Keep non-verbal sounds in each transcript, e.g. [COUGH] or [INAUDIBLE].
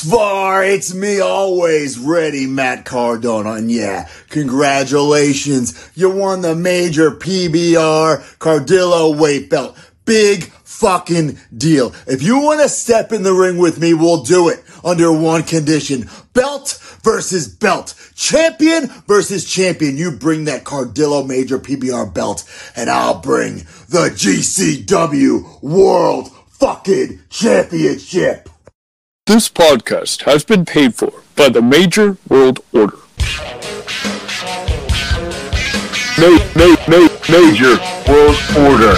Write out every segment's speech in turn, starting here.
Husvar, it's me always ready, Matt Cardona. And yeah, congratulations. You won the major PBR Cardillo weight belt. Big fucking deal. If you want to step in the ring with me, we'll do it under one condition. Belt versus belt. Champion versus champion. You bring that Cardillo Major PBR belt and I'll bring the GCW World fucking Championship. This podcast has been paid for by the Major World Order. Ma- ma- ma- major World Order.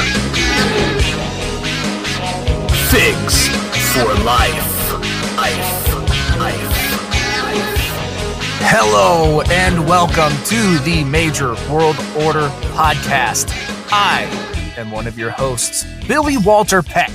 Figs for life. Life. Life. Hello and welcome to the Major World Order podcast. I am one of your hosts, Billy Walter Peck.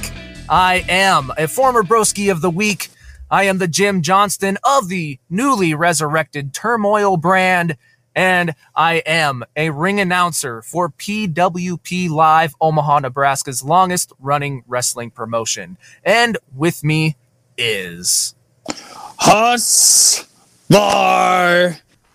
I am a former broski of the week. I am the Jim Johnston of the newly resurrected Turmoil brand, and I am a ring announcer for PWP Live, Omaha, Nebraska's longest running wrestling promotion. And with me is. Husvar,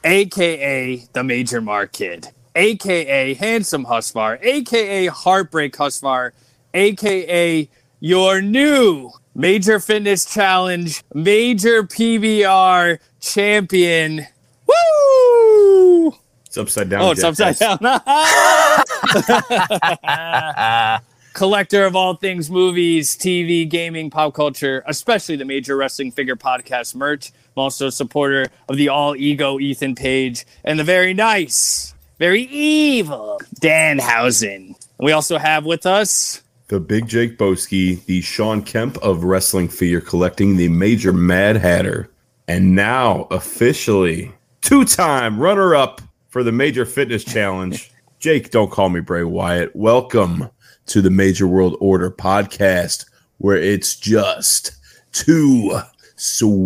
aka the Major Mark Kid, aka Handsome Husvar, aka Heartbreak Husvar, aka your new Major Fitness Challenge, Major PBR champion. Woo! It's upside down. Oh, it's upside down. [LAUGHS] Collector of all things movies, TV, gaming, pop culture, especially the Major Wrestling Figure Podcast merch. I'm also a supporter of the all ego Ethan Page and the very nice, very evil Danhausen. We also have with us The Big Jake Boski, the Sean Kemp of wrestling figure collecting, the Major Mad Hatter, and now officially two-time runner-up for the Major Fitness Challenge. [LAUGHS] Jake, don't call me Bray Wyatt. Welcome to the Major World Order podcast, where it's just too sweet.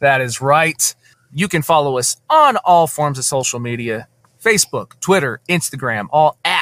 That is right. You can follow us on all forms of social media Facebook, Twitter, Instagram, all at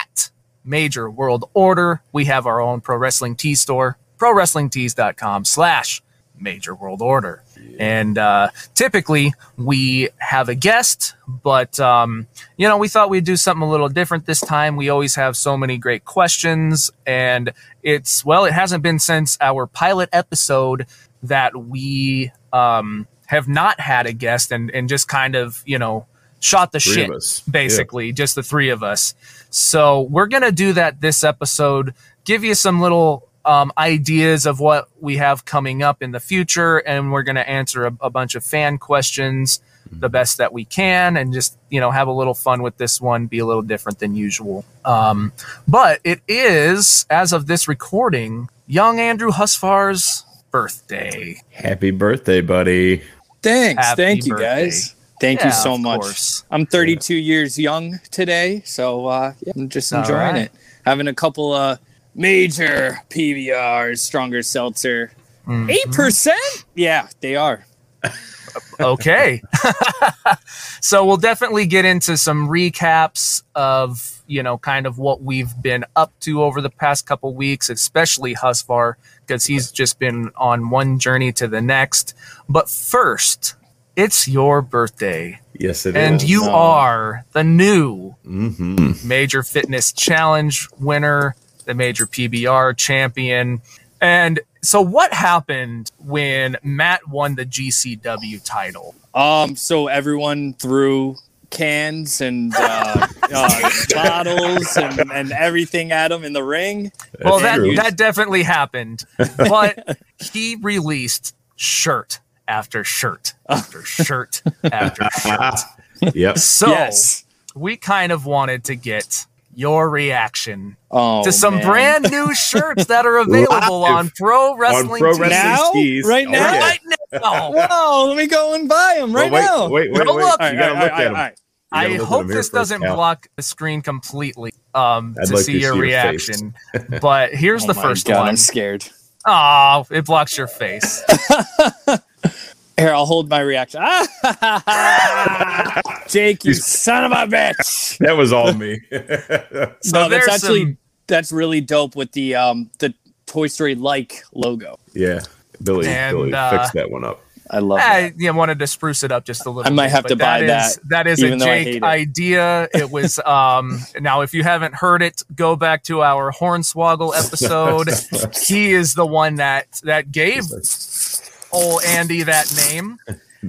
Major World Order. We have our own pro wrestling tee store, prowrestlingtees.com slash Major World Order. And uh, typically we have a guest, but um, you know, we thought we'd do something a little different this time. We always have so many great questions, and it's well, it hasn't been since our pilot episode that we um, have not had a guest and and just kind of you know shot the Three shit basically just the three of us so we're gonna do that this episode give you some little um, ideas of what we have coming up in the future and we're gonna answer a, a bunch of fan questions the best that we can and just you know have a little fun with this one be a little different than usual um, but it is as of this recording young andrew husfar's birthday Happy birthday, buddy. Thanks. Happy Thank you birthday. guys. Thank Yeah, you so much. course. I'm 32 years young today, so uh, yeah, I'm just enjoying right. it. Having a couple of major PBRs, stronger seltzer. Mm-hmm. 8 percent? Yeah, they are. [LAUGHS] okay. [LAUGHS] so we'll definitely get into some recaps of, you know, kind of what we've been up to over the past couple weeks, especially Husvar, because he's just been on one journey to the next. But first, it's your birthday. Yes, it is. and you are the new hmm Major Fitness Challenge winner, the Major PBR champion. And so, what happened when Matt won the GCW title? Um, so everyone threw cans and uh, [LAUGHS] uh, bottles and, and everything at him in the ring. well, that true. that definitely happened, [LAUGHS] but he released shirt after shirt after shirt after [LAUGHS] shirt. Yep. So yes. we kind of wanted to get your reaction Oh, to some man. brand new [LAUGHS] shirts that are available on Pro Wrestling Pro Wrestling Now? Tees. Right Oh, now? yeah. right now. [LAUGHS] Whoa, let me go and buy them right Well, wait, now. wait, wait, Don't wait. look. You gotta look at them. right. I hope this doesn't block the screen completely um, I'd to like see to your see your reaction. but here's Oh the my first God, one. I'm scared. Oh, it blocks your face. [LAUGHS] Here, I'll hold my reaction. [LAUGHS] Jake, you son of a bitch. That was all me. [LAUGHS] So no, that's actually some- that's really dope with the um the Toy Story like logo. yeah. Billy, And, Billy uh, fixed that one up. I love that. I yeah, wanted to spruce it up just a little. I might bit, have but to buy is- that, That is even a though Jake it. idea. It was [LAUGHS] um. now, if you haven't heard it, go back to our Hornswoggle episode. [LAUGHS] he is the one that that gave old Andy that name.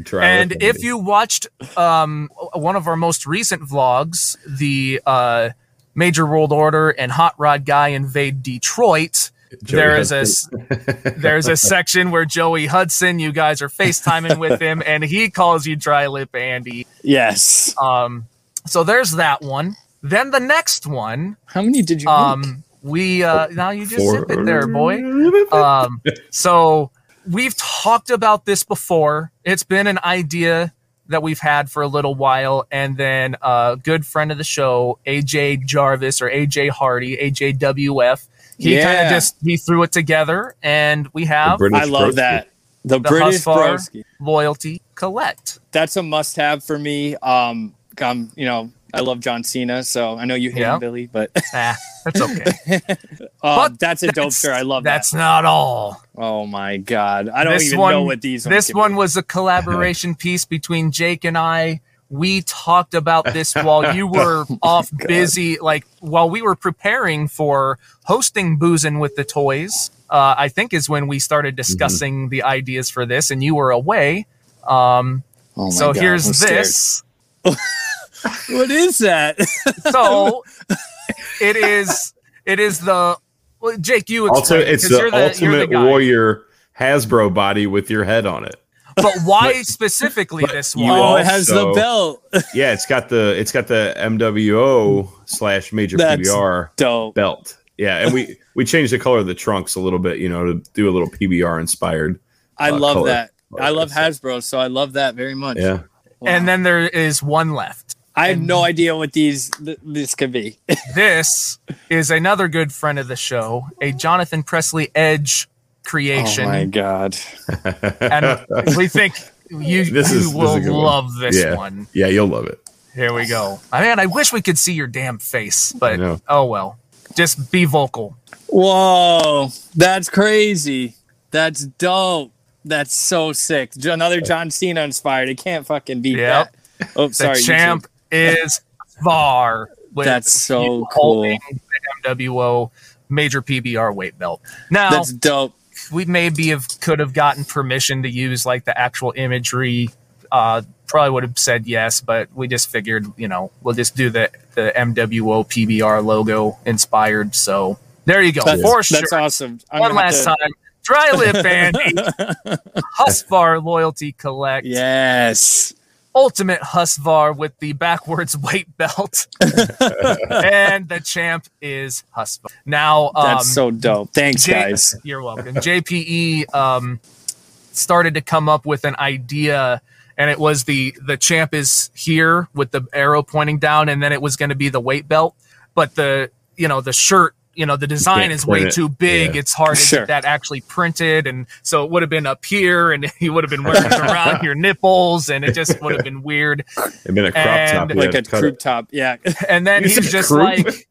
Try And if you watched um, one of our most recent vlogs, the uh, Major World Order and Hot Rod Guy invade Detroit, Joey there is a Hudson. s- there's a section where Joey Hudson, you guys are FaceTiming with him, [LAUGHS] and he calls you Dry Lip Andy. Yes. Um, so there's that one. Then the next one, How many did you make? um, we uh, now you just Four. zip it there, boy. [LAUGHS] Um, so we've talked about this before. It's been an idea that we've had for a little while, and then a good friend of the show, AJ Jarvis or AJ Hardy, AJWF. He kind Yeah. of just he threw it together, and we have I love Broski. that. The, the British broski. loyalty collect. That's a must-have for me. Um, um, you know, I love John Cena, so I know you hate Yeah. him, Billy, but [LAUGHS] Ah, that's okay. uh, [LAUGHS] But that's a dope That's- shirt. I love That's that. not all. Oh my god, I don't This even one- know what these. This could one be. was a collaboration piece between Jake and I. We talked about this while you [LAUGHS] were off busy, like while we were preparing for hosting Boozin' with the Toys. Uh, I think is when we started discussing the ideas for this, and you were away. Um, Oh my so God, here's I'm this. [LAUGHS] What is that? [LAUGHS] So it is. It is the. Well, Jake, you Also, explain. it's 'cause the you're you're ultimate guy. warrior Hasbro body with your head on it. But [LAUGHS] why specifically this one? oh, it has the belt. [LAUGHS] Yeah, it's got the it's got the MWO slash major That's PBR Dope. belt. Yeah, and we [LAUGHS] we changed the color of the trunks a little bit, you know, to do a little PBR inspired. I uh, love color. that. I love Hasbro, so I love that very much. Yeah, Wow. And then there is one left. I have no idea what these th- this could be. This is another good friend of the show, a Jonathan Presley Edge Oh my god. [LAUGHS] and we think you, [LAUGHS] This you is- this will a good one. love this Yeah. one. yeah, you'll love it. Here we go. I mean, I wish we could see your damn face, but oh well. Just be vocal. Whoa, that's crazy. That's dope. That's so sick. Another John Cena inspired. It can't fucking beat Yep. that. Oh, The sorry. champ is far. with That's so cool. MWO major PBR weight belt. Now That's dope. We maybe have could have gotten permission to use like the actual imagery. Uh, probably would have said yes, but we just figured, you know, we'll just do the the MWO PBR logo inspired. So there you go. That's, For that's sure. awesome. I'm One last to- time. Dry lip [LAUGHS] Andy. [LAUGHS] Husvar loyalty collect. Yes. Ultimate Husvar with the backwards weight belt. [LAUGHS] and the champ is Husvar. Now um, That's so dope. Thanks, J- guys. [LAUGHS] You're welcome. JPE um, started to come up with an idea, and it was the the champ is here with the arrow pointing down, and then it was going to be the weight belt, but the you know the shirt. You know the design can't is way it. too big. Yeah. It's hard to Sure. get that actually printed, and so it would have been up here, and [LAUGHS] you would have been wearing it around [LAUGHS] your nipples, and it just would have been weird. It'd been a crop And top. Like a cut croup top. Yeah. [LAUGHS] And then You he's just croup? like,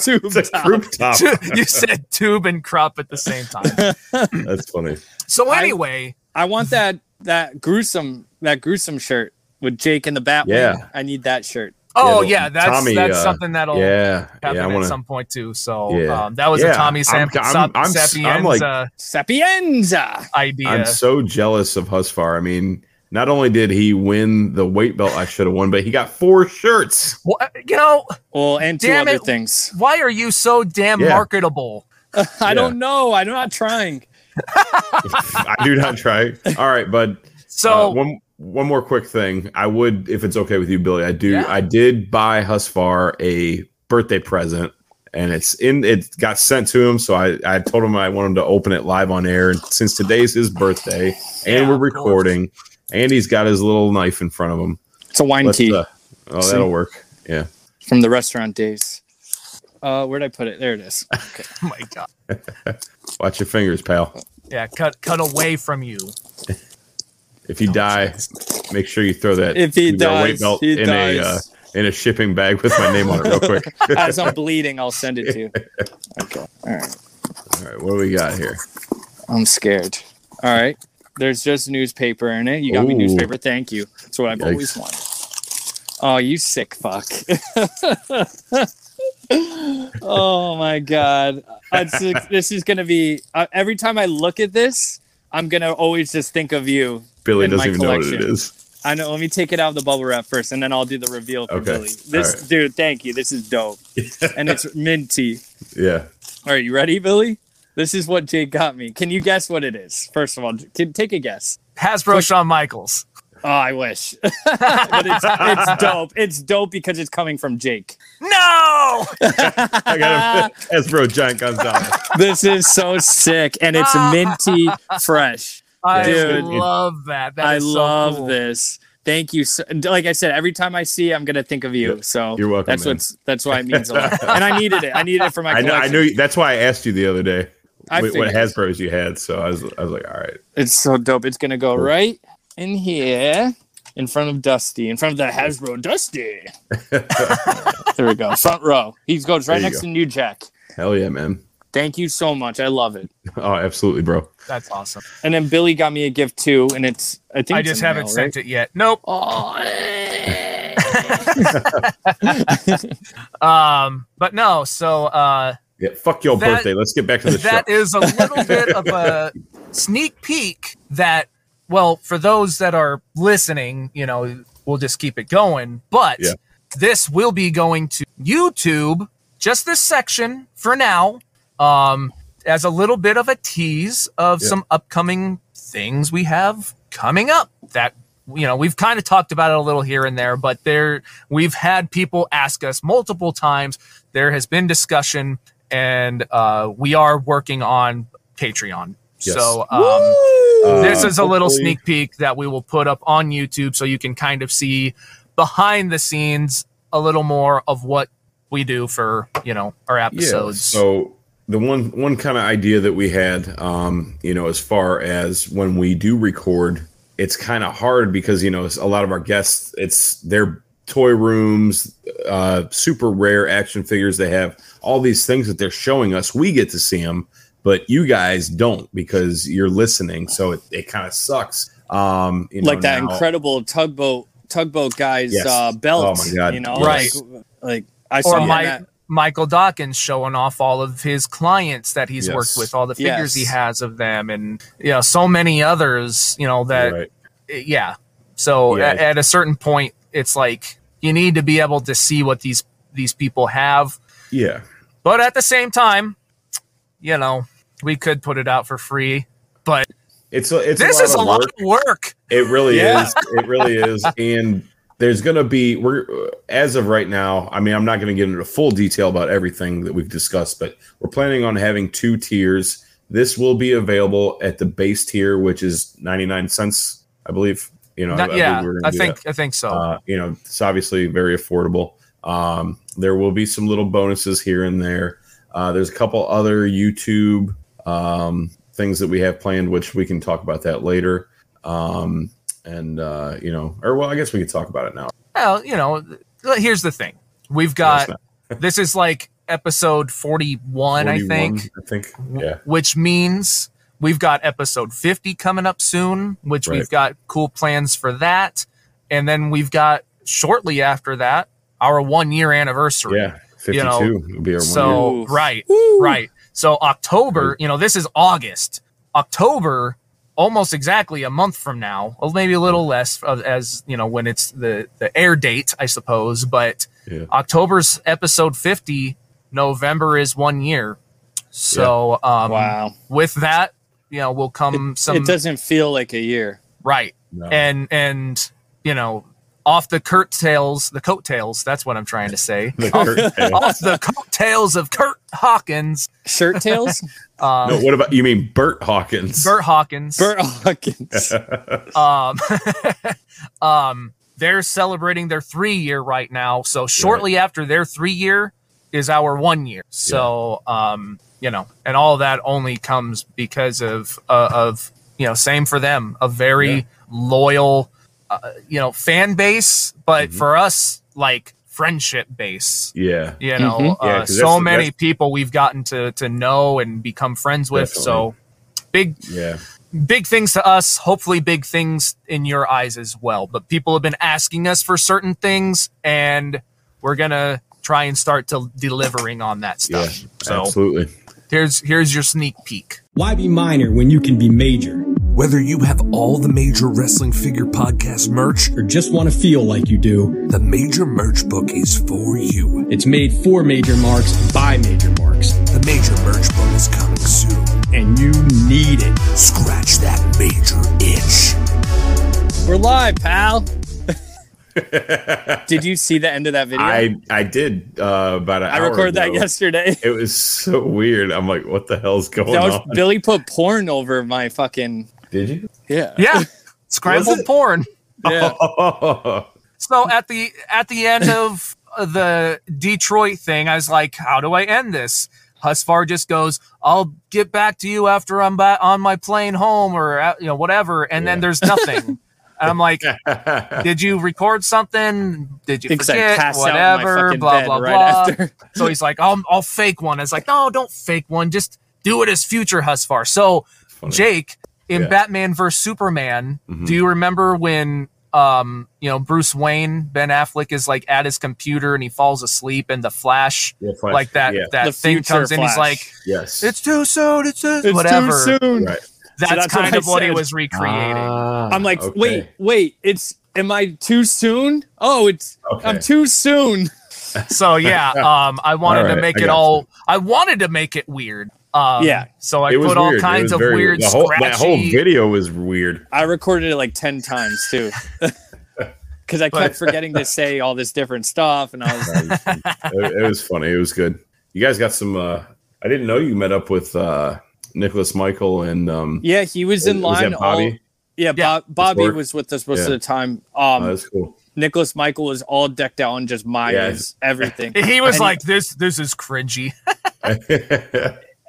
tube a top. top. you said tube and crop at the same time. That's funny. So anyway, I want that that gruesome that gruesome shirt with Jake in the Batwing. Yeah. I need that shirt. Oh Yeah, yeah, that's Tommy, that's uh, something that'll Yeah, happen yeah. At want to. some point too. So Yeah. um, that was Yeah, a Tommy Sam- I'm- I'm- Sap- I'm s- I'm like- Sapienza Sapienza. idea. I'm so jealous of Husfar. I mean, not only did he win the weight belt I should have won, but he got four shirts. Well, you know, Well, and two Damn other it. things. why are you so damn Yeah. marketable? [LAUGHS] I don't know. I'm not trying. [LAUGHS] I do not try. All right, bud. So Uh, one one more quick thing. I would, if it's okay with you, Billy. I do. Yeah. I did buy Husfar a birthday present, and it's in. It got sent to him, so I I told him I want him to open it live on air. And since today's his birthday, and Yeah, we're recording, and he's got his little knife in front of him. It's a wine Let's, key uh, oh, See? that'll work. Yeah. from the restaurant days. Uh, where'd I put it? There it is. [LAUGHS] Okay. oh my god, Watch your fingers, pal. yeah, cut cut away from you. [LAUGHS] If you die, make sure you throw that If he your weight belt he in a uh, in a shipping bag with my name on it, real quick. [LAUGHS] As I'm bleeding, I'll send it to you. [LAUGHS] Okay. All right. All right, what do we got here? I'm scared. All right. There's just newspaper in it. You got me newspaper. Thank you. That's what I've Yikes. always wanted. Oh, you sick fuck. [LAUGHS] oh my god. It's- this is gonna be uh, every time I look at this, I'm gonna always just think of you. Billy doesn't my even know what it is. I know. Let me take it out of the bubble wrap first, and then I'll do the reveal for Okay. Billy. This All right. dude, thank you. This is dope, [LAUGHS] and it's minty. Yeah. All right, you ready, Billy? This is what Jake got me. Can you guess what it is? First of all, can, take a guess. Hasbro Shawn Michaels. Oh, I wish, [LAUGHS] but it's, it's dope. It's dope because it's coming from Jake. No! [LAUGHS] I got Hasbro Giant Gonzalez. This is so sick, and it's minty fresh. I Dude. love that. That I so love cool. this. Thank you. So, like I said, every time I see, it, I'm gonna think of you. So you're welcome, That's man. what's that's why it means a lot. [LAUGHS] and I needed it. I needed it for my I know. collection. I knew. That's why I asked you the other day I what, what. Hasbro's you had. So I was. I was like, all right. It's so dope. It's gonna go Cool. right in here, in front of Dusty, in front of the Hasbro Dusty. [LAUGHS] there we go, front row. He goes right next go. to New Jack. Hell yeah, man. Thank you so much. I love it. [LAUGHS] Oh, absolutely, bro. That's awesome. And then Billy got me a gift too, and it's I think I just haven't mail, sent right? it yet. Nope. Oh, [LAUGHS] [LAUGHS] Um, but no. So uh, Yeah. Fuck your That- birthday. Let's get back to the show. that is a little bit of a sneak peek that well for those that are listening you know we'll just keep it going but Yeah. this will be going to youtube just this section for now um as a little bit of a tease of Yeah. some upcoming things we have coming up that you know we've kind of talked about it a little here and there but there we've had people ask us multiple times there has been discussion and uh, we are working on patreon Yes. so um, this is a little sneak peek that we will put up on youtube so you can kind of see behind the scenes a little more of what we do for you know our episodes Yeah. So the one one kind of idea that we had, um, you know, as far as when we do record, it's kind of hard because you know a lot of our guests, it's their toy rooms, uh, super rare action figures. They have all these things that they're showing us. We get to see them, but you guys don't because you're listening. So it, it kind of sucks. Um, you know, like that now- incredible tugboat tugboat guy's Yes. uh, belt. Oh my God, You know, yes. like, like I or saw my, that. Michael Dawkins showing off all of his clients that he's Yes. worked with, all the figures he has of them, and you know, so many others. You know that, Right. yeah. So Yeah. At, at a certain point, it's like you need to be able to see what these these people have, Yeah. but at the same time, you know, we could put it out for free. But It's a, it's this a lot is a of lot work. of work. It really Yeah. is. It really is. [LAUGHS] And there's going to be we're as of right now. I mean, I'm not going to get into full detail about everything that we've discussed, but we're planning on having two tiers. This will be available at the base tier, which is 99 cents, I believe. You know, Not- I, yeah, we're I think that. I think so. Uh, you know, it's obviously very affordable. Um, there will be some little bonuses here and there. Uh, there's a couple other YouTube um, things that we have planned, which we can talk about that later. Um, and uh, you know, or well, I guess we could talk about it now. Well, you know, here's the thing. We've got [LAUGHS] this is like episode 41, I think, I think. Yeah. which means we've got episode 50 coming up soon, which Right. we've got cool plans for that. And then we've got shortly after that our 1 year anniversary. Yeah. 52 You know, will be our one year. So, year. right, right. So October, you know, this is August. October almost exactly a month from now, or maybe a little less as, you know, when it's the the air date, I suppose, but Yeah. October's episode 50, November is 1 year. So, um Wow, with that, you know, will come some it doesn't feel like a year. right. No. And and you know, off the curtails, the coattails, that's what I'm trying to say. [LAUGHS] The curtain tail. off the coattails of Kurt Hawkins, Shirt tails, [LAUGHS] um, no, what about you mean Bert Hawkins? Burt Hawkins. Burt Hawkins. [LAUGHS] Um, um, they're celebrating their three year right now. So shortly after their three year is our one year. So, um, you know, and all that only comes because of, uh, of, you know, same for them, a very Yeah. loyal, uh, you know, fan base, but Mhm. for us, like friendship base. yeah. You know, Mhm. Yeah, uh, 'cause so that's- many that's- people we've gotten to to know and become friends with. So, big Yeah. big things to us, hopefully big things in your eyes as well. But people have been asking us for certain things and we're going to try and start to delivering on that Yeah. stuff. so Absolutely. here's here's your sneak peek. Why be minor when you can be major? Whether you have all the major wrestling figure podcast merch, Or just want to feel like you do? the Major Merch Book is for you. It's made for major marks by major marks. The Major Merch Book is coming soon. And you need it. Scratch that major itch. We're live, pal. [LAUGHS] Did you see the end of that video? I I did uh, about an I hour recorded that yesterday. It was so weird. I'm like, what the hell's going That was on? Billy put porn over my fucking Did you? yeah Yeah. [LAUGHS] Scrambled porn. yeah. [LAUGHS] So at the at the end of the Detroit thing, I was like, "How do I end this?" Husfar just goes, "I'll get back to you after I'm back on my plane home, or uh, you know whatever." And then there's nothing. and I'm like, [LAUGHS] "Did you record something? Did you Thinks forget? passed out in my Whatever." Blah blah right blah. after. so he's like, "I'll I'll fake one." It's like, "No, don't fake one. Just do it as future Husfar." So Funny. Jake in Yeah. Batman vs Superman, Mhm. do you remember when um you know Bruce Wayne Ben Affleck is like at his computer and he falls asleep and the Flash Yeah, Flash- like that Yeah. that The thing future comes in he's like Yes. it's too soon it's too It's whatever too soon. right. that's, that's kind I of what he was recreating Ah, I'm like, okay. wait, wait. It's am I too soon? Oh, it's Okay. I'm too soon. so yeah [LAUGHS] um I wanted All to make I it got all I wanted to make it weird um Yeah. so I It put all weird. Kinds of very weird The whole, scratchy that whole video was weird. I recorded it like ten times too. [LAUGHS] Because I kept forgetting to say all this different stuff, and I was [LAUGHS] it, it was funny. It was good. You guys got some. uh I didn't know you met up with uh Nicholas Michael and um. yeah, he was in was line. that Bobby? All, yeah, Yeah. Bob, Bobby Work. was with us most Yeah. of the time. Oh, Um, that's cool. Nicholas Michael was all decked out in just Myers, everything. [LAUGHS] he was And like this this is cringy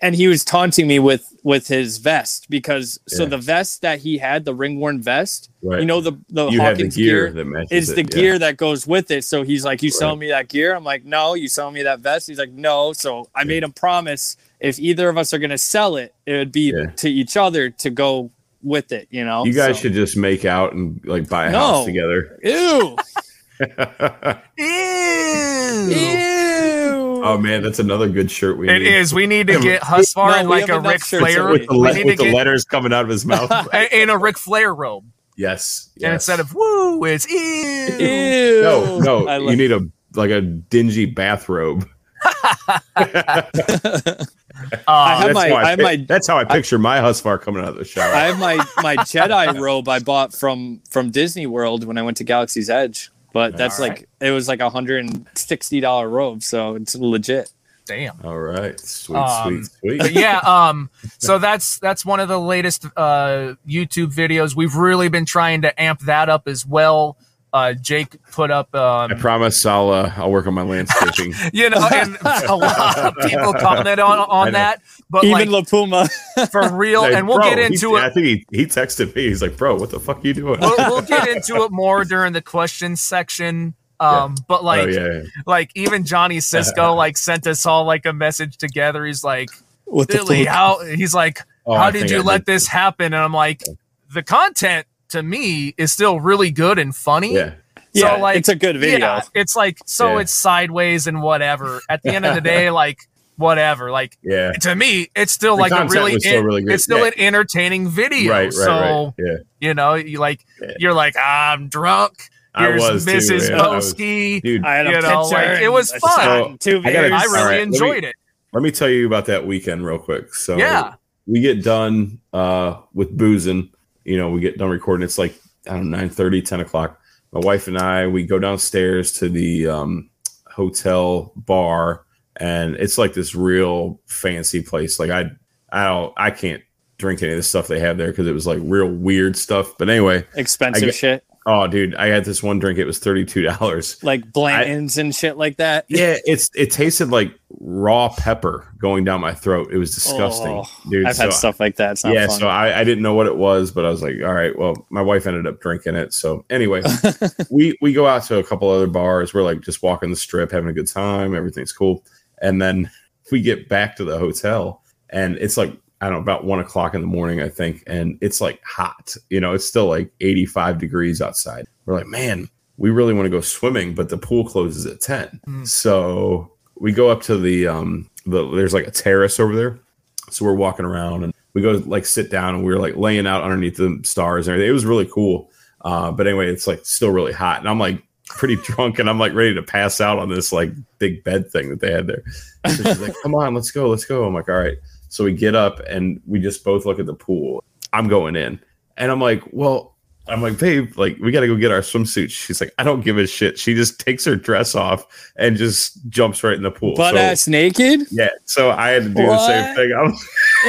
and he was taunting me with with his vest because so the vest that he had, the ring worn vest, right. you know the the you have the Hawkins gear, gear, is it, the yeah. gear that goes with it. So he's like, "You Right. selling me that gear?" I'm like, "No." You selling me that vest? He's like, "No." So I made him promise if either of us are gonna sell it, it would be Yeah. to each other to go with it. You know, You guys So- should just make out and like buy a No. house together. Ew. [LAUGHS] [LAUGHS] Ew. Ew. Oh man, that's another good shirt we It need. is. We need to get Husfar No, in like a enough Ric Flair. with the, le- with the get letters coming out of his mouth. [LAUGHS] in a Ric Flair robe, yes, yes. and instead of "woo," it's "ew." Ew. no, no, I you need a like a dingy bathrobe. [LAUGHS] I have That's my how I have my That's how I picture my Husfar coming out of the shower. I have my my Jedi robe I bought from from Disney World when I went to Galaxy's Edge. But that's All like it was like a hundred and sixty dollar robe, so it's legit. Damn. All right, sweet, Um, sweet, sweet. yeah, [LAUGHS] um, so that's that's one of the latest uh YouTube videos. We've really been trying to amp that up as well. Uh, Jake put up, I um, promise I'll uh, I'll work on my landscaping. [LAUGHS] you know, and [LAUGHS] a lot of people comment on on that, but Even like La Puma. for real, Like, and we'll bro, get into it. I think he, he texted me. He's like, "Bro, what the fuck are you doing?" we'll, we'll get [LAUGHS] into it more during the question section. Um, but like, oh yeah, yeah. like even Johnny Cisco like sent us all like a message together. He's like, What Billy, how? He's like, Oh, how I did you I let did. this happen? And I'm like, the content to me is still really good and funny. yeah. So yeah, like, it's a good video. Yeah, it's like so Yeah. it's sideways and whatever. At the end of the [LAUGHS] day, like whatever. Like Yeah. to me, it's still The like a really, was still en- really good. it's still Yeah. an entertaining video. Right, right, so right. Yeah. you know, you like Yeah. you're like I'm drunk. I Here's was too, Mrs. yeah. I was- Posky. Dude, I had a you know, picture. like, it was fun. shot and two I gotta- I beers. really All right, let me- enjoyed it. let me tell you about that weekend real quick. So Yeah. we get done uh with boozing, you know, we get done recording. It's like I don't know, 9 30, 10 o'clock. My wife and I we go downstairs to the um hotel bar and it's like this real fancy place. Like I I don't I can't drink any of the stuff they have there because it was like real weird stuff. But anyway, Expensive I shit. Oh dude, I had this one drink, it was $32. Like Blanton's and shit like that. Yeah, it's it tasted like raw pepper going down my throat. It was disgusting, Oh, dude. I've so, had stuff like that. Yeah, fun. so I, I didn't know what it was, but I was like, all right, well, my wife ended up drinking it. So anyway, [LAUGHS] we we go out to a couple other bars. We're like just walking the strip, having a good time. Everything's cool, and then we get back to the hotel, and it's like I don't know, about one o'clock in the morning, I think, and it's like hot. You know, it's still like 85 degrees outside. We're like, man, we really want to go swimming, but the pool closes at 10. So we go up to the um the there's like a terrace over there. So we're walking around and we go like sit down and we are like laying out underneath the stars and everything. It was really cool. Uh, but anyway, it's like still really hot. And I'm like pretty [LAUGHS] drunk and I'm like ready to pass out on this like big bed thing that they had there. So she's like, come on, let's go, let's go. I'm like, all right. So we get up and we just both look at the pool. I'm going in. And I'm like, well, I'm like, babe, like we gotta go get our swimsuits. She's like, I don't give a shit. She just takes her dress off and just jumps right in the pool. Butt So- ass naked. yeah, so I had to do the same thing. I'm,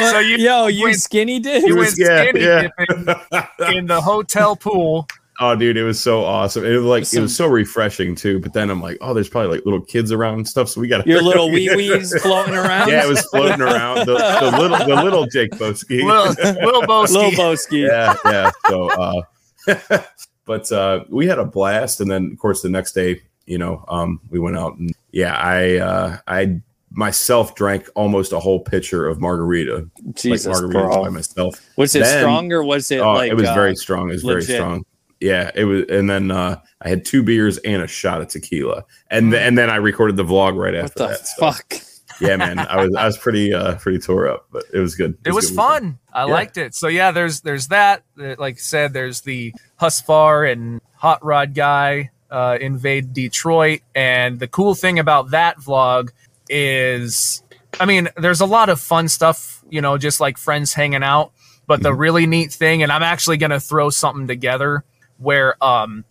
[LAUGHS] So you- yo, you you went- skinny did. You went yeah, skinny yeah. dipping in the hotel pool. Oh, dude, it was so awesome. It was like it was so refreshing too. But then I'm like, oh, there's probably like little kids around and stuff, so we got Your [LAUGHS] little [LAUGHS] wee wees floating around. Yeah, it was floating around. The, the little, the little Jake Boski. Little, little [LAUGHS] Boski. Lil Boski. yeah, yeah. So, uh, but uh, we had a blast, and then of course the next day, you know, um, we went out and yeah, I, uh, I myself drank almost a whole pitcher of margarita, Jesus, like margaritas by myself. Was it Then- strong or was it oh, like? it was uh, very strong. It was very strong. Yeah, it was, and then uh, I had two beers and a shot of tequila, and th- and then I recorded the vlog right What after the that. So, fuck? [LAUGHS] yeah, man, I was I was pretty uh, pretty tore up, but it was good. It was a good weekend. fun. I Yeah. liked it. So yeah, there's there's that. Uh, Like I said, there's the Husfar and Hot Rod guy uh, invade Detroit, and the cool thing about that vlog is, I mean, there's a lot of fun stuff. You know, just like friends hanging out. But the really neat thing, and I'm actually gonna throw something together where um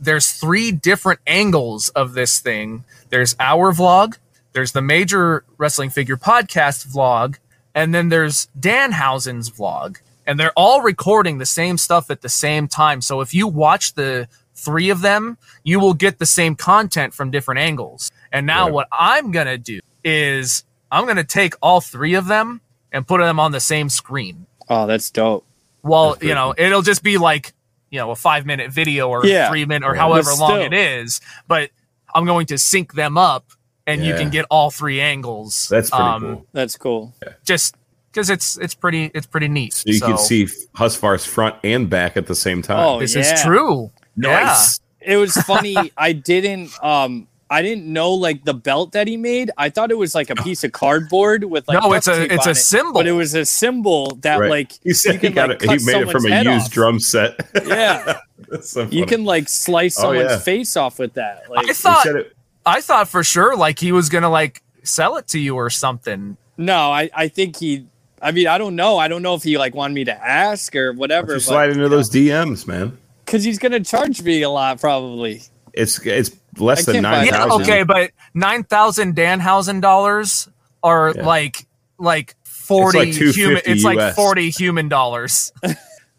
there's three different angles of this thing. There's our vlog, there's the major wrestling figure podcast vlog, and then there's Danhausen's vlog. And they're all recording the same stuff at the same time. So if you watch the three of them, you will get the same content from different angles. And now Right. what I'm going to do is I'm going to take all three of them and put them on the same screen. Oh, that's dope. Well, That's you know, it'll just be like, you know, a five minute video or Yeah. three minute or Right. however But long it is. But I'm going to sync them up and you can get all three angles. That's pretty um, cool. That's cool. Just because it's it's pretty it's pretty neat. So you can see Husfar's front and back at the same time. Oh, this yeah. is true. nice. It was funny. [LAUGHS] I didn't um I didn't know like the belt that he made. I thought it was like a [LAUGHS] piece of cardboard with like no, it's a it's a it, symbol. but it was a symbol that Right. like He said you he can, got like, it. He made it from a used off. drum set. [LAUGHS] yeah. [LAUGHS] That's so You can like slice Oh, someone's yeah. face off with that. Like I thought it- I thought for sure like he was gonna like sell it to you or something. no, I I think he. I mean, I don't know. I don't know if he like wanted me to ask or whatever. you slide into those DMs, man. because he's gonna charge me a lot probably. It's it's less than can't nine. Yeah, okay, but nine thousand Danhausen dollars are Yeah. like like forty like human. It's like forty human dollars. [LAUGHS]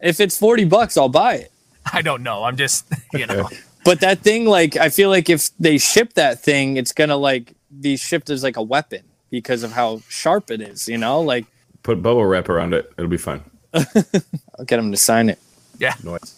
If it's forty bucks, I'll buy it. I don't know. I'm just [LAUGHS] you know. [LAUGHS] But that thing, like, I feel like if they ship that thing, it's gonna like be shipped as like a weapon because of how sharp it is. You know, like Put bubble wrap around it. It'll be fine. I'll get him to sign it. Yeah. Noise.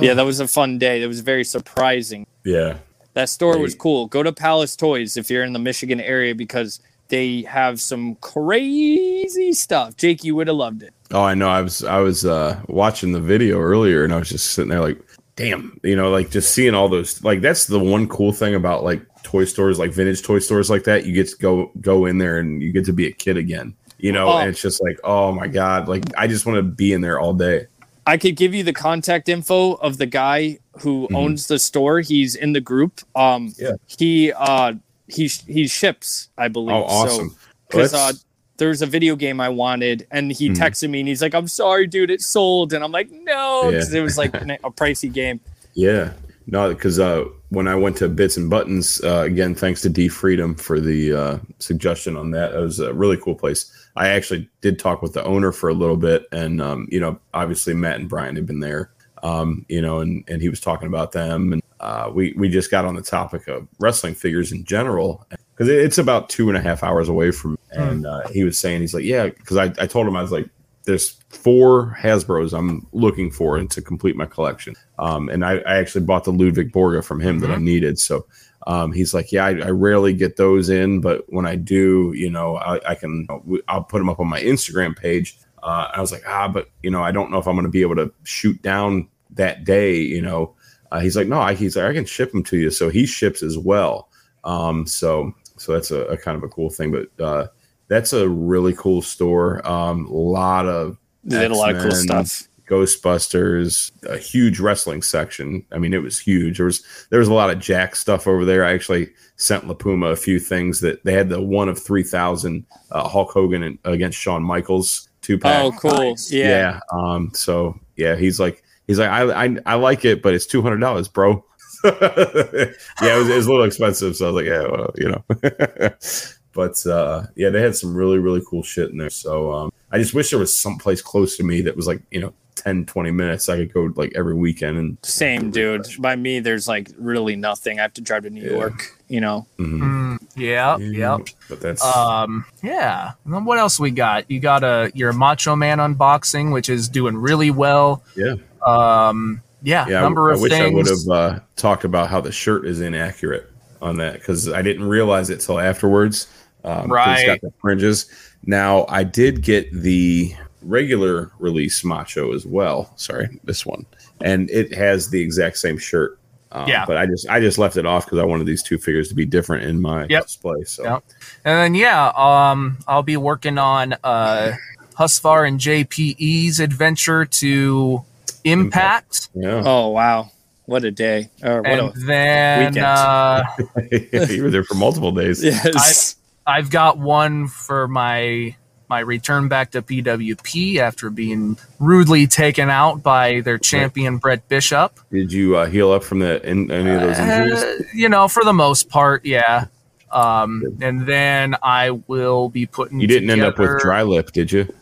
Yeah, that was a fun day. It was very surprising. Yeah. That store was cool. Go to Palace Toys if you're in the Michigan area because they have some crazy stuff. Jake, you would have loved it. Oh, I know. I was I was uh watching the video earlier, and I was just sitting there like, damn, you know, like just seeing all those. Like that's the one cool thing about like toy stores, like vintage toy stores like that. You get to go go in there and you get to be a kid again. You know, Oh. and it's just like, oh my god, like I just want to be in there all day. I could give you the contact info of the guy who Mhm. owns the store. He's in the group. Um, Yeah. he uh, he he ships, I believe. Oh, awesome. Because uh, that's- there's a video game I wanted, and he Mhm. texted me, and he's like, "I'm sorry, dude, it sold," and I'm like, "No," because Yeah. it was like [LAUGHS] a pricey game. Yeah. No, because uh, when I went to Bits and Buttons, uh, again, thanks to D Freedom for the uh, suggestion on that. It was a really cool place. I actually did talk with the owner for a little bit, and um, you know, obviously Matt and Brian had been there, um, you know, and and he was talking about them, and uh, we we just got on the topic of wrestling figures in general because it's about two and a half hours away from, and uh, he was saying he's like, yeah, because I I told him I was like, there's four Hasbro's I'm looking for and to complete my collection. Um, and I, I actually bought the Ludwig Borga from him that I needed. So Um, he's like, yeah, I, I rarely get those in, but when I do, you know, I, I can, I'll put them up on my Instagram page. Uh, I was like, ah, but you know, I don't know if I'm going to be able to shoot down that day. You know, uh, he's like, no, I, he's like, I can ship them to you. So he ships as well. Um, so so that's a, a kind of a cool thing. But uh, that's a really cool store. Um, a lot of They a lot of cool stuff. Ghostbusters, a huge wrestling section. I mean, it was huge. There was there was a lot of Jack stuff over there. I actually sent La Puma a few things that they had the one of three thousand uh, Hulk Hogan and, against Shawn Michaels two pack. Oh, cool. Yeah. yeah. Um. So yeah, he's like he's like I I, I like it, but it's two hundred dollars, bro. [LAUGHS] yeah, it was, it was a little expensive, so I was like, yeah, well, you know. [LAUGHS] but uh, yeah, they had some really really cool shit in there. So um, I just wish there was some place close to me that was like you know 10, 20 minutes. I could go like every weekend and Same, dude. By me, there's like really nothing. I have to drive to New Yeah. York, you know? Mhm. Mm, yeah, Yeah, yep. But that's Um, yeah. And then what else we got? You got a your Macho Man unboxing, which is doing really well. yeah. Um, yeah, Yeah, number I, of I wish I would have uh, talked about how the shirt is inaccurate on that because I didn't realize it till afterwards. Um, 'cause It's Right. got the fringes. Now I did get the regular release macho as well. Sorry, this one, and it has the exact same shirt. Um, Yeah. but I just I just left it off because I wanted these two figures to be different in my Yep. display. So Yep. And then yeah, um, I'll be working on uh, Husfar and JPE's adventure to Impact, yeah, Oh, wow. What a day. Or what and then weekend. uh, [LAUGHS] you were there for multiple days. a. Yes. I've got one for my my return back to PWP after being rudely taken out by their champion Brett Bishop. Did you uh, heal up from the in, any of those injuries? Uh, you know, for the most part, yeah. Um, and then I will be putting. you didn't end up with dry lip, did you?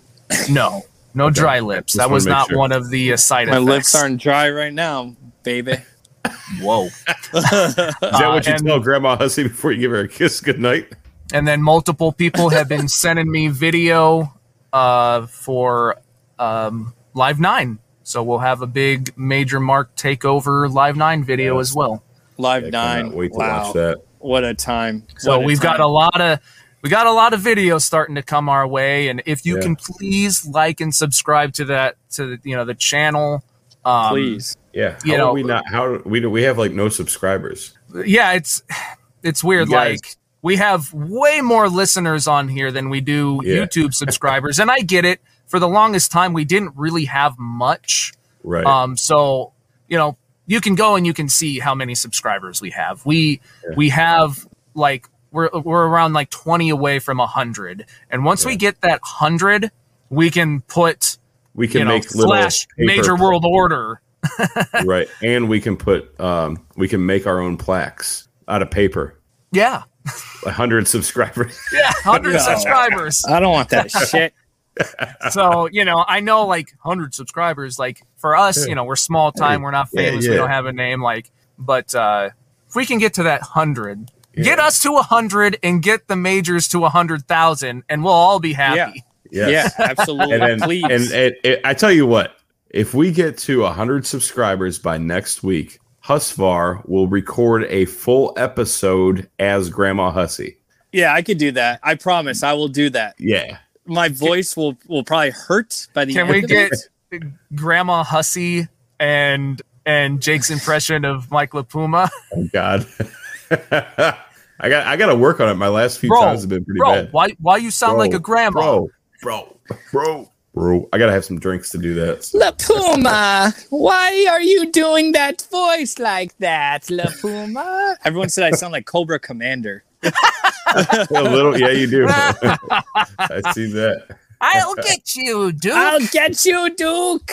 No, no dry lips. Just that was not sure. one of the uh, side My effects. My lips aren't dry right now, baby. Whoa. Is that what you Uh, and- tell Grandma Hussey before you give her a kiss goodnight? And then multiple people have been [LAUGHS] sending me video uh, for um, Live Nine. So we'll have a big major mark takeover Live Nine video as well. Live I nine. cannot wait to wow. watch that. What a time. So What we've got a lot of we got a lot of videos starting to come our way, and if you Yeah. can please like and subscribe to that to you know the channel. Um, Please. Yeah, how You are know- we not? How we do? We have like no subscribers. yeah, it's it's weird. You guys- like we have way more listeners on here than we do Yeah. YouTube subscribers, and I get it. For the longest time, we didn't really have much. Right. Um, so you know, you can go and you can see how many subscribers we have. We we have like we're we're around like twenty away from a hundred, and once we get that hundred, we can put we can you know make little slash major world order. right, and we can put um, we can make our own plaques out of paper. Yeah, A hundred subscribers. [LAUGHS] yeah, hundred No. subscribers. I don't want that [LAUGHS] shit. so you know i know like 100 subscribers like for us you know we're small time we're not Yeah, famous we don't have a name like but uh if we can get to that 100 Yeah. get us to 100 and get the majors to 100000 and we'll all be happy Yes. Yeah, [LAUGHS] absolutely. And then, Please. and it, it, I tell you what, if we get to hundred subscribers by next week, Husvar will record a full episode as Grandma Hussey. yeah, I could do that. I promise. I will do that. Yeah. My voice will will probably hurt by the can end we of get it. grandma Hussey and and jake's impression of mike lapuma Oh God. [LAUGHS] I got I got to work on it. My last few bro times have been pretty bro bad. why why you sound Bro, like a grandma Bro, bro, bro, bro. I gotta have some drinks to do that. So. La Puma, why are you doing that voice like that, La Puma? [LAUGHS] Everyone said I sound like Cobra Commander. [LAUGHS] a little, yeah, you do. [LAUGHS] I see that. i'll get you Duke. I'll get you, Duke.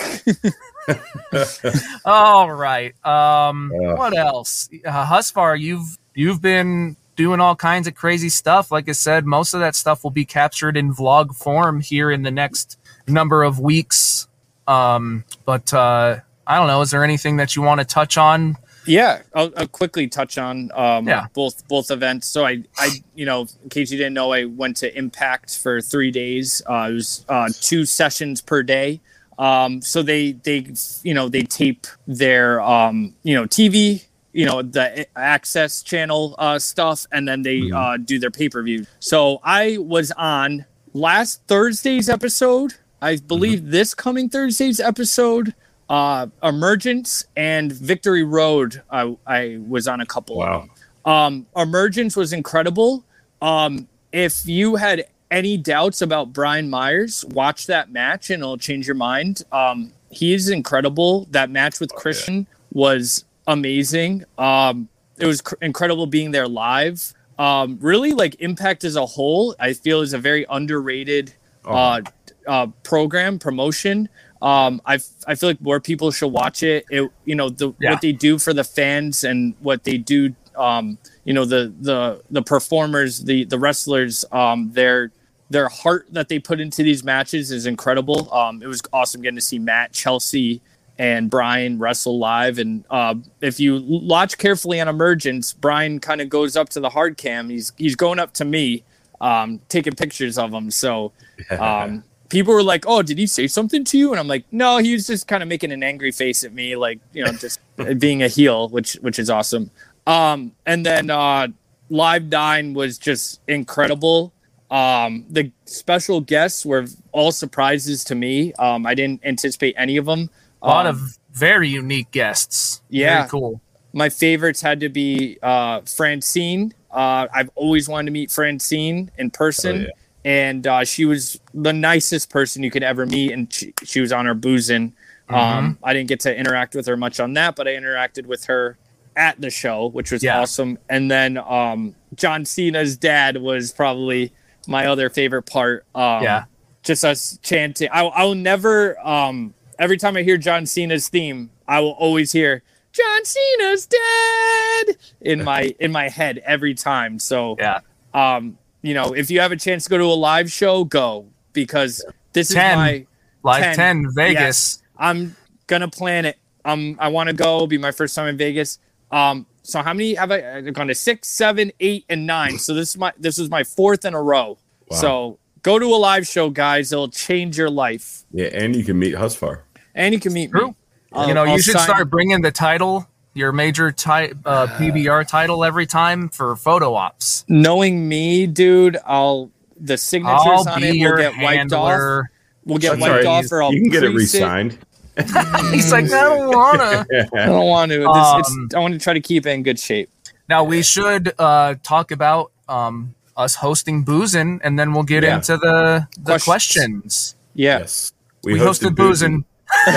All right. Um, Uh. what else? Uh, Husfar, you've you've been doing all kinds of crazy stuff. Like I said, most of that stuff will be captured in vlog form here in the next number of weeks. Um, but uh, I don't know. Is there anything that you want to touch on? Yeah, I'll, I'll quickly touch on um, Yeah. both both events. So I, I, you know, in case you didn't know, I went to Impact for three days. Uh, it was uh, two sessions per day. Um, so they they you know they tape their um, you know TV you know the access channel uh, stuff, and then they uh, do their pay per view. So I was on last Thursday's episode. I believe this coming Thursday's episode. Uh, Emergence and Victory Road. I, I was on a couple. of Wow. Um, Emergence was incredible. Um, if you had any doubts about Brian Myers, watch that match and it'll change your mind. Um, he's incredible. That match with Christian was amazing. Um, it was cr- incredible being there live. Um, really, like Impact as a whole, I feel is a very underrated uh, uh, program promotion. Um, I I feel like more people should watch it. It you know the Yeah. what they do for the fans and what they do. Um, you know the the the performers, the the wrestlers, um, their their heart that they put into these matches is incredible. Um, it was awesome getting to see Matt, Chelsea, and Brian wrestle live. And uh, if you watch carefully on Emergence, Brian kind of goes up to the hard cam. He's he's going up to me, um, taking pictures of him. So um, people were like, "Oh, did he say something to you?" And I'm like, "No, he was just kind of making an angry face at me, like you know, just [LAUGHS] being a heel, which which is awesome." Um, and then uh, Live Nine was just incredible. Um, the special guests were all surprises to me. Um, I didn't anticipate any of them. A lot Um, of very unique guests. Yeah. Very cool. my favorites had to be uh, Francine. Uh, I've always wanted to meet Francine in person, Oh, yeah. And uh, she was the nicest person you could ever meet. And she, she was on her boozing. Um, I didn't get to interact with her much on that, but I interacted with her at the show, which was Yeah. awesome. And then um, John Cena's dad was probably my other favorite part. Um, Yeah. just us chanting. I, I will never. Um, every time I hear John Cena's theme, I will always hear John Cena's dad in my in my head every time. So Yeah. um, you know, if you have a chance to go to a live show, go because this 10. is my Live 10, 10, Vegas. Yes. I'm gonna plan it. Um, I want to go. Be my first time in Vegas. Um, so how many have I I've gone to? Six, seven, eight, and nine. So this is my this is my fourth in a row. So go to a live show, guys. It'll change your life, Yeah, and you can meet Husfar. and you can meet True. me. I'll- you know, I'll you should sign- start bringing the title, your major ti- uh, PBR title every time for photo ops. Knowing me, dude, I'll the signatures I'll on be it will your get wiped off. handler. We'll get That's wiped all right. off, or I'll you can get it crease re-signed. [LAUGHS] He's like, I don't wanna. [LAUGHS] I don't want to. It's, Um, it's, I want to try to keep it in good shape. Now we should uh, talk about um, us hosting boozing, and then we'll get Yeah. into the the Questions. questions. Yeah. Yes. We, hosted, boozing. [LAUGHS]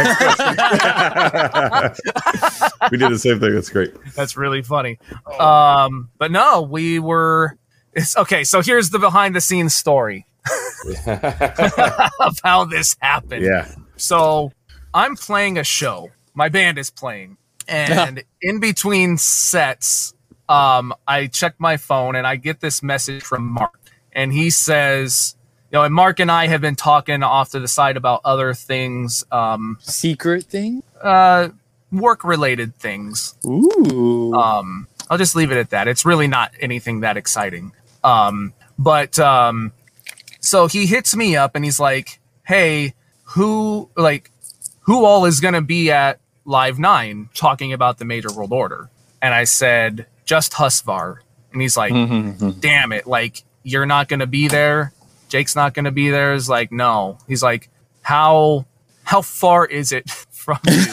we did the same thing. That's great. That's really funny. Um, but no, we were. It's okay. So here's the behind the scenes story [LAUGHS] of how this happened. Yeah. So I'm playing a show. My band is playing, and [LAUGHS] in between sets, um, I check my phone and I get this message from Mark, and he says, "You know, and Mark and I have been talking off to the side about other things, um, Secret thing. uh, work related things. Ooh. Um, I'll just leave it at that. It's really not anything that exciting. Um, but um, so he hits me up and he's like, "Hey, who like who all is going to be at Live Nine talking about the Major World Order?" And I said, "Just Husvar." And he's like, "Damn it! Like you're not going to be there. Jake's not going to be there. Is like, "No." He's like, "How how far is it [LAUGHS] from you?"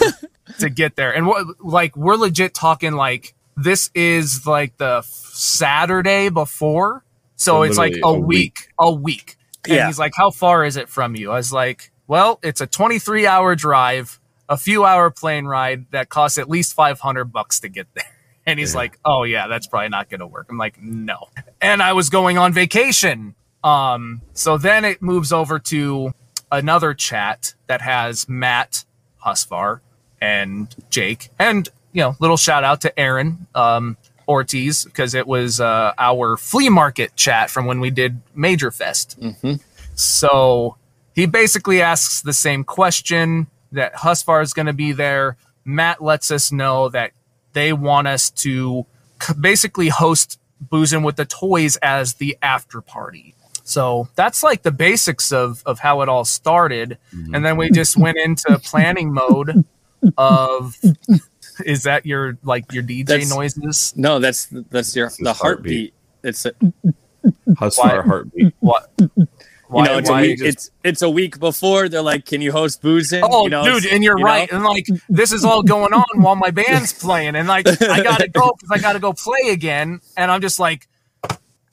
to [LAUGHS] get there. And what like we're legit talking like this is like the Saturday before. So So it's like a, a week, week. a week. And Yeah. he's like, How far is it from you? I was like, Well, it's a 23 hour drive, a few hour plane ride that costs at least 500 bucks to get there. [LAUGHS] And he's like, Oh, yeah, that's probably not going to work. I'm like, No. And I was going on vacation. Um, so then it moves over to another chat that has Matt Husvar and Jake, and you know, little shout out to Aaron um, Ortiz because it was uh, our flea market chat from when we did Major Fest. So he basically asks the same question that Husvar is going to be there. Matt lets us know that they want us to basically host Boozing with the Toys as the after party. So that's like the basics of of how it all started, mm-hmm. and then we just went into [LAUGHS] planning mode of Is that your like your DJ That's- noises? No, that's that's your It's the heartbeat. heartbeat. It's a, Hustler heartbeat. What? you know it's a why week just- it's it's a week before they're like, can you host boozing? Oh, you know, dude, and you're you know? right. And like, this is all going on while my [LAUGHS] band's playing, and like, I gotta go because I gotta go play again. And I'm just like,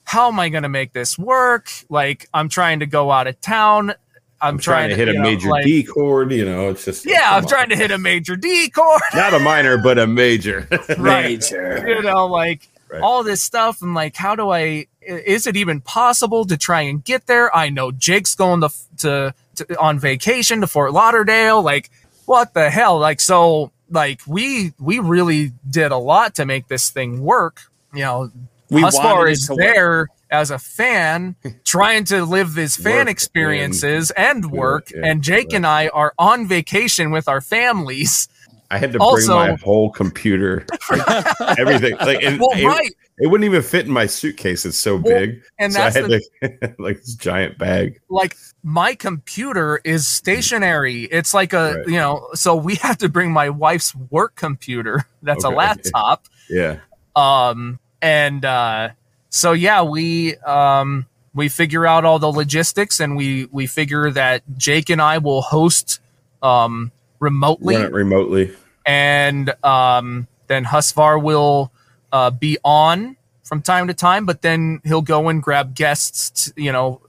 how am I gonna make this work? Like, I'm trying to go out of town. I'm, I'm trying to hit a know, major like- D chord. You know, it's just Yeah, come I'm on. trying to hit a major D chord. not a minor, but a major. [LAUGHS] right. Major. You know, like Right. all this stuff, and like, how do I? i- Is it even possible to try and get there? I know Jake's going to to, to on vacation to Fort Lauderdale. Like, what the hell? Like, so like we we really did a lot to make this thing work. You know, We it is to work. there as a fan, [LAUGHS] trying to live his fan experiences and work. yeah, and Jake and I are on vacation with our families. I had to Also- bring my whole computer, [LAUGHS] everything. Like, and Well, it, right. it wouldn't even fit in my suitcase. It's so big, and so I had the- to [LAUGHS] like this giant bag. like my computer is stationary. It's like a Right. you know, so we have to bring my wife's work computer. That's a laptop. Yeah, Um and uh so yeah, we um we figure out all the logistics and we we figure that Jake and I will host um remotely run it remotely. and um, then Husvar will uh, be on from time to time, but then he'll go and grab guests, you know,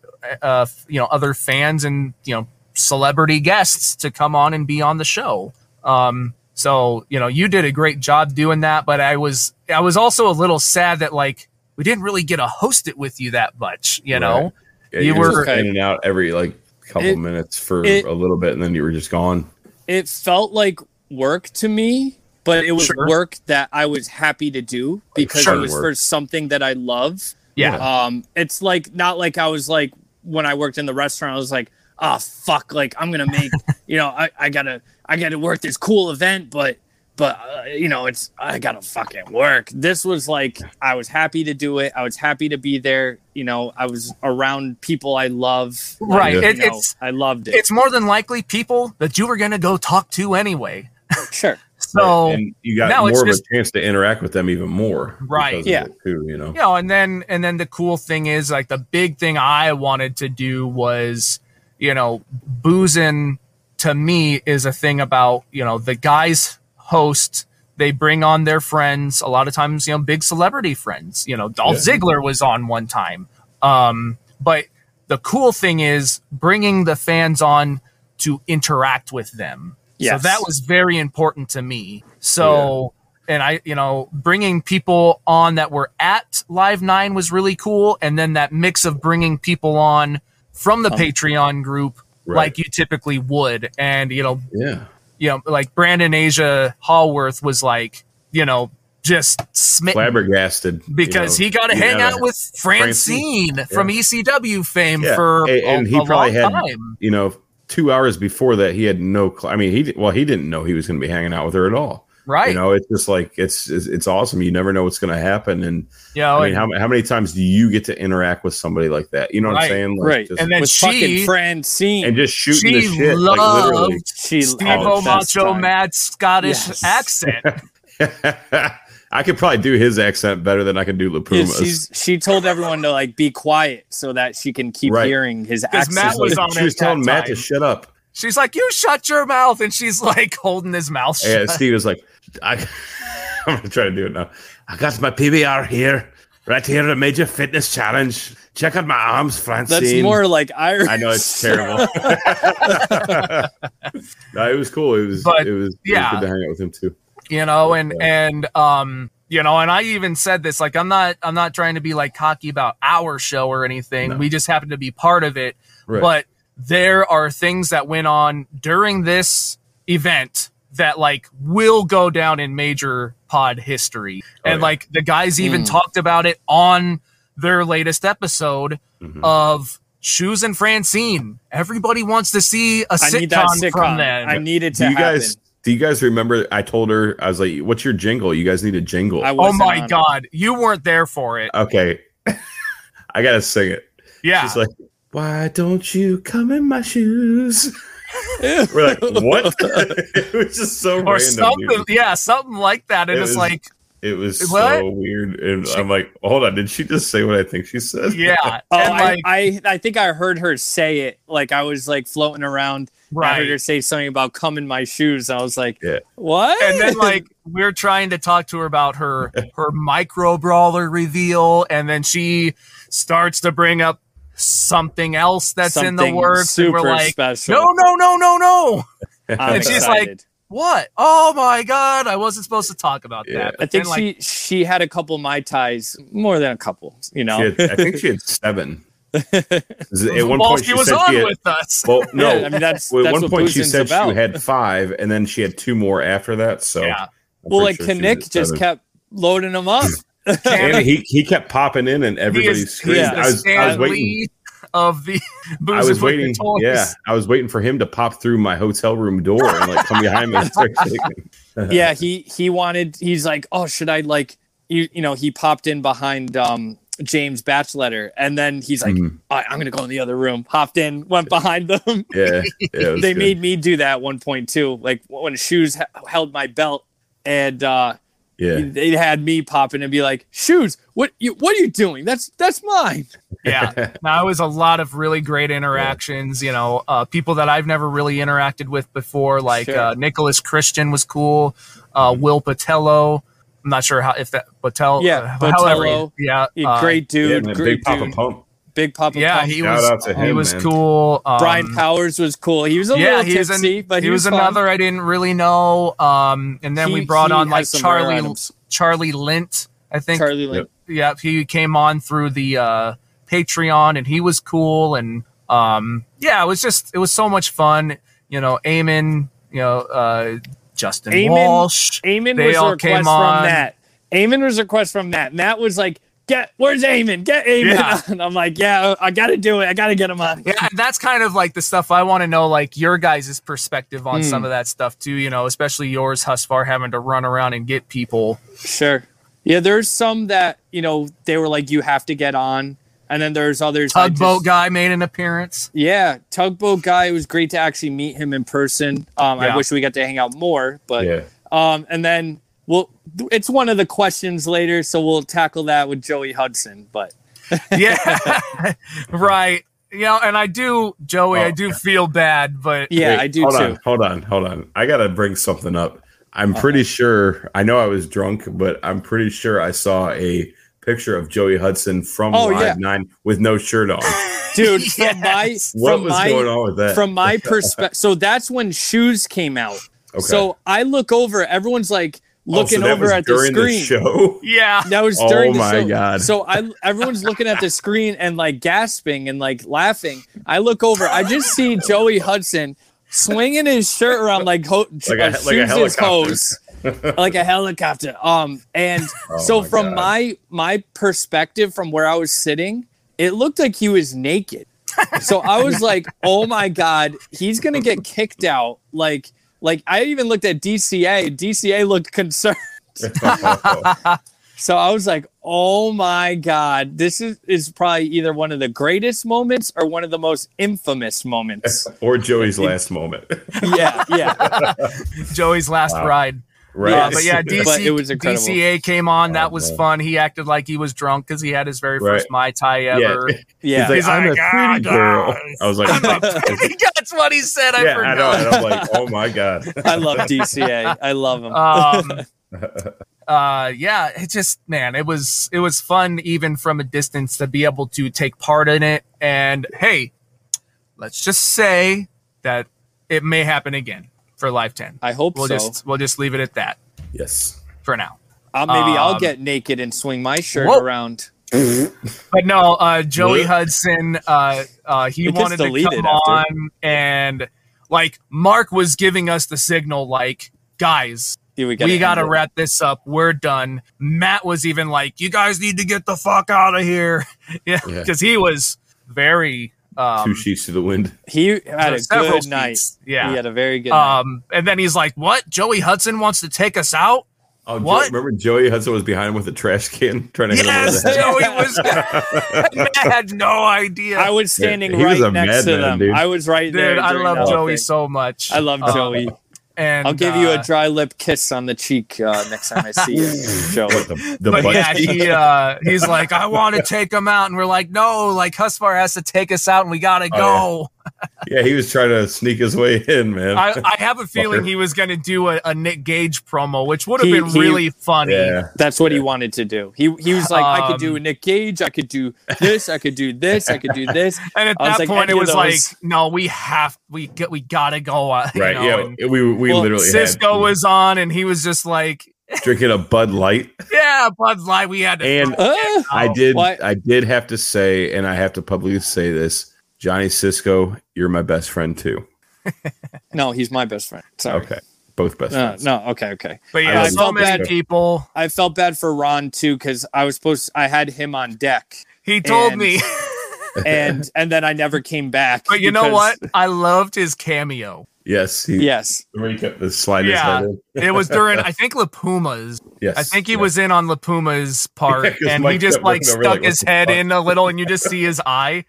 uh, you know, other fans and you know, celebrity guests to come on and be on the show. Um, so you know, you did a great job doing that, but I was I was also a little sad that like we didn't really get to host it with you that much, you know. Yeah, You you, were- were in and out every like couple It- minutes for it- a little bit, and then you were just gone. it felt like work to me, but it was Sure. work that I was happy to do because Sure. it was Work. for something that I love. Yeah. Um, it's like not like I was like when I worked in the restaurant, I was like, oh fuck, like I'm gonna make, [LAUGHS] you know, I, I gotta I gotta work this cool event, but but uh, you know, it's I gotta fucking work. This was like I was happy to do it. I was happy to be there. You know, I was around people I love. Like, Right. you It- know, it's- I loved it. It's more than likely people that you were going to go talk to anyway. [LAUGHS] sure. So and you got now it's more of just- a chance to interact with them even more. Right. Yeah. Too, you know. you know and then and then the cool thing is like the big thing i wanted to do was you know boozing to me is a thing about you know the guys host they bring on their friends a lot of times you know big celebrity friends you know dolph Yeah. ziggler was on one time um but the cool thing is bringing the fans on to interact with them Yes. so that was very important to me so and I, you know, bringing people on that were at Live Nine was really cool, and then that mix of bringing people on from the Patreon group, Right. like you typically would, and you know, Yeah. You know, like Brandon Asia Hallworth was like, you know, just smitten Flabbergasted because you know. he got to hang gotta- out with Francine, from ECW fame Yeah. for and, a, he probably had time. you know two hours before that he had no cl- i mean he well he didn't know he was going to be hanging out with her at all Right. you know it's just like it's it's, it's awesome you never know what's going to happen and yeah, know, i oh, mean how, how many times do you get to interact with somebody like that you know what Right. i'm saying like, Right. just- And then With she- fucking Francine. and just shooting the she shit like literally loved she Steve Oh, O best Macho. Mad Scottish Yes. accent. [LAUGHS] i could probably do his accent better than i can do Yeah, lapuma's she's she told everyone to like be quiet so that she can keep Right. hearing his accent. Matt was on she was telling that matt to shut up She's like, "You shut your mouth," and she's like [LAUGHS] holding his mouth shut. Yeah, Steve was like, I, [LAUGHS] I'm gonna try to do it now. I got my PBR here, right here, a Major Fitness Challenge. Check out my arms, Francine. That's more like Irish. I know it's terrible. [LAUGHS] [LAUGHS] no, it was cool. It was. But, it was. yeah. it was good to hang out with him too. you know, and and um, you know, and I even said this, like, I'm not, I'm not trying to be like cocky about our show or anything. No. We just happen to be part of it, Right. but there are things that went on during this event that like will go down in major pod history. Oh, and yeah. like the guys even Mm. talked about it on their latest episode Mhm. of Shoes and Francine. Everybody wants to see a I need that sitcom, sitcom. from them. I need it to do you happen. guys? Do you guys remember? I told her I was like, "What's your jingle? You guys need a jingle." I oh my on it. god, you weren't there for it. okay, [LAUGHS] I gotta sing it. Yeah. She's like, "Why don't you come in my shoes?" [LAUGHS] We're like, what? [LAUGHS] it was just so or random. something. dude. Yeah, something like that. And It it's was- like, It was What? so weird. And I'm like, hold on, did she just say what I think she said? yeah. [LAUGHS] Oh, and I, like, I I think I heard her say it. Like I was like floating around. I heard right. her say something about "come in my shoes." I was like, Yeah. "What?" and then like we're trying to talk to her about her her micro brawler reveal and then she starts to bring up something else that's in the Something works and we're like special. no no no no no [LAUGHS] I'm and she's like, what oh my god i wasn't supposed to talk about Yeah. that I think And, like, she she had a couple mai tais, more than a couple. You know, had, I think she had seven. [LAUGHS] At one while point, she she, was said on she had, with us [LAUGHS] Well, no. Yeah, I mean that's Well, at that's one what point, she said about. she had five, and then she had two more after that. So, yeah I'm well, like pretty sure she Kinnick just seven. kept loading them up. [CLEARS THROAT] and he he kept popping in, and everybody is, screamed. he's Yeah. the I was I was waiting. Lee of the [LAUGHS] I was waiting. Toys. Yeah, I was waiting for him to pop through my hotel room door and like come behind me and start [LAUGHS] yeah, he he wanted. He's like, oh, should I like you? You know, he popped in behind um James Batchletter, and then he's like. "All right, I'm gonna go in the other room. Hopped in, went behind them. [LAUGHS] Yeah, yeah. they good. made me do that at one point too. Like when shoes ha- held my belt, and uh Yeah, they had me pop in and be like, "Shoes, what you what are you doing? That's that's mine." yeah [LAUGHS] now it was a lot of really great interactions you know uh, people that i've never really interacted with before like Sure. uh, nicholas christian was cool uh, will patello i'm not sure how if that patel Yeah, uh, however- Botello. yeah Yeah, uh, great dude, man, great Big Papa dude, Pump. Big Papa. yeah Pump. he Shout was out to he was man. cool um, Brian Powers was cool. He was a yeah little tipsy, an, but he was, fun. another i didn't really know um and then we brought on like charlie items. charlie lint i think Charlie Lynn. yeah, he came on through the uh, Patreon, and he was cool, and um, yeah, it was just it was so much fun. You know, Eamon, you know, uh, Justin Eamon- Walsh. Eamon They was a all request came from on. Matt. Eamon was a request from Matt. Matt was like, "Get where's Eamon? Get Eamon!" Yeah. [LAUGHS] And I'm like, "Yeah, I got to do it. I got to get him on." Yeah, that's kind of like the stuff I want to know, like your guys' perspective on Hmm. some of that stuff too. You know, especially yours, Husfar, having to run around and get people. Sure. Yeah, there's some that you know they were like, "You have to get on," and then there's others. Tugboat just- guy made an appearance. Yeah, tugboat guy. It was great to actually meet him in person. Um, I wish we got to hang out more, but Yeah, um, and then we'll. It's one of the questions later, so we'll tackle that with Joey Hudson. But [LAUGHS] Yeah, right. You know, and I do, Joey, I Oh. do feel bad, but yeah, Wait, I do hold too. On, hold on, hold on. I gotta bring something up. I'm pretty sure. I know I was drunk, but I'm pretty sure I saw a picture of Joey Hudson from Oh, Live yeah. Nine with no shirt on. [LAUGHS] dude from my What from was my going on with that? from my [LAUGHS] perspective so that's when shoes came out Okay. so i look over everyone's like Oh, so looking over at the screen show. [LAUGHS] yeah, that was Oh during the show. Oh my show. God. so i everyone's looking at the screen and like gasping and like laughing i look over i just see joey hudson swinging his shirt around like ho- [LAUGHS] Like a- like a helicopter. hose [LAUGHS] like a helicopter um and Oh so my from God. my my perspective from where i was sitting it looked like he was naked so I was like, "Oh my god, he's gonna get kicked out!" Like, like I even looked at DCA. DCA looked concerned. [LAUGHS] So I was like, "Oh my god, this is is probably either one of the greatest moments or one of the most infamous moments." [LAUGHS] or Joey's [LAUGHS] last moment. yeah, yeah, Joey's last Wow. ride. Right. Uh, [LAUGHS] but yeah, DC, But it was incredible. DCA came on. Oh, that was man. fun. He acted like he was drunk because he had his very Right. first Mai Tai ever. [LAUGHS] yeah. He's like, He's I'm like, a "Ah, pretty girl. guys." I was like, [LAUGHS] That's what he said. I yeah, I know. And I'm like, oh my god. I love DCA. I love him. um uh yeah it just man it was it was fun even from a distance to be able to take part in it and hey let's just say that it may happen again for live 10 I hope we'll so. just we'll just leave it at that Yes. for now uh, maybe I'll um, get naked and swing my shirt Whoa. around. [LAUGHS] but no uh joey hudson uh uh he gets wanted to deleted come after. on and like mark was giving us the signal like guys Yeah, we we gotta wrap this up. We're done. Matt was even like, "You guys need to get the fuck out of here," [LAUGHS] yeah, Yeah. because he was very um, Two sheets to the wind. He had a several good night. seats. Yeah. he had a very good night. um, and then he's like, "What? Joey Hudson wants to take us out?" Oh, What? Joey, remember Joey Hudson was behind him with a trash can [LAUGHS] trying to hit him over Yes, the head? Joey was. [LAUGHS] [LAUGHS] Matt had no idea. I was standing he was right a next to madman, them. dude. I was right there. I love Joey thing. so much. I love Um, Joey. And I'll give you a uh, dry lip kiss on the cheek uh, next time I see you, [LAUGHS] [LAUGHS] Joey. What, the, the but butt yeah, he uh, he's like, I want to take him out, and we're like, no, like Husvar has to take us out, and we gotta Oh, go. yeah, he was trying to sneak his way in, man. I, I have a feeling he was gonna do a, a Nick Gage promo, which would have been he- really funny. yeah, That's what he wanted to do. He he was like, I could do Um, a Nick Gage, I could do this, I could do this, I could do this. [LAUGHS] And at I that like, point, any it was like, no, we have, we get, we gotta go. Uh, you right. know, yeah, and we we Well, literally Cisco had was on, and he was just like, [LAUGHS] drinking a Bud Light, yeah, Bud Light. We had to. and Uh, I did What? I did have to say, and I have to publicly say this, Johnny Cisco, you're my best friend too. [LAUGHS] no, he's my best friend. Sorry. Okay, both best No, friends. no, okay, okay. but yeah, love so many Cisco. people. I felt bad for Ron too because I was supposed I had him on deck He told And- me, [LAUGHS] and and then I never came back. but you know what? I loved his cameo. Yes, he, Yes. where he kept the slide his Yeah. head in. It was [LAUGHS] during, I think, Lapuma's. Yes, I think he yes. was in on Lapuma's part, Yeah, 'cause and he just like stuck like, his head in a little, and you just see his eye,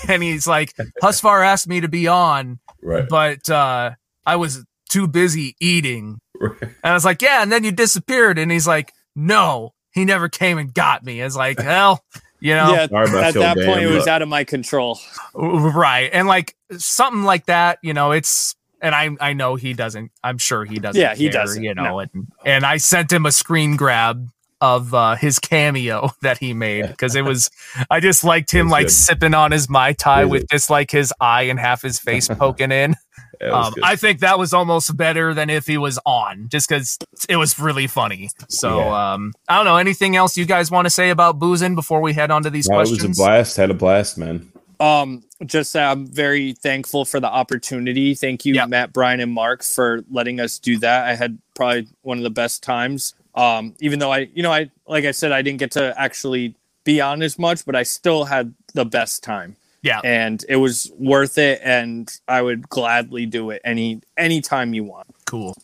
[LAUGHS] and he's like, Husfar asked me to be on, right. but uh, I was too busy eating." right. And I was like, "Yeah," and then you disappeared, and he's like, "No, he never came and got me." It's like, [LAUGHS] hell, you know, Yeah. At that point, it was luck. out of my control. right? And like something like that, you know, it's. And I, I know he doesn't. I'm sure he doesn't. Yeah, he care, doesn't, You know, no. and and I sent him a screen grab of uh, his cameo [LAUGHS] that he made because it was. [LAUGHS] I just liked him like good. sipping on his mai tai It was with just like his eye and half his face [LAUGHS] poking in. Um. I think that was almost better than if he was on, just because it was really funny. So Yeah. um, I don't know. Anything else you guys want to say about boozing before we head on to these No, it was a blast. Had a blast, man. Um, just uh, I'm very thankful for the opportunity. Thank you, Yep. Matt, Brian, and Mark, for letting us do that. I had probably one of the best times. Um, even though I, you know, I like I said, I didn't get to actually be on as much, but I still had the best time, yeah. and it was worth it. And I would gladly do it any any time you want. Cool.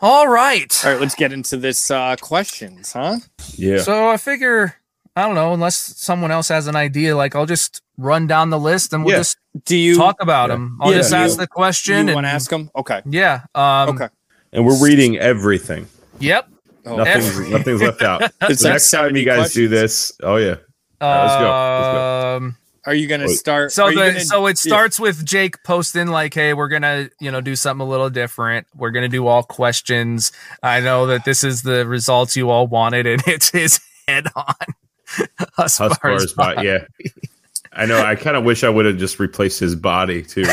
All right. All right, let's get into this uh, questions, huh? Yeah. So I figure, I don't know, unless someone else has an idea, like I'll just run down the list and we'll Yeah. just Do you talk about Yeah. them. I'll Yeah. just Do ask you- the question you and want to ask them? Okay, yeah. Um, okay. and we're reading everything. Yep. Oh, Nothing's Every- nothing's left out. [LAUGHS] It's the like next time you guys do this, oh yeah. All right, let's go. Let's go. Um, Are you gonna start? So the gonna- so it yeah. starts with Jake posting like, "Hey, we're gonna you know do something a little different. We're gonna do all questions. I know that this is the results you all wanted, and it's his head on [LAUGHS] Huspar's Huspar's body. Yeah. I know. I kind of wish I would have just replaced his body too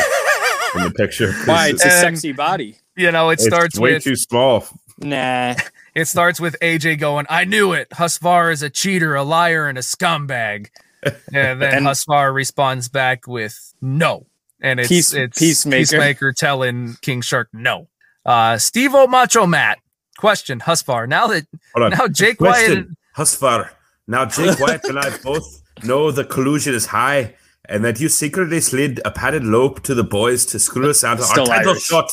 from the picture. Why? It's a sexy body. You know, it it's starts way with too small. Nah. It starts with AJ going, "I knew it. Husvar is a cheater, a liar, and a scumbag." And then [LAUGHS] And- Husvar responds back with "No," and it's Peace- it's Peacemaker. Peacemaker telling King Shark "No." Uh, Steve O Macho Matt question Husvar. Now that now Jake White Question, Husfar. Now Jake White and I both know the collusion is high, and that you secretly slid a padded lope to the boys to screw us out of our Still title Irish. shot.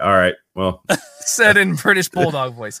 All right. Well, [LAUGHS] said in British bulldog voice.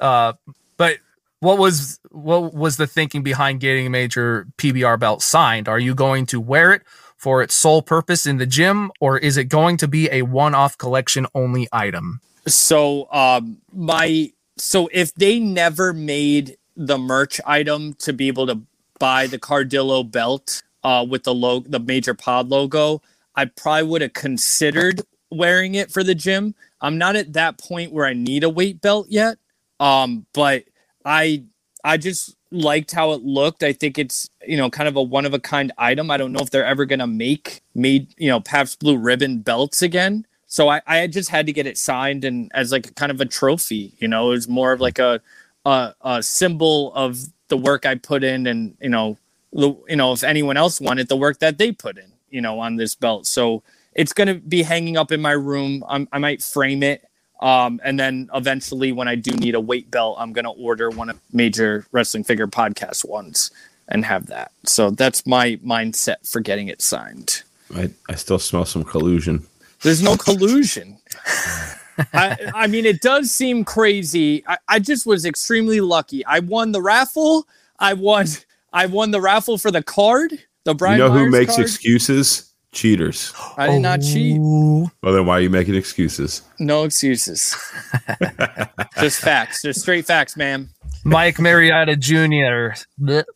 Uh, but what was what was the thinking behind getting a major PBR belt signed? Are you going to wear it for its sole purpose in the gym, or is it going to be a one-off collection only item? So um my so if they never made the merch item to be able to buy the Cardillo belt uh with the logo the major pod logo, I probably would have considered wearing it for the gym. I'm not at that point where I need a weight belt yet. Um but I I just liked how it looked. I think it's, you know, kind of a one of a kind item. I don't know if they're ever to make made, you know, Pabst Blue Ribbon belts again. So I, I just had to get it signed and as like kind of a trophy, you know, it was more of like a, a, a symbol of the work I put in and, you know, you know, if anyone else wanted the work that they put in, you know, on this belt. So it's going to be hanging up in my room. I'm, I might frame it. Um, and then eventually, when I do need a weight belt, I'm going to order one of major wrestling figure podcast ones and have that. So that's my mindset for getting it signed. I, I still smell some collusion. There's no collusion. [LAUGHS] I, I mean, it does seem crazy. I, I just was extremely lucky. I won the raffle. I won. I won the raffle for the card. The Brian. you know who makes card. excuses? Cheaters. I did not cheat. Well, then why are you making excuses? No excuses. [LAUGHS] just facts. Just straight facts, man. Mike Marietta Jr.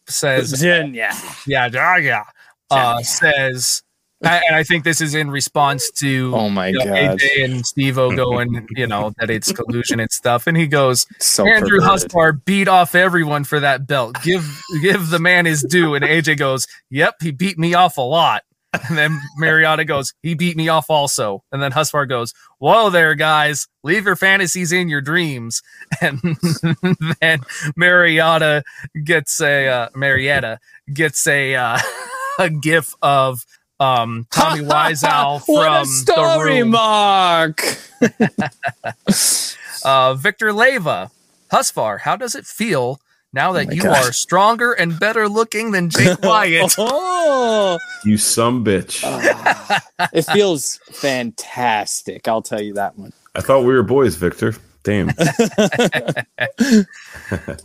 says, yeah. yeah, yeah, yeah, uh, says, I- and I think this is in response to Oh my you know, god. AJ and Steve O going, you know, that it's collusion and stuff. And he goes, So Andrew perverted. Huspar beat off everyone for that belt. Give give the man his due. And AJ goes, Yep, he beat me off a lot. [LAUGHS] And then Mariota goes, He beat me off also. And then Husfar goes, Whoa there, guys. Leave your fantasies in your dreams. [LAUGHS] And [LAUGHS] then Mariota gets a uh, Marietta gets a uh, a gif of um Tommy Wiseau what a from story, the room. Mark. Uh, Victor Leva, Husfar, how does it feel now that my you God. are stronger and better looking than Jake [LAUGHS] Wyatt? oh, You some bitch. it feels fantastic. I'll tell you that one. I thought we were boys, Victor. Damn. [LAUGHS]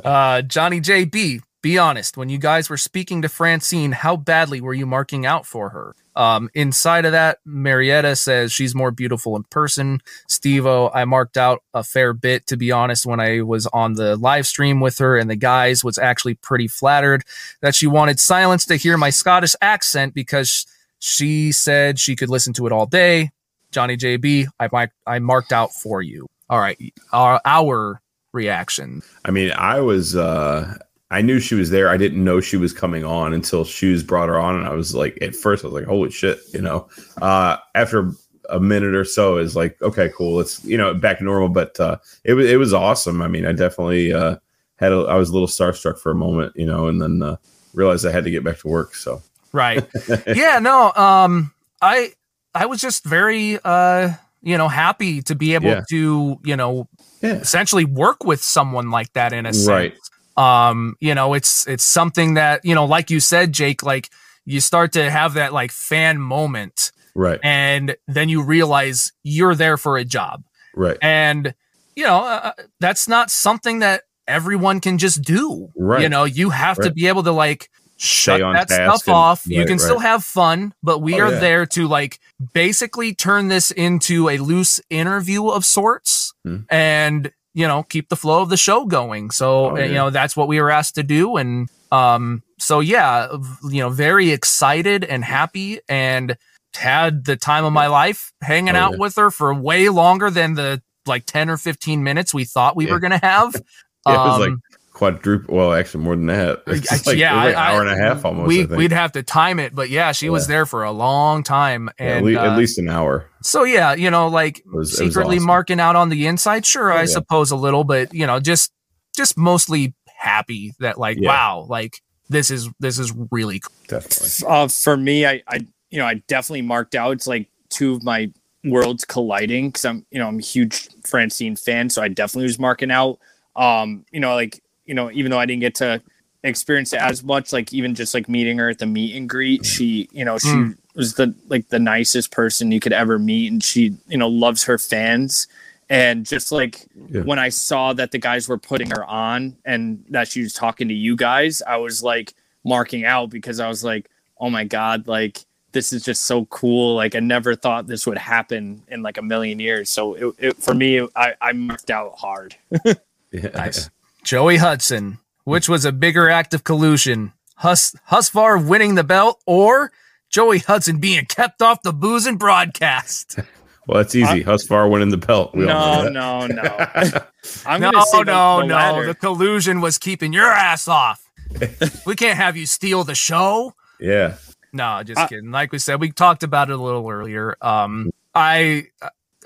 uh, Johnny JB, be honest. When you guys were speaking to Francine, how badly were you marking out for her? Um, inside of that, Marietta says she's more beautiful in person. Stevo, I marked out a fair bit, to be honest, when I was on the live stream with her, and the guys was actually pretty flattered that she wanted silence to hear my Scottish accent because she said she could listen to it all day. Johnny JB, I, I marked out for you. All right, our, our reaction. I mean, I was uh I knew she was there. I didn't know she was coming on until Shoes brought her on and I was like at first I was like, holy shit, you know. Uh after a minute or so is like, okay, cool. It's you know, back to normal. But uh it was it was awesome. I mean, I definitely uh had a I was a little starstruck for a moment, you know, and then uh realized I had to get back to work. So Right. [LAUGHS] yeah, no, um I I was just very uh you know happy to be able Yeah. to, you know, yeah. essentially work with someone like that in a sense. Right. Um, you know, it's it's something that, you know, like you said, Jake, like you start to have that like fan moment Right. and then you realize you're there for a job. Right. And you know, uh, that's not something that everyone can just do. Right. You know, you have to be able to like shut that stuff and- off. you right, can still have fun, but we Oh, are yeah. there to like basically turn this into a loose interview of sorts Hmm. and you know keep the flow of the show going. So Oh, uh, you know that's what we were asked to do, and um, so yeah, you know, very excited and happy and had the time of my life hanging Oh, out yeah. with her for way longer than the like 10 or 15 minutes we thought we Yeah. were going to have. [LAUGHS] Yeah, it was like Um, quadruple well, actually more than that. It's like, yeah, it was like I- an hour and a half almost. we, I think. we'd have to time it, but yeah, she was there for a long time. Yeah, at, le- uh, at least an hour. so yeah, you know, like was- secretly awesome. marking out on the inside, sure, Oh, I yeah. suppose a little, but you know, just just mostly happy that like Yeah. wow, like this is this is really cool. Definitely. uh, for me, I, I, you know, I definitely marked out. It's like two of my worlds colliding because I'm, you know, I'm a huge Francine fan, so I definitely was marking out. Um, you know, like, you know, even though I didn't get to experience it as much, like even just like meeting her at the meet and greet, she, you know, she Mm. was the like the nicest person you could ever meet, and she, you know, loves her fans. And just like Yeah. when I saw that the guys were putting her on and that she was talking to you guys, I was like marking out because I was like, oh my God, like this is just so cool. Like I never thought this would happen in like a million years. So it, it for me, I, I marked out hard. [LAUGHS] Yeah. Nice. Joey Hudson, which was a bigger act of collusion? Hus Husvar winning the belt or Joey Hudson being kept off the booze and broadcast? [LAUGHS] Well, that's easy. Husfar winning the belt. We all No, know that. no, no. [LAUGHS] I'm no, gonna say the- no, the no. The collusion was keeping your ass off. [LAUGHS] we can't have you steal the show. Yeah. No, just I- kidding. Like we said, we talked about it a little earlier. Um, I,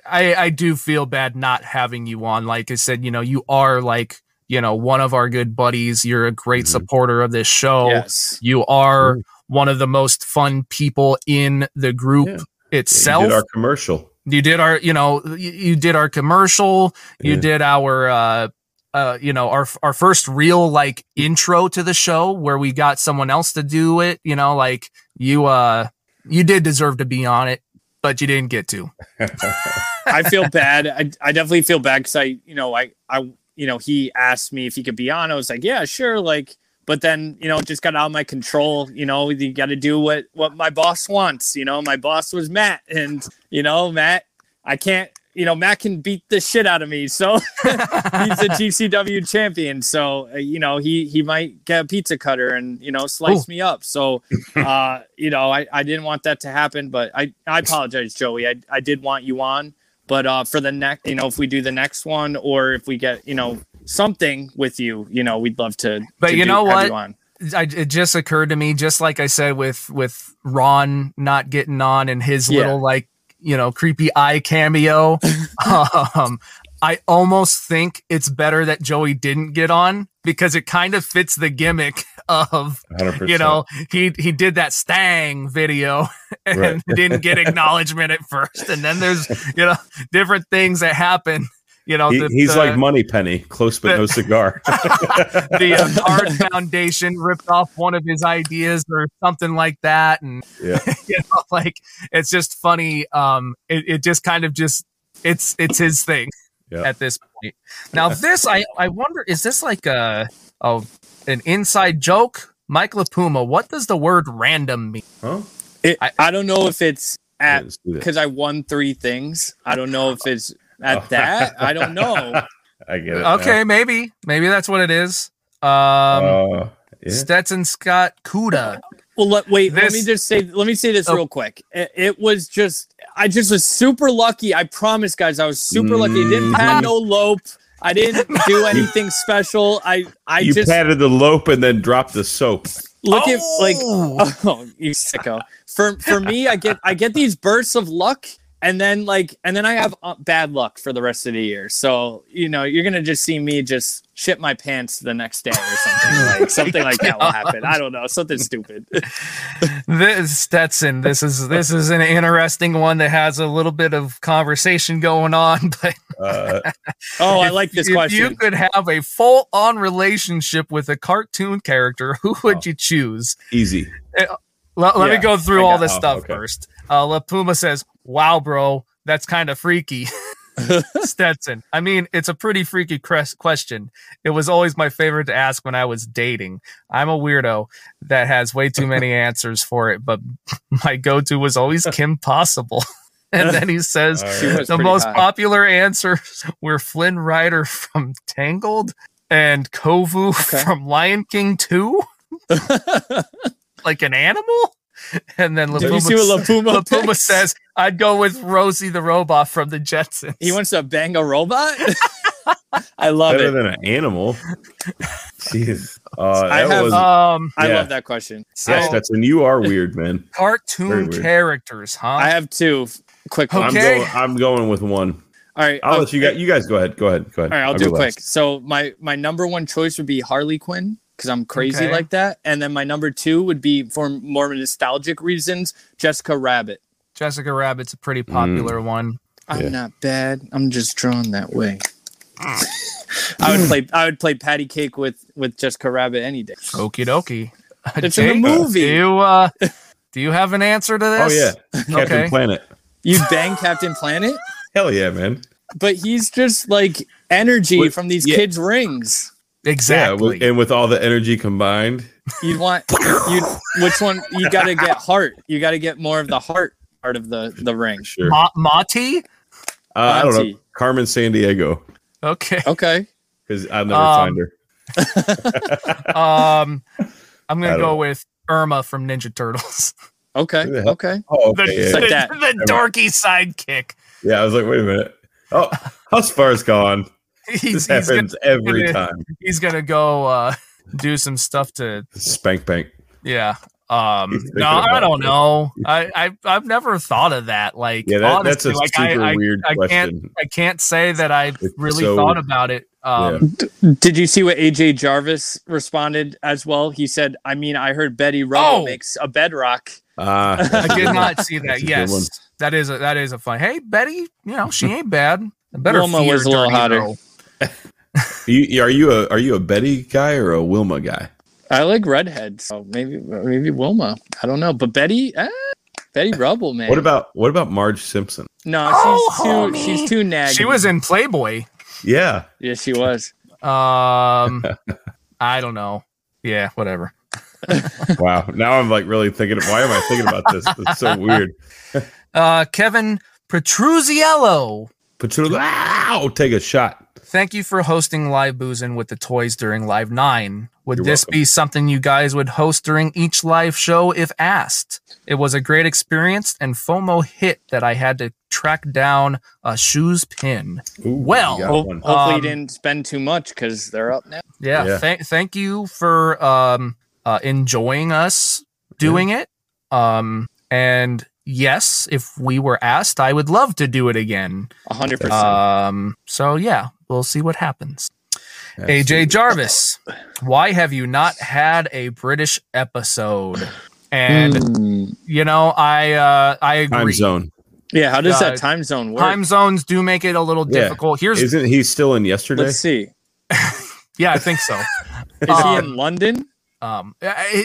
I, I do feel bad not having you on. Like I said, you know, you are like, you know, one of our good buddies. You're a great Mhm. supporter of this show. yes. You are one of the most fun people in the group Yeah. itself. You did our commercial. you did our you know you, you did our commercial you did our uh uh you know our our first real like intro to the show where we got someone else to do it you know like you uh you did deserve to be on it but you didn't get to. [LAUGHS] I feel bad. I, I definitely feel bad because I, you know, I, I, you know, he asked me if he could be on. I was like, yeah, sure. Like, but then, you know, just got out of my control. You know, you got to do what what my boss wants. You know, my boss was Matt, and you know, Matt, I can't. You know, Matt can beat the shit out of me. So [LAUGHS] he's a GCW champion. So uh, you know, he he might get a pizza cutter and you know slice Ooh. me up. So uh, you know, I, I didn't want that to happen, but I I apologize, Joey. I I did want you on, but uh, for the next, you know, if we do the next one or if we get you know something with you, you know, we'd love to. But to you know what? you. I, it just occurred to me, just like I said with with Ron not getting on and his Yeah. little like you know creepy eye cameo. [LAUGHS] um, I almost think it's better that Joey didn't get on because it kind of fits the gimmick [LAUGHS] of 100%. you know he he did that Stang video [LAUGHS] and Right. [LAUGHS] didn't get acknowledgement at first, and then there's you know different things that happen. You know, He- the- he's the- like Money Penny, close but no cigar. the uh, Card Foundation ripped off one of his ideas or something like that, and yeah. you know, like it's just funny. Um, it, it just kind of just it's it's his thing Yeah. at this point. Now, this I I wonder is this like a a an inside joke? Mike LaPuma, what does the word random mean? Huh? It, I- I, don't know if it's at let's do this. because I won three things. I don't know if it's [LAUGHS] at Oh. that. I don't know. [LAUGHS] I get it. now. Okay, maybe maybe that's what it is. Um, Uh, yeah. Stetson Scott Kuda. Well, let, wait. let me just say. Let me say this Oh. real quick. It, it was just. I just was super lucky. I promise, guys. I was super lucky. I didn't have no lope. I didn't do [LAUGHS] anything special. I I you just patted the lope and then dropped the soap. look at like Oh. [LAUGHS] oh you sicko. For for me, I get I get these bursts of luck. And then like, and then I have uh, bad luck for the rest of the year. So you know, you're gonna just see me just shit my pants the next day or something like [LAUGHS] something like that will happen. I don't know, something [LAUGHS] stupid. this Stetson, this is this is an interesting one that has a little bit of conversation going on. [LAUGHS] But Uh, Oh, I like this if question. you could have a full on relationship with a cartoon character, who would Oh. you choose? easy. Let, let me go through all this oh, stuff okay. first. Uh, La Puma says, "Wow, bro, that's kind of freaky." Stetson. I mean, it's a pretty freaky cres- question. It was always my favorite to ask when I was dating. I'm a weirdo that has way too many [LAUGHS] answers for it, but [LAUGHS] my go-to was always Kim Possible. [LAUGHS] and then he says right. the most high. popular answers were Flynn Rider from Tangled and Kovu Okay. from Lion King 2, like an animal. [LAUGHS] And then Did you LaPuma, see what La Puma La Puma says, I'd go with Rosie the robot from the Jetsons. He wants to bang a robot. [LAUGHS] I love it. Better it. than an animal. Jeez. Uh, I that have- was, um, I love that question. so yes, that's and you are weird, man. [LAUGHS] Cartoon weird. characters, huh? I have two quick Okay. I'm going. I'm going with one. All right, I'll um, let you guys. You guys go ahead. Go ahead. Go ahead. All right, I'll, go do it quick. last. So my my number one choice would be Harley Quinn because I'm crazy Okay. like that, and then my number two would be for more nostalgic reasons, Jessica Rabbit. Jessica Rabbit's a pretty popular one. I'm Yeah. not bad. I'm just drawn that way. [LAUGHS] I would play. I would play patty cake with with Jessica Rabbit any day. Okie dokie. [LAUGHS] It's in the movie. Do you, uh, do you have an answer to this? Oh yeah, [LAUGHS] Captain Okay. Planet. You bang Captain Planet, Hell yeah, man. but he's just like energy Wait, from these yeah. kids' rings. Yeah, Exactly. with, and with all the energy combined, You'd want you. Which one? You got to get heart. You got to get more of the heart part of the the ring. sure. Uh, Ma- Mati? I don't know. Carmen Sandiego, Okay. Okay. because I'll never Um, find her. [LAUGHS] Um, I'm gonna go know. with Irma from Ninja Turtles. [LAUGHS] Okay. Who the hell- Okay. Oh, the, okay. Yeah, the- that. the dorky sidekick. yeah. I was like, wait a minute. Oh, how's far's gone? [LAUGHS] He's, This he's, gonna, happens every gonna- time. he's gonna go uh, do some stuff to Spank bank. yeah. Um, no, I don't it. know. I, I I've never thought of that. Like, Yeah, that, that's honestly, a like, super I, I, weird I can't. I can't say that I've really so- thought about it. Um, Did you see what AJ Jarvis responded as well? He said, "I mean, I heard Betty Rubble Oh! makes a bedrock." Ah, [LAUGHS] I did not [LAUGHS] see that. That's a good one. Yes, that is a that is a fun. Hey, Betty, you know she ain't bad. Better Wilma her was a little dirty, hotter. though. You, are you a are you a Betty guy or a Wilma guy? I like redheads, so maybe maybe Wilma. I don't know, but Betty, eh, Betty Rubble, man. What about what about Marge Simpson? No, Oh, she's too homie. she's too naggy. She was in Playboy. Yeah, Yeah, she was. Um, [LAUGHS] I don't know. Yeah, whatever. [LAUGHS] wow. Now I'm like really thinking. Why am I thinking about this? It's so weird. Uh, Kevin Petruziello. But you wow, take a shot. Thank you for hosting live boozing with the toys during Live 9. Would You're this welcome. be something you guys would host during each live show if asked? It was a great experience and FOMO hit that I had to track down a shoes pin. Ooh, Well, you Ho- hopefully, Um, you didn't spend too much because they're up now. Yeah, Yeah. Thank, thank you for um, uh, enjoying us doing it. Um, and yes, if we were asked, I would love to do it again. A hundred percent. Um, so yeah, we'll see what happens. Absolutely. AJ Jarvis, why have you not had a British episode? And you know, I uh, I agree. time zone. Yeah, how does uh, that time zone work? Time zones do make it a little Yeah. difficult. Here's Isn't he still in yesterday? Let's see. [LAUGHS] yeah, I think so. Is he Um, in London? Um,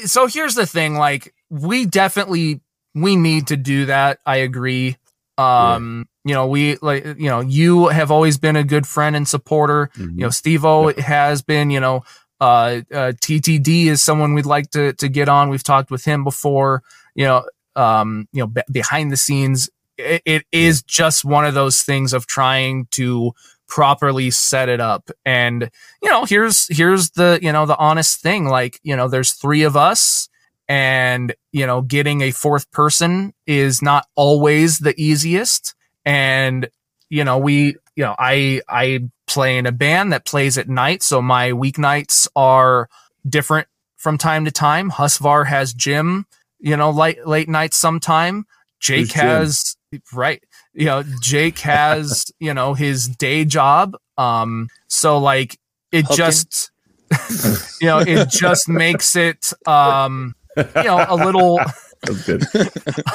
so here's the thing, like we definitely we need to do that. I agree. Um, you know, we like you know, you have always been a good friend and supporter. Mhm. You know, Steve O has been, you know, uh, uh, TTD is someone we'd like to to get on. We've talked with him before. You know, um, you know, be- behind the scenes, it, it is just one of those things of trying to properly set it up and you know here's here's the you know the honest thing like you know there's three of us and you know getting a fourth person is not always the easiest and you know we you know i i play in a band that plays at night. So my weeknights are different from time to time. Husvar has gym you know late late nights sometime. Jake Jim? has right you know jake has [LAUGHS] you know his day job. Um so like it just [LAUGHS] you know it just makes it um you know a little [LAUGHS] That's good. [LAUGHS]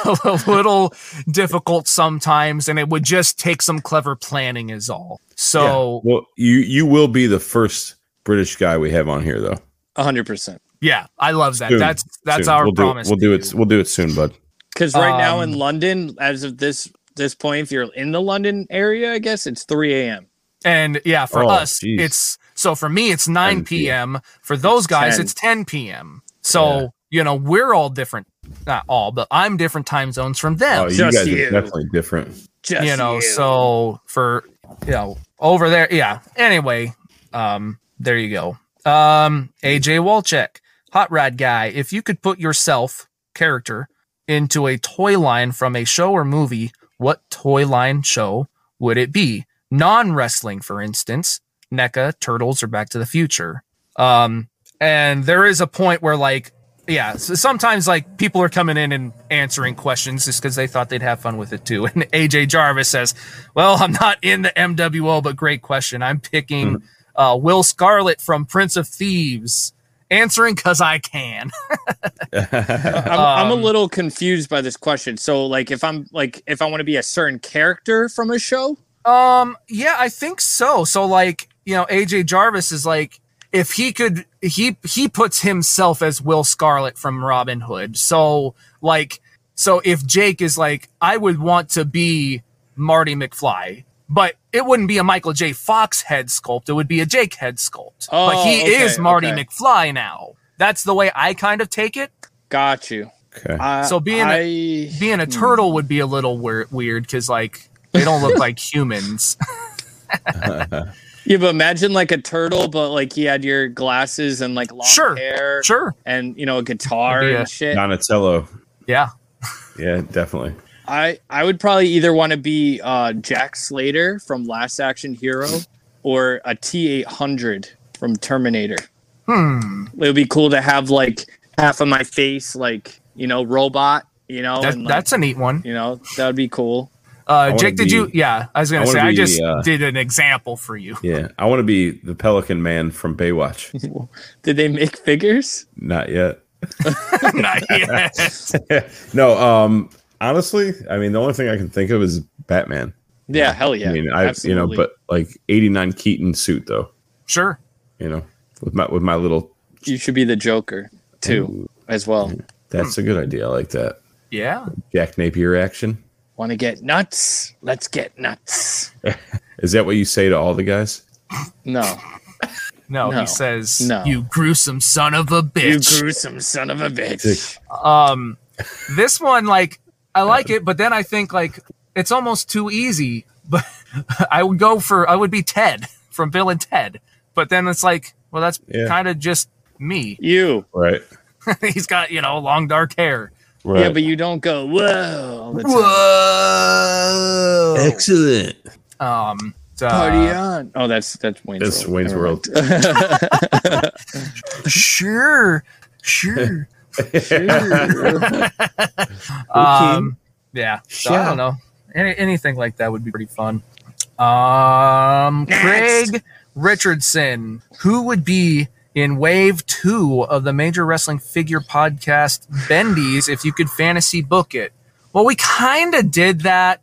a little difficult sometimes and it would just take some clever planning is all so Well, you you will be the first British guy we have on here, though. A hundred percent. yeah, i love that Soon. that's that's Soon. our we'll promise Do we'll do it. you. We'll do it soon, bud. Because right now in Um, London, as of this this point, if you're in the London area, I guess it's three a.m. and yeah for Oh, us geez. it's so for me it's 9 10 p.m for those guys 10. it's 10 p.m so you know we're all different not all but i'm different time zones from them Oh, you Just guys you. are definitely different. Just you know so for you know over there yeah anyway um there you go um aj walchek hot rod guy if you could put yourself character into a toy line from a show or movie what toy line show would it be non-wrestling for instance NECA, Turtles, or Back to the Future. Um, and there is a point where like, yeah, so sometimes like people are coming in and answering questions just because they thought they'd have fun with it too. [LAUGHS] And AJ Jarvis says, "Well, I'm not in the MWO, but great question. I'm picking uh, Will Scarlet from Prince of Thieves." Answering because I can. [LAUGHS] [LAUGHS] I'm, I'm a um, little confused by this question. So, like, if I'm like, if I want to be a certain character from a show, Um, yeah, I think so. So like, you know, AJ Jarvis is like if he could he he puts himself as Will Scarlet from Robin Hood. So like so if Jake is like I would want to be Marty McFly, but it wouldn't be a Michael J. Fox head sculpt, it would be a Jake head sculpt. Oh, but he oh, okay, is Marty okay. McFly now. That's the way I kind of take it. got you. Okay. I, So being a- I, Being a hmm. turtle would be a little weird weird cuz like they don't look [LAUGHS] like humans. [LAUGHS] [LAUGHS] yeah, but imagine like a turtle, but like he had your glasses and like long Sure, hair, Sure. and you know a guitar That'd a- and shit. Donatello. Yeah. Yeah, definitely. I I would probably either want to be uh, Jack Slater from Last Action Hero or a T eight hundred from Terminator. Hmm. It would be cool to have like half of my face, like you know, robot. You know, That, and, like, that's a neat one. you know that would be cool. Uh, Jake, did be- you? Yeah, I was gonna I say wanna I just uh, did an example for you. Yeah, I want to be the Pelican Man from Baywatch. [LAUGHS] Did they make figures? Not yet. [LAUGHS] Not yet. [LAUGHS] no, um, honestly, I mean, the only thing I can think of is Batman. Yeah, hell yeah. I mean, I you know, but like '89 Keaton suit though, Sure. you know, with my with my little. you should be the Joker too, as well. That's a good idea. I like that. Yeah. Jack Napier action. Want to get nuts? Let's get nuts. [LAUGHS] Is that what you say to all the guys? No, No, No. he says, No. "You gruesome son of a bitch." you gruesome son of a bitch. um, this one, like, I like it, but then I think like it's almost too easy. But [LAUGHS] I would go for I would be Ted from Bill and Ted. But then it's like, well, that's Yeah. kind of just me. You. Right. [LAUGHS] He's got you know long dark hair. Right. Yeah, but you don't go whoa. all the time. Whoa! Excellent. Um, uh, Party on. Oh, that's that's Wayne's That's World. Wayne's World. mind. [LAUGHS] sure, sure. [LAUGHS] Um, yeah. So I don't know. Any, anything like that would be pretty fun. Um, Craig Richardson, who would be in wave two of the Major Wrestling Figure Podcast Bendies if you could fantasy book it? Well, we kind of did that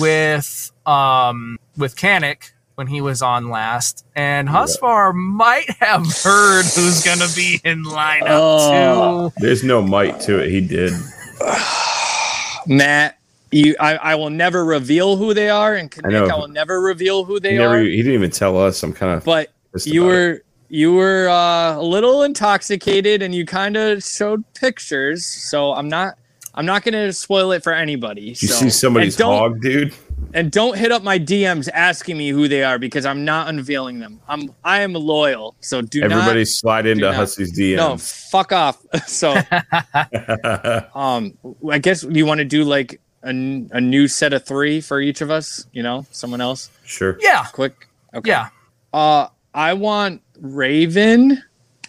with um with Kanik when he was on last, and Husvar might have heard who's gonna be in lineup Oh. too. There's no might to it. He did. [SIGHS] Matt, you I, I will never reveal who they are, and I I will never reveal who they He, never, are. he didn't even tell us. I'm kind of. But you about were you were uh, a little intoxicated, and you kind of showed pictures. So I'm not I'm not gonna spoil it for anybody. Did you so- see somebody's and don't, hog, dude? And don't hit up my DMs asking me who they are because I'm not unveiling them. I'm I am loyal, so do not. Everybody not. slide into not. Hussey's No, fuck off. [LAUGHS] so, [LAUGHS] um, I guess you want to do like a, a new set of three for each of us. You know, someone else. sure. Yeah, Quick. Okay. yeah. Uh, I want Raven,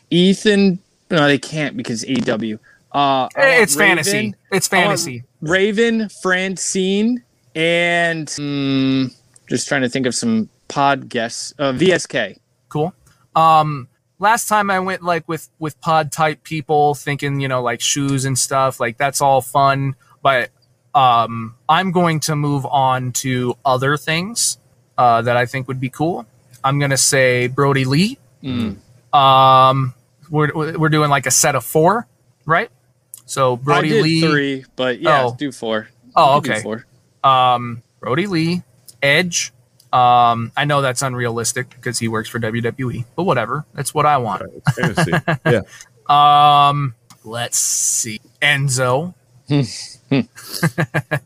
Ethan. No, they can't because AW. Uh, It's Raven- fantasy. It's fantasy. Raven, Francine, and mm, just trying to think of some pod guests. Uh, VSK. Cool. Um, last time I went like with with pod type people, thinking you know like shoes and stuff. Like that's all fun, but um, I'm going to move on to other things uh, that I think would be cool. I'm gonna say Brodie Lee. Mm. Um, we're we're doing like a set of four, right? So I Brodie did Lee. three, but yeah, Oh. do four. Oh, You can do okay. four. um, Brodie Lee, Edge. Um, I know that's unrealistic because he works for WWE, but whatever. That's what I want. It's yeah. [LAUGHS] Um, let's see, Enzo. [LAUGHS]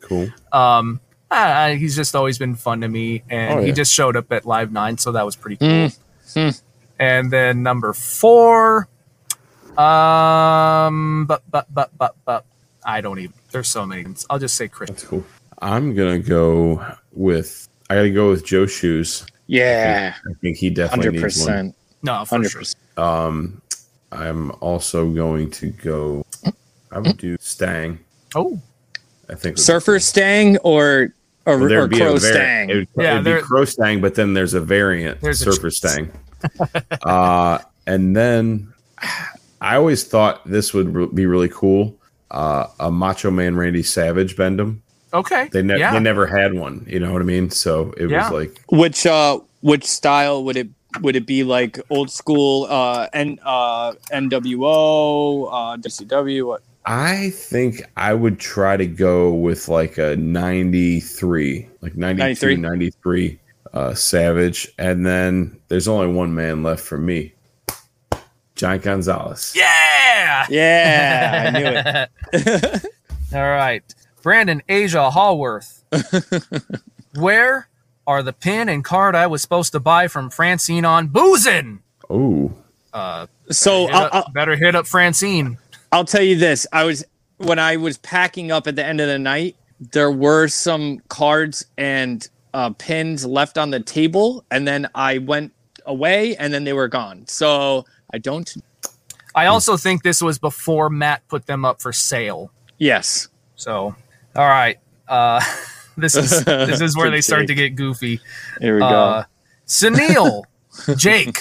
Cool. Um, I, I- he's just always been fun to me, and Oh, he just showed up at Live Nine, so that was pretty cool. And then number four, um, but but but but but I don't even. There's so many. I'll just say Chris. That's cool. I'm gonna go with. I gotta go with Joe Shoes. Yeah, I think he definitely hundred needs one. percent, No, for hundred sure. percent. Um, I'm also going to go. I would do Stang. Oh, I think Surfer Stang or or, or there'd a Crow vari- Stang. It would, Yeah, it'd there- be Crow Stang, but then there's a variant, There's a Surfer choice. Stang. [LAUGHS] uh, and then I always thought this would re- be really cool. Uh, a Macho Man Randy Savage Bendham. okay. They, ne- yeah. they never had one. You know what I mean? So it Yeah. was like Which uh, which style would it would it be like old school uh N uh NWO uh WCW what I think I would try to go with like a 93, like 92, 93? 93 uh, Savage. And then there's only one man left for me Giant Gonzalez. Yeah. yeah I knew it [LAUGHS] All right. Brandon Asia Hallworth. [LAUGHS] Where are the pin and card I was supposed to buy from Francine on boozing? Oh, Uh, so hit I'll, up- I'll, better hit up Francine. I'll tell you this I was when I was packing up at the end of the night there were some cards and uh, pins left on the table and then I went away and then they were gone so I don't I also think this was before Matt put them up for sale. yes So, all right. Uh, [LAUGHS] this is [LAUGHS] this is where they start Jake. to get goofy. here we go Uh, Sunil, [LAUGHS] Jake,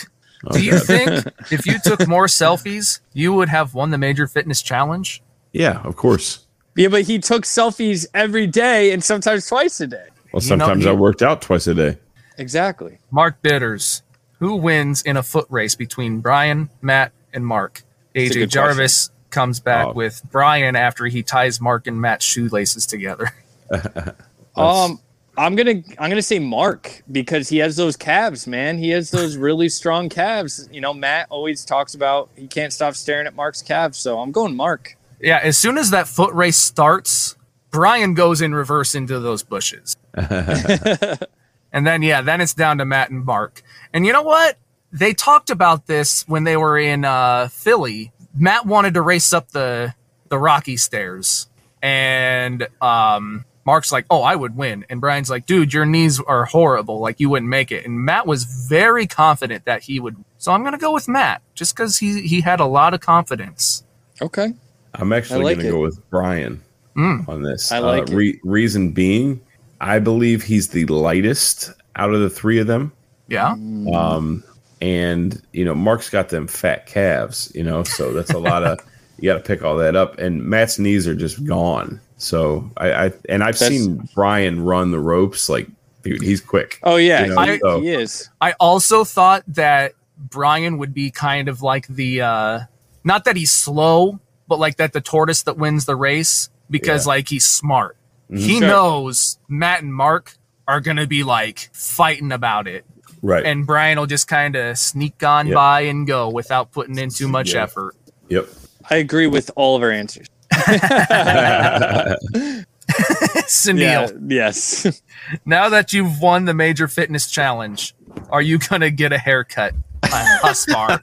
do you think if you took more selfies, you would have won the major fitness challenge? yeah, of course. Yeah, but he took selfies every day and sometimes twice a day. Well, You know, sometimes he- I worked out twice a day. Exactly. Mark Bitters, who wins in a foot race between Brian, Matt, and Mark? AJ good Jarvis, comes back Oh. with Brian after he ties Mark and Matt's shoelaces together. [LAUGHS] Um, I'm gonna I'm gonna say Mark because he has those calves, man. He has those really strong calves. You know, Matt always talks about he can't stop staring at Mark's calves, so I'm going Mark. Yeah, as soon as that foot race starts, Brian goes in reverse into those bushes. [LAUGHS] and then, yeah, then it's down to Matt and Mark. And you know what? They talked about this when they were in uh, Philly. Matt wanted to race up the the rocky stairs, and um, Mark's like, "Oh, I would win," and Brian's like, "Dude, your knees are horrible. Like you wouldn't make it." And Matt was very confident that he would. So I'm gonna go with Matt, just because he he had a lot of confidence. Okay. I'm actually like going to it. go with Brian Mm. on this. I like uh, it. re- reason being, I believe he's the lightest out of the three of them. Yeah. Um, and you know, Mark's got them fat calves, you know, so that's a lot of [LAUGHS] you got to pick all that up. And Matt's knees are just gone. So I, I and I've That's- seen Brian run the ropes like, dude, he's quick. Oh yeah, You know, he, so- he is. I also thought that Brian would be kind of like the uh not that he's slow, but like that the tortoise that wins the race because Yeah. like he's smart. He Sure. knows Matt and Mark are gonna be like fighting about it. Right. And Brian will just kind of sneak on Yep. by and go without putting in too much Yeah. effort. yep. I agree with all of our answers. [LAUGHS] Sunil, Yeah. Yes. now that you've won the major fitness challenge, are you gonna get a haircut? [LAUGHS] Husvar.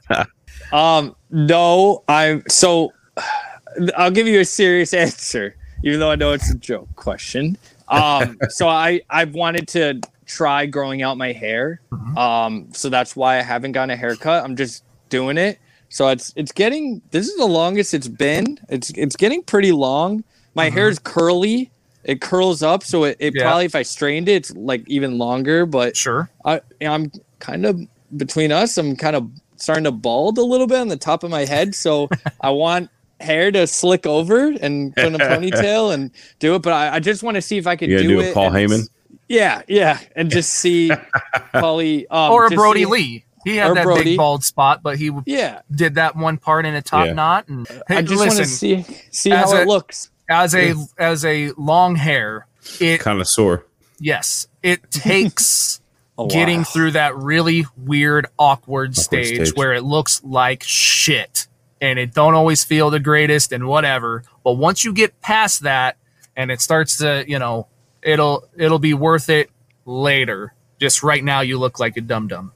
Um, no, I'm so [SIGHS] I'll give you a serious [LAUGHS] answer, even though I know it's a joke question. Um, [LAUGHS] so I I've wanted to try growing out my hair. Um, so that's why I haven't gotten a haircut. I'm just doing it. So it's it's getting this is the longest it's been. It's it's getting pretty long. My hair is curly. It curls up, so it, it Yeah. probably if I strained it, it's like even longer. But sure. I I'm kind of between us. I'm kind of starting to bald a little bit on the top of my head, so [LAUGHS] I want hair to slick over and put in a ponytail and do it. But I, I just want to see if I could do, do it. a Paul and Heyman? Yeah, yeah, and just see [LAUGHS] Paulie um, or a Brodie see- Lee. He had that Brodie. big bald spot, but he Yeah, did that one part in a top Yeah. knot. And hey, I just want to see see as how a- it looks. as a as a long hair, it Connoisseur. yes, it takes [LAUGHS] getting while. through that really weird, awkward, stage, stage. where it looks like shit and it don't always feel the greatest and whatever. But once you get past that and it starts to, you know, it'll it'll be worth it later. Just right now, you look like a dum dum.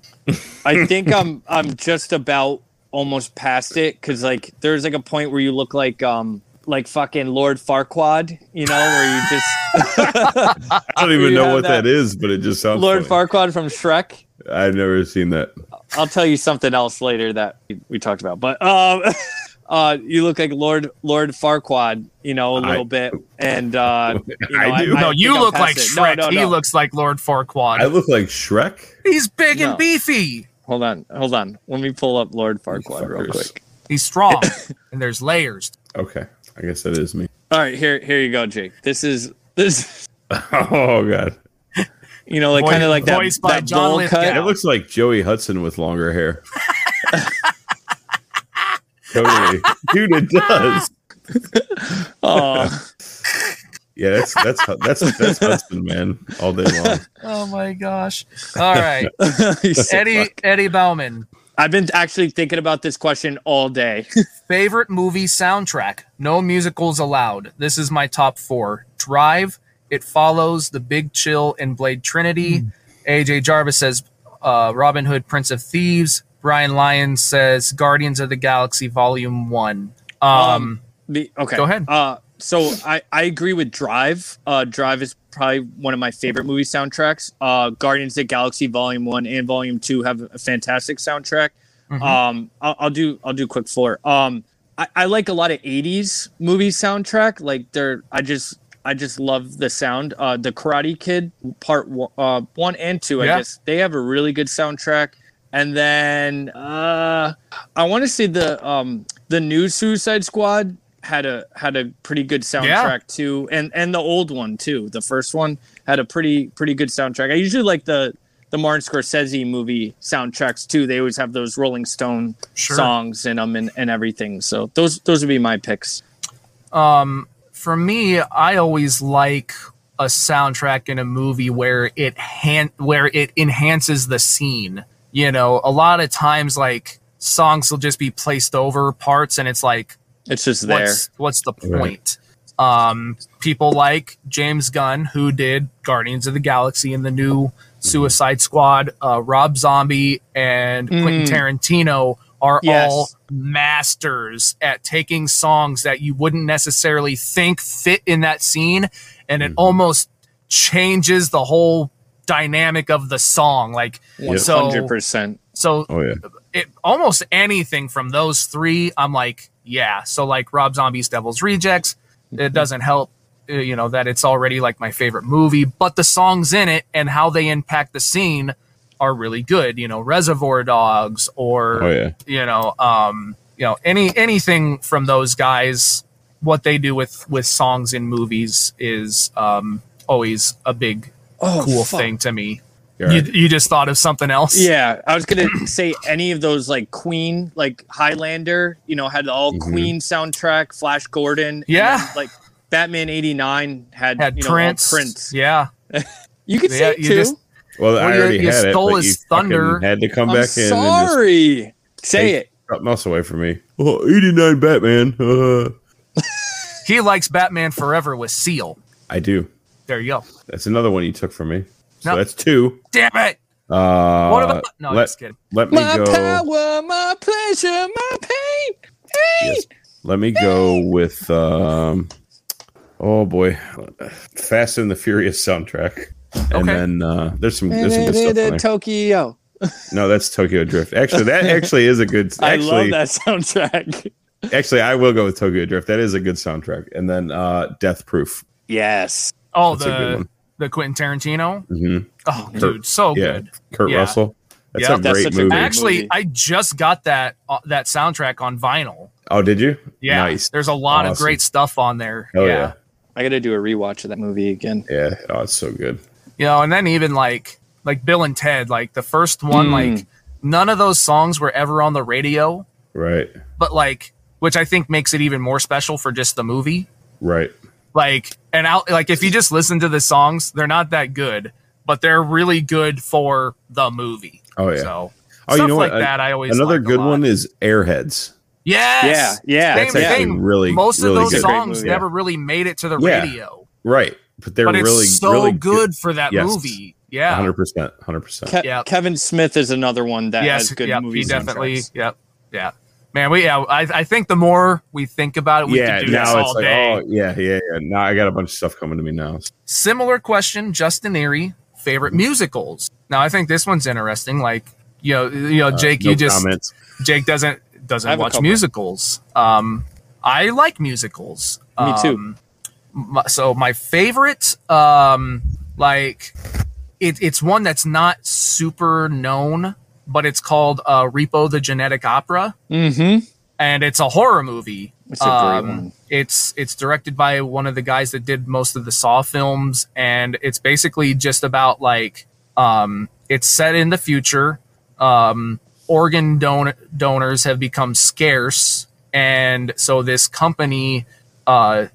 I think I'm I'm just about almost past it because like there's like a point where you look like um like fucking Lord Farquaad, you know, where you just [LAUGHS] I don't even You know what that that is, but it just sounds Lord funny. Farquaad from Shrek. I've never seen that. I'll tell you something else later that we- we talked about. But um, [LAUGHS] uh, you look like Lord Lord Farquaad, you know, a little I- bit, and uh, [LAUGHS] you know, I do. No, you I'm look like it. No, Shrek. no, He looks like Lord Farquaad. I look like Shrek. He's big No. and beefy. Hold on, hold on. Let me pull up Lord Farquaad real quick. He's strong, [LAUGHS] and there's layers. Okay, I guess that is me. All right, here here you go, Jake. This is this. Oh god, You know, like kind of like that, voiced by that John bowl Lithgow. cut. it looks like Joey Hudson with longer hair. [LAUGHS] totally, dude, it does. [LAUGHS] Oh, Yeah, that's that's that's that's Hudson, man, all day long. [LAUGHS] Oh my gosh! All right, Eddie fuck. Eddie Bauman. I've been actually thinking about this question all day. Favorite movie soundtrack? No musicals allowed. This is my top four. Drive. It follows The Big Chill and Blade Trinity. AJ Jarvis says uh, Robin Hood, Prince of Thieves. Brian Lyons says Guardians of the Galaxy Volume One. Um, Um, The, okay. Go ahead. Uh, so I, I agree with Drive. Uh, Drive is probably one of my favorite movie soundtracks. Uh, Guardians of the Galaxy Volume One and Volume Two have a fantastic soundtrack. Mhm. Um, I'll, I'll do I'll do quick four. Um, I, I like a lot of '80s movie soundtrack. Like they're I just I just love the sound. Uh, the Karate Kid Part one, uh, one and two. Yeah. I guess they have a really good soundtrack. And then uh, I want to say the um, the new Suicide Squad had a had a pretty good soundtrack too, and and the old one too. The first one had a pretty pretty good soundtrack. I usually like the the the Martin Scorsese movie soundtracks too. They always have those Rolling Stone Sure. songs in them and, and everything. So those those would be my picks. Um, for me, I always like a soundtrack in a movie where it han- where it enhances the scene. You know, a lot of times like songs will just be placed over parts and it's like It's just there. what's what's the point? Um, people like James Gunn, who did Guardians of the Galaxy and the new Suicide Squad, uh, Rob Zombie and Quentin Tarantino are Yes. all masters at taking songs that you wouldn't necessarily think fit in that scene, and it mm-hmm. almost changes the whole dynamic of the song. Like, One so hundred percent. so Oh yeah. it almost anything from those three, I'm like, yeah. So like Rob Zombie's Devil's Rejects, it mm-hmm. doesn't help, you know, that it's already like my favorite movie, but the songs in it and how they impact the scene are really good. You know, Reservoir Dogs or Oh yeah. you know, um, you know, any anything from those guys. What they do with with songs in movies is um, always a big Oh, cool fuck. thing to me. You're You, you just thought of something else? Yeah, I was gonna [CLEARS THROAT] say any of those like Queen, like Highlander, you know, had the all Mhm. Queen soundtrack, Flash Gordon. Yeah. then, like Batman '89 had, Had you know, Prince. Prince. Yeah. [LAUGHS] You could Yeah, say it you too. just- Well, I already you had it, stole but his you thunder. had to come I'm back in sorry. Say it. something else away from me. Oh, 89 Batman. Uh, [LAUGHS] He likes Batman Forever with Seal. I do. There you go. That's another one you took from me. So No. that's two. Damn it. Uh, What about no? let, just kidding. let me My go. power, my pleasure, my pain. Hey. Yes. Let me go with um oh boy. Fast and the Furious soundtrack. And Okay. then uh there's some there's some good stuff there. Tokyo. No, that's Tokyo Drift. Actually, that [LAUGHS] actually is a good I love that soundtrack. [LAUGHS] actually I will go with Tokyo Drift. That is a good soundtrack. And then uh Death Proof. Yes. Oh, That's a good the one. the Quentin Tarantino. hmm Oh, dude, so Yeah. good. Kurt Yeah. Russell. That's Yeah, a great such a movie. great- Actually, movie. I just got that uh, that soundtrack on vinyl. oh, did you? Yeah, Nice. there's a lot of great stuff on there. Oh yeah. yeah. I got to do a rewatch of that movie again. Yeah. Oh, it's so good. You know, and then even like like Bill and Ted, like the first one, Mm. like none of those songs were ever on the radio, Right. but like, which I think makes it even more special for just the movie. Right. like and out like if you just listen to the songs they're not that good but they're really good for the movie Oh yeah. so Oh, you stuff know like what? that i always Another good one is Airheads. yes Yeah, yeah, same That's actually thing really most really of those good. Songs movie, never really made it to the Yeah. radio Right. But they're but it's really so really good for that Yes. movie yeah 100%. 100%. Ke- Yep. Kevin Smith is another one that yes has good yep, movie he definitely soundtracks. yep yeah man we yeah I, I think the more we think about it we yeah, could do this now it's all like, day oh, yeah, yeah, yeah. Now I got a bunch of stuff coming to me now. similar question justin erie favorite musicals now i think this one's interesting like you know you know jake Uh, No you just comments. jake doesn't doesn't watch musicals um i like musicals Me too. My- so my favorite um like it, it's one that's not super known but it's called uh repo the genetic opera Mm-hmm. and it's a horror movie. It's a great Um, one. It's it's directed by one of the guys that did most of the Saw films, and it's basically just about like um, it's set in the future. Um, organ don- donors have become scarce, and so this company uh,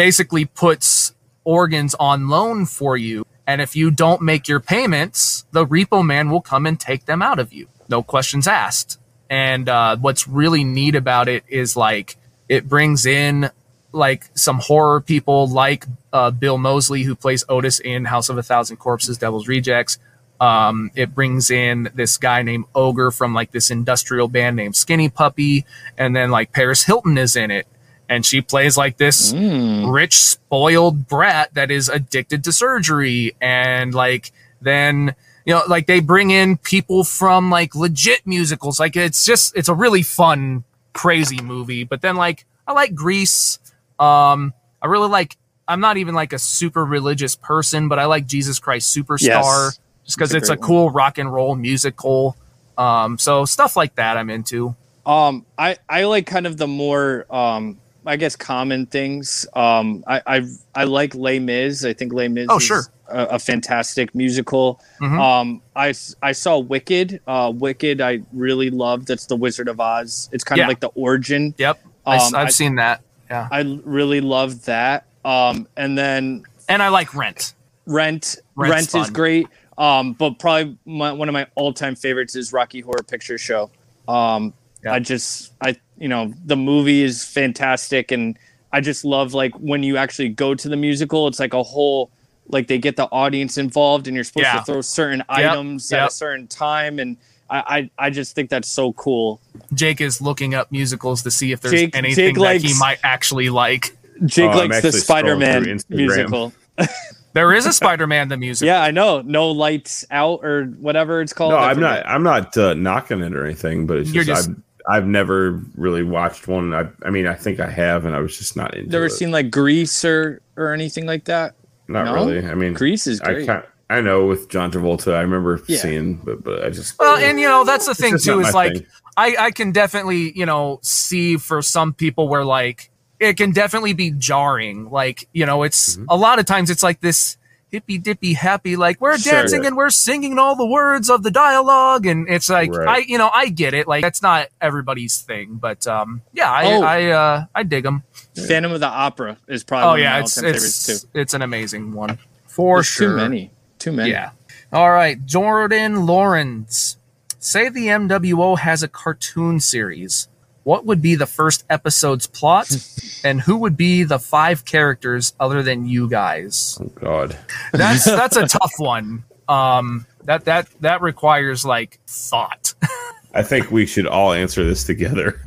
basically puts organs on loan for you. And if you don't make your payments, the repo man will come and take them out of you. No questions asked. And uh, what's really neat about it is like it brings in like some horror people like uh, Bill Moseley, who plays Otis in House of a Thousand Corpses, Devil's Rejects. Um, it brings in this guy named Ogre from like this industrial band named Skinny Puppy, and then like Paris Hilton is in it, and she plays like this rich, spoiled brat that is addicted to surgery, and like then you know like they bring in people from like legit musicals, like it's just it's a really fun, crazy movie. But then like I like Grease, um, I really like. I'm not even like a super religious person, but I like Jesus Christ Superstar Yes. just because It's a a one. cool rock and roll musical. Um, so stuff like that I'm into. Um, I I like kind of the more um, I guess common things. Um, I I I like Les Mis. I think Les Mis. Oh, is sure. a, a fantastic musical. Mhm. Um, I I saw Wicked. Uh, Wicked, I really loved. That's the Wizard of Oz. It's kind Yeah. of like the origin. Yep. I, Um, have I- seen that. Yeah. I really loved that. Um, and then And I like Rent. Rent. Rent's Rent is fun. great. Um, but probably my, one of my all-time favorites is Rocky Horror Picture Show. Um, Yeah. I just, I, you know, the movie is fantastic, and I just love like when you actually go to the musical, it's like a whole, like they get the audience involved, and you're supposed Yeah. to throw certain items at a certain time, and I, I, I just think that's so cool. Jake is looking up musicals to see if there's Jake- anything Jake that he might actually like. Jake Oh, likes the Spider-Man musical. [LAUGHS] [LAUGHS] There is a Spider-Man the musical. Yeah, I know. No lights out or whatever it's called. No, I I'm not. I'm not uh, knocking it or anything, but it's You're just, just- I've I've never really watched one. I, I mean, I think I have, and I was just not into Never it. seen like Grease or or anything like that. Not No? really. I mean, Grease is I great. can't. I know with John Travolta, I remember Yeah. seeing, but but I just Well, and you know that's the thing too is like thing. I I can definitely you know see for some people where like it can definitely be jarring. Like you know it's Mm-hmm. a lot of times it's like this hippy dippy happy like we're Sure. dancing and we're singing all the words of the dialogue and it's like Right. I you know I get it like that's not everybody's thing but um yeah I Oh. I uh I dig them. Phantom of the Opera is probably Oh one yeah, of it's it's too. it's an amazing one for There's sure. Too many. Too many. Yeah. All right, Jordan Lawrence. Say the MWO has a cartoon series. What would be the first episode's plot, [LAUGHS] and who would be the five characters other than you guys? oh god, That's [LAUGHS] that's a tough one. Um, that that that requires like thought. [LAUGHS] I think we should all answer this together.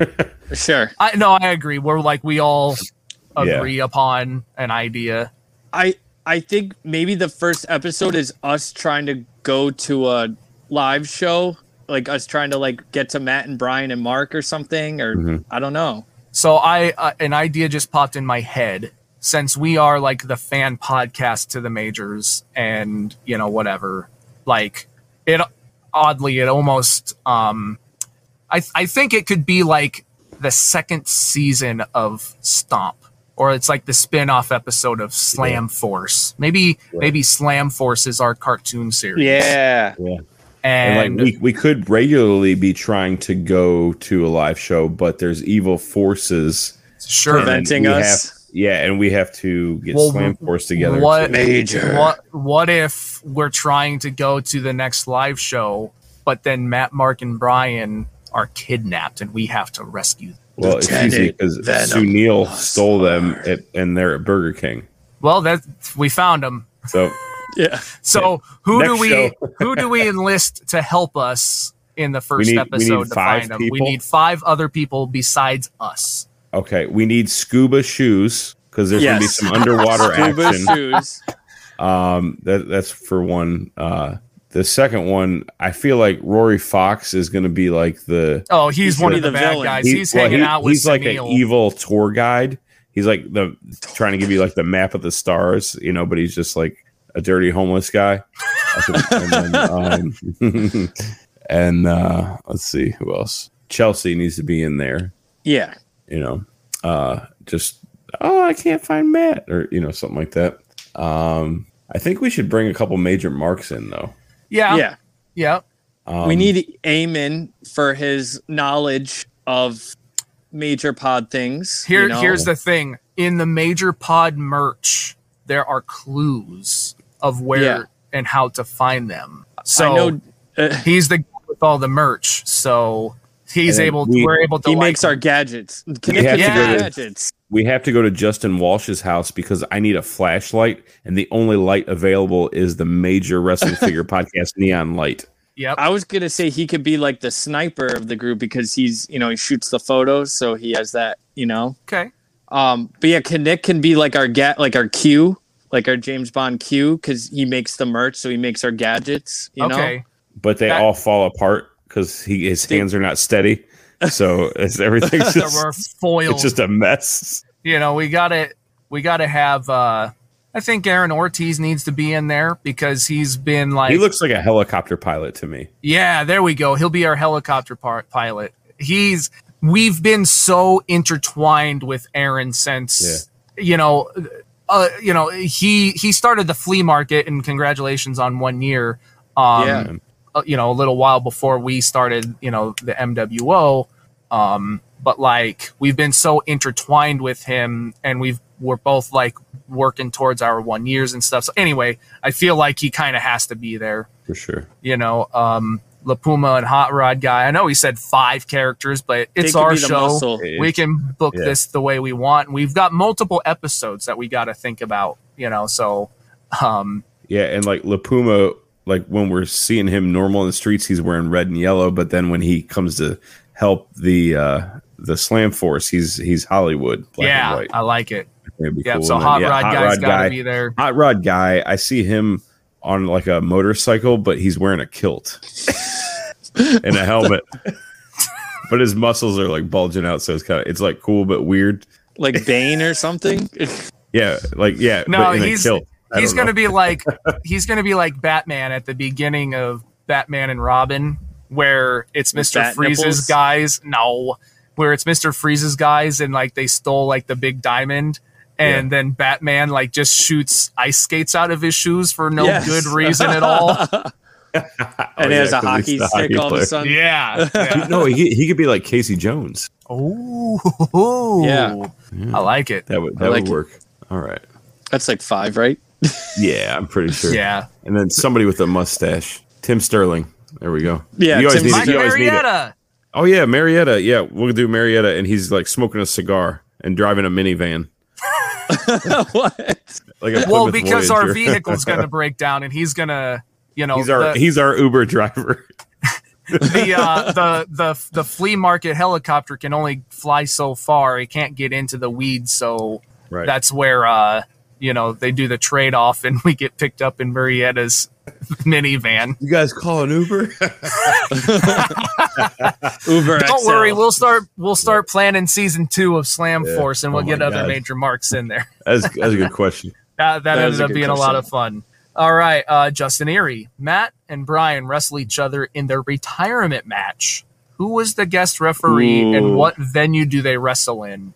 Sure. I no, I agree. We're like we all Yeah. agree upon an idea. I I think maybe the first episode is us trying to go to a live show, like us trying to like get to Matt and Brian and Mark or something, or Mm-hmm. I don't know. So I uh, an idea just popped in my head since we are like the fan podcast to the majors and you know whatever like it oddly it almost um I I think it could be like the second season of Stomp or it's like the spin-off episode of Slam Force. Maybe maybe Slam Force is our cartoon series. Yeah. Yeah. And And, like we we could regularly be trying to go to a live show, but there's evil forces sure Preventing us. have- yeah, and we have to get Well, Slam Force together. what- to- Major. What what if we're trying to go to the next live show, but then Matt, Mark, and Brian are kidnapped and we have to rescue them? well, it's easy because Venom Sue Neal stole them, at, and they're at Burger King. Well, that we found them. So Yeah. So who do we [LAUGHS] who do we enlist to help us in the first need- episode to find them? We need five other people besides us. okay, we need scuba shoes because there's gonna be some underwater [LAUGHS] Scuba action. shoes. Um, that that's for one. Uh, the second one, I feel like Rory Fox is going to be like the Oh, he's, He's one gonna of the the bad villain. guys. he- he's well, hanging he- out with he's like an evil tour guide. He's like the trying to give you like the map of the stars, you know, but he's just like a dirty homeless guy. and then, um, [LAUGHS] and uh, let's see who else. Chelsea needs to be in there. Yeah. You know, uh, just oh, I can't find Matt or you know something like that. Um, I think we should bring a couple major marks in though. yeah, Yeah. yeah. Um, we need Eamon for his knowledge of major pod things. Here, you know? here's the thing: in the major pod merch, there are clues of where Yeah. and how to find them. So I know uh, he's the guy with all the merch, so he's able. we- we're able to. he like, makes our gadgets. have Connect to to go to- gadgets. we have to go to Justin Walsh's house because I need a flashlight, and the only light available is the major wrestling figure [LAUGHS] podcast neon light. Yep. I was gonna say he could be like the sniper of the group because he's you know he shoots the photos, so he has that you know. Okay. Um, but yeah, Nick can be like our ga- like our Q, like our James Bond Q, because he makes the merch, so he makes our gadgets. You know, okay. But they That- all fall apart because he his hands are not steady, so [LAUGHS] it's everything's There just were foils. it's just a mess. you know, we got to we got to have. uh I think Aaron Ortiz needs to be in there because he's been like. He looks like a helicopter pilot to me. Yeah, there we go. He'll be our helicopter part pilot. He's we've been so intertwined with Aaron since you know uh, you know, he he started the flea market, and congratulations on one year. Um, Yeah. uh, you know, a little while before we started, you know, the MWO. Um, but like we've been so intertwined with him, and we've we're both like working towards our one years and stuff. So anyway, I feel like he kind of has to be there. for sure. You know, um, La Puma and Hot Rod guy. I know he said five characters, but it's could our show muscle. we can book Yeah. this the way we want. We've got multiple episodes that we got to think about, you know. So, um, Yeah, and like Lapuma, like when we're seeing him normal in the streets, he's wearing red and yellow. But then when he comes to help the uh the Slam Force, he's he's Hollywood. black and yeah, white. I like it. That'd Yeah, cool. so And then, Hot yeah, Rod Hot guy's got to guy. be there. Hot Rod guy. I see him on like a motorcycle, but he's wearing a kilt [LAUGHS] and a helmet. but his muscles are like bulging out, so it's kind of it's like cool but weird. Like Bane or something. Yeah, like yeah, No, but in he's- a kilt. He's gonna know. be like he's gonna be like Batman at the beginning of Batman and Robin, where it's Mister Freeze's nipples? guys. No, where it's Mister Freeze's guys, and like they stole like the big diamond. And then Batman like just shoots ice skates out of his shoes for no Yes. good reason at all. [LAUGHS] [LAUGHS] Oh, and Oh, he has yeah, a 'cause hockey stick hockey all of player. a sudden. yeah. [LAUGHS] yeah. no, he he could be like Casey Jones. Oh, Yeah. I like it. That would that like would it. work. All right. That's like five, right? Yeah, I'm pretty sure. Yeah, And then somebody with a mustache. Tim Sterling. There we go. Yeah, You always Tim need it. You always need it. Marietta. Oh yeah, Marietta. Yeah, we'll do Marietta, and he's like smoking a cigar and driving a minivan, [LAUGHS] what? like a Well, Plymouth because our Voyager. vehicle's gonna [LAUGHS] break down, and he's gonna, you know, he's our the- he's our Uber driver. [LAUGHS] the uh, the the the flea market helicopter can only fly so far. It can't get into the weeds, so Right. that's where uh, you know they do the trade off, and we get picked up in Marietta's [LAUGHS] minivan. you guys call an Uber? [LAUGHS] Uber Don't XL. worry, we'll start we'll start planning season two of Slam Yeah. Force, and we'll Oh get my other God. major marks in there. [LAUGHS] that's that's a good question. That, that, That is ended up good being a lot of fun. All right, uh, Justin Erie, Matt and Brian wrestle each other in their retirement match. Who was the guest referee Ooh. and what venue do they wrestle in?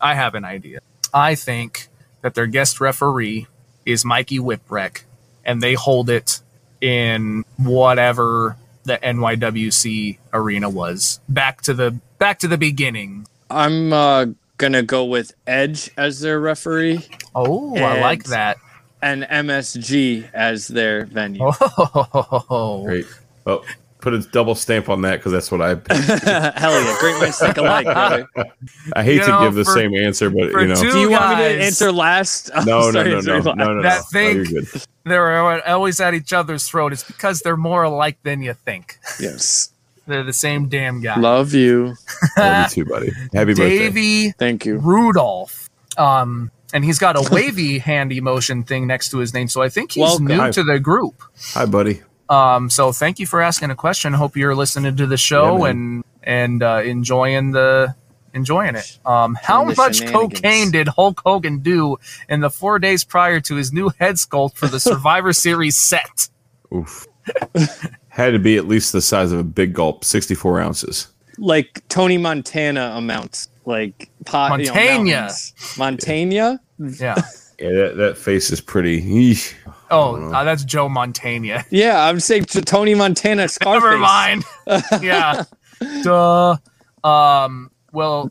I have an idea. I think that their guest referee is Mikey Whipwreck, and they hold it in whatever the NYWC arena was. Back to the back to the beginning. I'm uh, gonna go with Edge as their referee Oh, I like that. and MSG as their venue. Oh, Great. Oh, put a double stamp on that because that's what I. [LAUGHS] [LAUGHS] Hell yeah, great minds think alike, brother. I hate You to know, give the for- same answer, but you know, Do you want me to answer last? I'm [LAUGHS] no, no, sorry, no, no, no, no, no. That no. thing, oh, they're always at each other's throat. It's because they're more alike than you think. Yes. They're the same damn guy. Love you. Love you too, buddy. Happy birthday. Davy Thank you. Rudolph. Um, and he's got a wavy hand emotion thing next to his name, so I think he's Welcome. new to the group. Hi, buddy. Um, so thank you for asking a question. Hope you're listening to the show Yeah, and and uh, enjoying the enjoying it. Um, how Enjoying much cocaine did Hulk Hogan do in the four days prior to his new head sculpt for the [LAUGHS] Survivor Series set? Oof. Had to be at least the size of a big gulp, 64 ounces. Like Tony Montana amounts. Like pot. you know, Montana. mountains. Montana? Yeah. Yeah, that, that face is pretty. Eesh. Oh, uh, that's Joe Montana. [LAUGHS] Yeah, I'm saying to Tony Montana [LAUGHS] Scarface. Never mind. [LAUGHS] yeah. Duh. Um. Well,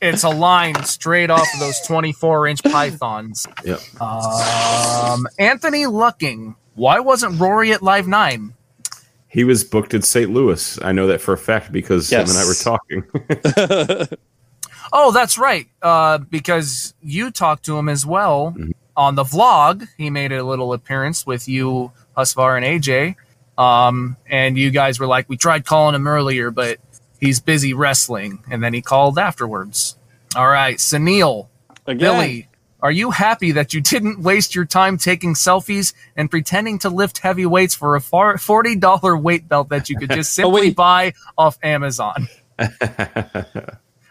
it's a line straight off of those 24 inch pythons. Yep. Um. Anthony Lucking. Why wasn't Rory at Live Nine? He was booked in St. Louis. I know that for a fact because him and I were talking. Oh, that's right. Uh, because you talked to him as well on the vlog. He made a little appearance with you, Husvar, and AJ. Um, and you guys were like, we tried calling him earlier, but he's busy wrestling. And then he called afterwards. All right, Sunil, Again. Billy, are you happy that you didn't waste your time taking selfies and pretending to lift heavy weights for a far- $40 weight belt that you could just [LAUGHS] simply wait. buy off Amazon? [LAUGHS]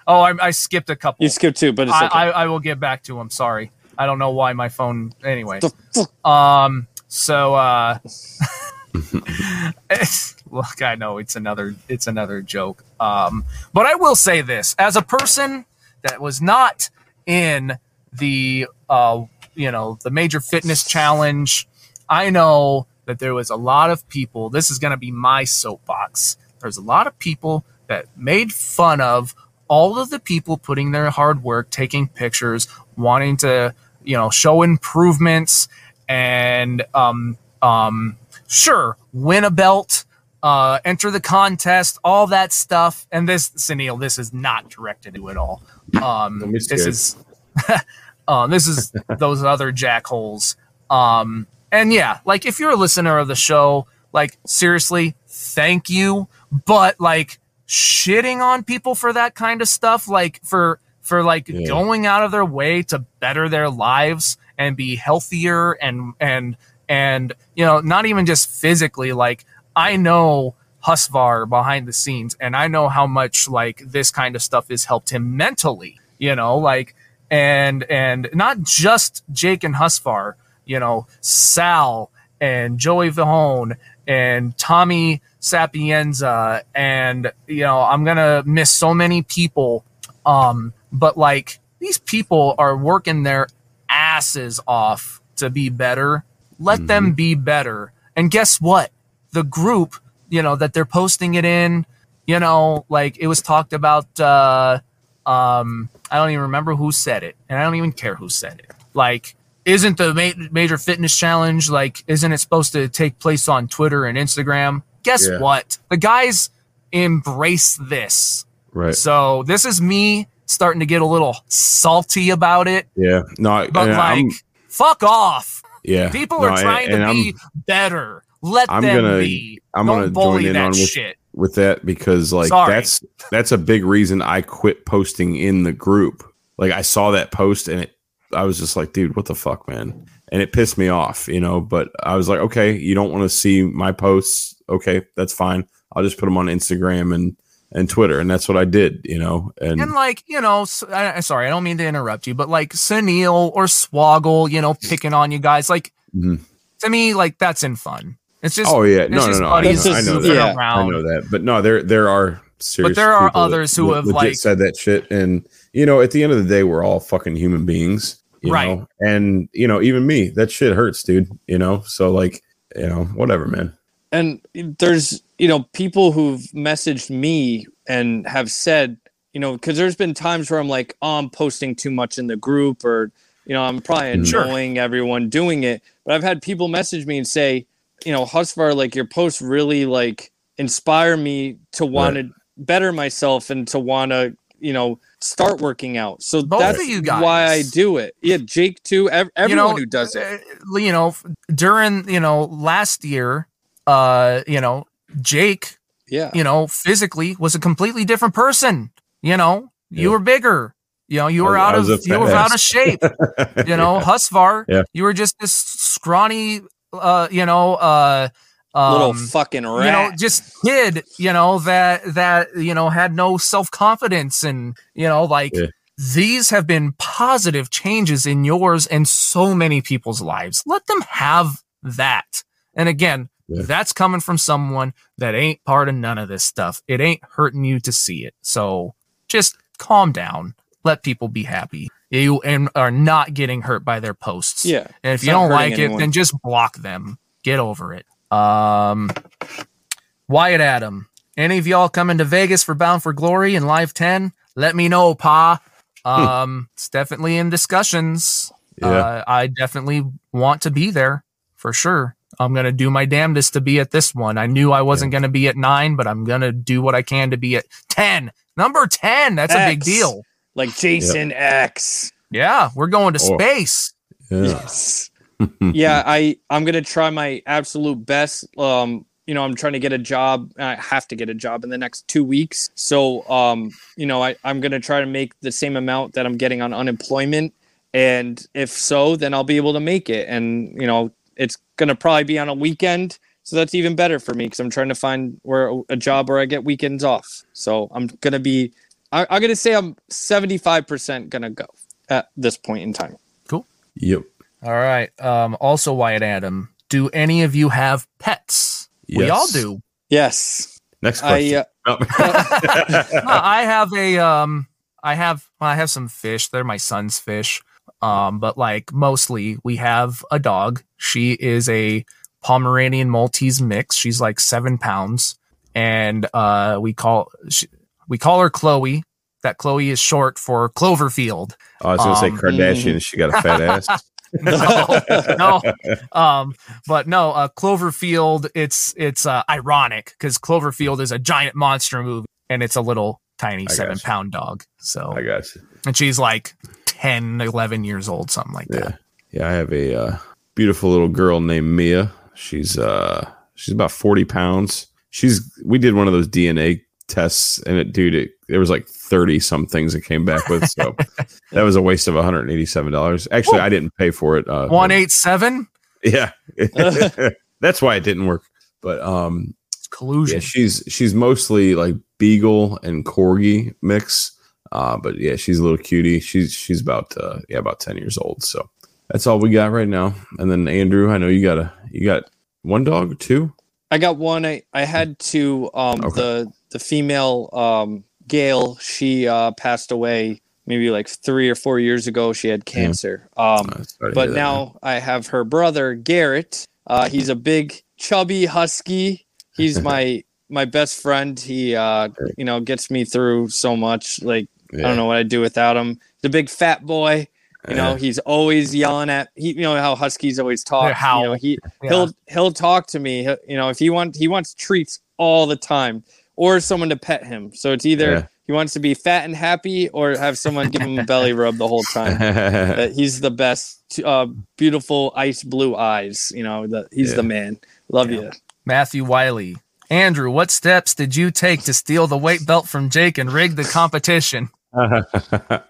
oh, I, I skipped a couple. You skipped two, but it's I, okay. I, I will get back to him. Sorry. I don't know why my phone. Anyway. Um. So. uh [LAUGHS] Look, I know it's another. It's another joke. Um. But I will say this: as a person that was not in the uh, you know the major fitness challenge, I know that there was a lot of people. This is going to be my soapbox. There's a lot of people that made fun of all of the people putting their hard work, taking pictures, wanting to you know show improvements, and um um sure win a belt. Uh, enter the contest, all that stuff, and this, Sunil, this is not directed to at all. Um, this scared. is um, [LAUGHS] this is [LAUGHS] those other jackholes. Um, and yeah, like if you're a listener of the show, like seriously, thank you. But like shitting on people for that kind of stuff, like for for like Yeah. going out of their way to better their lives and be healthier and and and you know, not even just physically, like I know Husvar behind the scenes, and I know how much like this kind of stuff has helped him mentally. You know, like and and not just Jake and Husvar. You know, Sal and Joey Vahone and Tommy Sapienza, and you know, I'm gonna miss so many people. Um, but like these people are working their asses off to be better. Let them be better. And guess what? The group, you know, that they're posting it in, you know, like it was talked about uh um I don't even remember who said it, and I don't even care who said it. Like isn't the ma- major fitness challenge like isn't it supposed to take place on Twitter and Instagram? Guess Yeah. what? The guys embrace this. Right. So this is me starting to get a little salty about it, Yeah. No, but like I'm- fuck off. yeah. People No, are trying and to I'm- be better. Let I'm them gonna- be. I'm Don't gonna bully join in that on with- shit. with that because like Sorry. that's that's a big reason I quit posting in the group. Like I saw that post and it I was just like, dude, what the fuck, man? And it pissed me off, you know, but I was like, okay, you don't want to see my posts. Okay, that's fine. I'll just put them on Instagram and and Twitter and that's what I did, you know. And, And like you know, s I sorry, I don't mean to interrupt you, but like Sunil or Swoggle, you know, picking on you guys, like Mhm. to me, like that's in fun. It's just oh yeah, it's no, no, just no. I know, I know that. yeah. I know that. But no, there there are serious but there are people that others who have, like- said that shit and you know, at the end of the day we're all fucking human beings, you Right. know. And you know, even me, that shit hurts, dude, you know. So like, you know, whatever, man. and there's you know people who've messaged me and have said you know because there's been times where i'm like oh i'm posting too much in the group or you know i'm probably Sure. annoying everyone doing it. But i've had people message me and say you know husvar like your posts really like inspire me to want to better myself and to want to you know start working out. So Both that's you why i do it. Yeah jake too. Ev- everyone who does it. uh, You know, during you know last year, uh, you know, Jake, yeah you know, physically was a completely different person. You know, you were bigger. You know, you were I out was of you were out of shape. [LAUGHS] You know, Husvar, Yeah. you were just this scrawny, uh, you know, uh, um, little fucking rat you know just kid you know that that you know had no self-confidence and you know like Yeah. these have been positive changes in yours and so many people's lives let them have that and again Yeah. that's coming from someone that ain't part of none of this stuff it ain't hurting you to see it so just calm down let people be happy you and are not getting hurt by their posts yeah and if you don't hurting like it, then just block them. Get over it. Um, Wyatt Adam, any of y'all coming to Vegas for Bound for Glory in Live 10? Let me know, Pa. [LAUGHS] Um, it's definitely in discussions. Yeah. Uh, I definitely want to be there for sure. I'm going to do my damnedest to be at this one. I knew I wasn't going to be at nine, but I'm going to do what I can to be at 10. Number 10. That's a big deal. like jason x Yeah. We're going to Oh. space. yeah. Yes. yeah, I I'm gonna try my absolute best. Um, you know, I'm trying to get a job. I have to get a job in the next two weeks. So, um, you know, I I'm gonna try to make the same amount that I'm getting on unemployment. And if so, then I'll be able to make it. And you know, it's gonna probably be on a weekend. So that's even better for me because I'm trying to find where a job where I get weekends off. So I'm gonna be, I, I'm gonna say I'm 75% gonna go at this point in time. Cool. Yep. All right. Um, also, Wyatt Adam, do any of you have pets? We all do. Yes. Next I question. uh, [LAUGHS] No, I [LAUGHS] have a um, I have I have some fish. They're my son's fish. Um, but like mostly we have a dog. She is a Pomeranian Maltese mix. She's like seven pounds, and uh, we call she, we call her Chloe. That Chloe is short for Cloverfield. I was gonna say Um, Kardashian. She got a fat [LAUGHS] ass. no, no. Um, but no, uh, Cloverfield. It's it's uh, ironic because Cloverfield is a giant monster movie, and it's a little tiny seven pound dog. So, I got you. and she's like 10, 11 years old, something like that. yeah. yeah I have a uh, beautiful little girl named Mia. She's uh, she's about forty pounds. She's. We did one of those DNA tests, and it, dude, it, there was like thirty some things it came back with. So [LAUGHS] that was a waste of one hundred and eighty-seven dollars. Actually, I didn't pay for it. Uh, One eight seven Yeah, [LAUGHS] [LAUGHS] that's why it didn't work. But um, collusion. yeah, she's she's mostly like beagle and corgi mix. Uh, but yeah, she's a little cutie. She's she's about uh, yeah about ten years old. So that's all we got right now. And then Andrew, I know you got a you got one dog or two. I got one. I, I had two. um Okay. the the female um Gail, she uh passed away maybe like three or four years ago. She had cancer. Um but now I have her brother Garrett. Uh he's a big chubby husky. He's [LAUGHS] my my best friend. He uh you know gets me through so much. Like man. I don't know what I'd do without him. He's a big fat boy. You know, he's always yelling at he. You know how huskies always talk. They howl. You know, he Yeah. he'll he'll talk to me. He'll- you know, if he want he wants treats all the time, or someone to pet him. So it's either Yeah. he wants to be fat and happy, or have someone give him a belly rub the whole time. [LAUGHS] Uh, he's the best. Uh, beautiful ice blue eyes. You know, the, he's Yeah. the man. Love you. Matthew Wiley. Andrew, what steps did you take to steal the weight belt from Jake and rig the competition? [LAUGHS]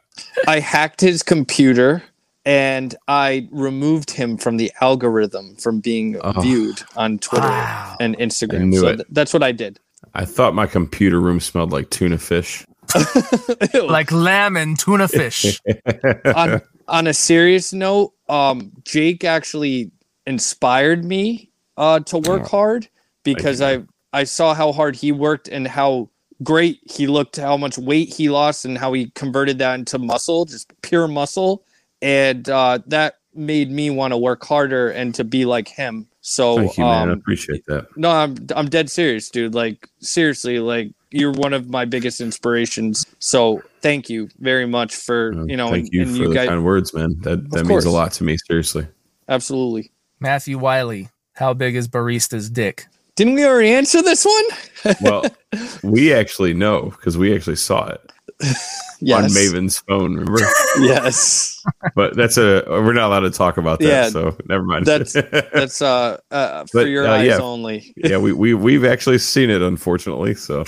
I hacked his computer and I removed him from the algorithm from being Oh. viewed on Twitter Wow. and Instagram. So th- that's what I did. I thought my computer room smelled like tuna fish. [LAUGHS] Like lamb and tuna fish. [LAUGHS] on on a serious note, um, Jake actually inspired me uh, to work hard because I I saw how hard he worked and how great he looked, how much weight he lost, and how he converted that into muscle, just pure muscle, and uh, that made me want to work harder and to be like him. So Thank you, man. I um, appreciate that. no, I'm I'm dead serious, dude. Like seriously, like you're one of my biggest inspirations. So thank you very much for Uh, you know, Thank and, you and for you the guys kind words, man. That that means course. a lot to me. Seriously. absolutely. Matthew Wiley. How big is Barista's dick? Didn't we already answer this one? [LAUGHS] Well, we actually know because we actually saw it [LAUGHS] on Maven's phone. Remember? [LAUGHS] yes. but that's a we're not allowed to talk about that. Yeah, so never mind. That's that's uh, uh for But, your uh, eyes yeah. only. yeah, we we we've actually seen it, unfortunately. So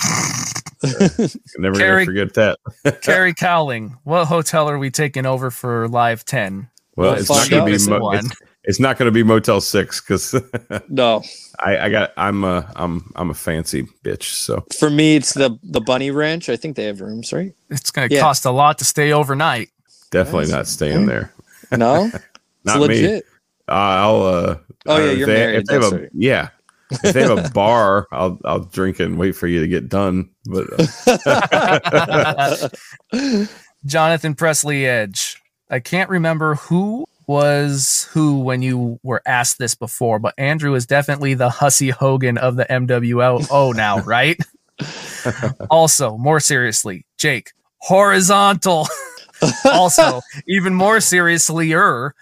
never Carrie- gonna forget that. Carrie Cowling. What hotel are we taking over for live 10? Well, We'll it's not gonna be This mo- it's, it's not gonna be Motel Six because [LAUGHS] No, I, I got I'm a I'm I'm a fancy bitch. So for me it's the the Bunny Ranch. I think they have rooms, right? It's going to Yeah. cost a lot to stay overnight. definitely not staying there. [LAUGHS] No, [LAUGHS] it's Not me. legit. Uh, I'll. Uh, Oh, uh, yeah, if you're they- married, If they have a, right. Yeah, if they have a bar, I'll I'll drink and wait for you to get done. But uh, Jonathan Presley Edge. I can't remember who was who when you were asked this before, but Andrew is definitely the Hussey Hogan of the MWO now, [LAUGHS] right? also, more seriously, Jake, horizontal. [LAUGHS] also, even more seriously, er,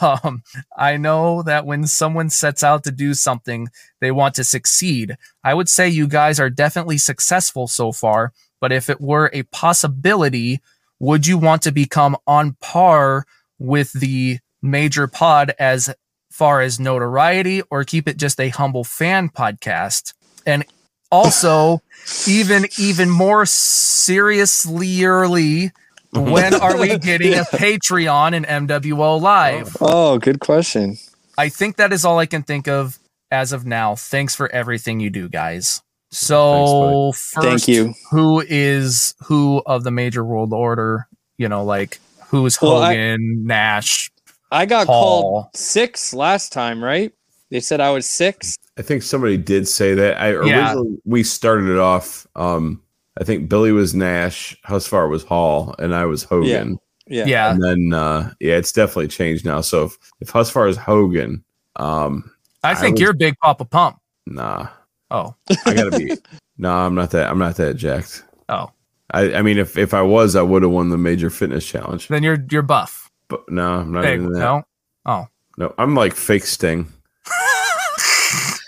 um, I know that when someone sets out to do something, they want to succeed. I would say you guys are definitely successful so far, but if it were a possibility, would you want to become on par with the major pod as far as notoriety or keep it just a humble fan podcast? And also, [LAUGHS] even even more seriously early, when are we getting a [LAUGHS] Patreon and MWO live? Oh, good question. I think that is all I can think of as of now. Thanks for everything you do, guys. So first, Thank you. Who is who of the major world order? You know, like who's Well, I- Hogan, Nash? I got Paul. called six last time, right? They said I was six. I think somebody did say that. I Yeah. originally we started it off. Um, I think Billy was Nash, Husvar was Hall, and I was Hogan. Yeah. Yeah. And then uh yeah, it's definitely changed now. So if, if Husvar is Hogan, um I I think was- you're Big Papa Pump. nah. Oh, I gotta be [LAUGHS] no, I'm not that I'm not that jacked. oh, I, I mean if if I was I would have won the major fitness challenge. then you're you're buff. But no, I'm not Big, even that. no. Oh, No, I'm like fake sting. [LAUGHS]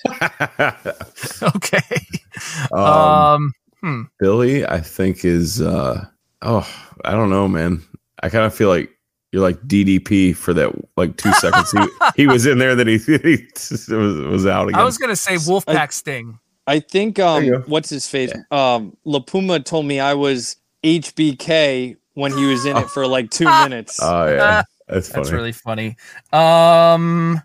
[LAUGHS] okay. um, Um, Billy, I think is uh oh, I don't know, man. I kind of feel like you're like DDP for that like two seconds. He, he was in there, that he, [LAUGHS] he was, was out again. I was gonna say Wolfpack Sting. I think um what's his face? Um LaPuma told me I was HBK when he was in it for like two [LAUGHS] minutes. oh yeah, that's funny. That's really funny. Um,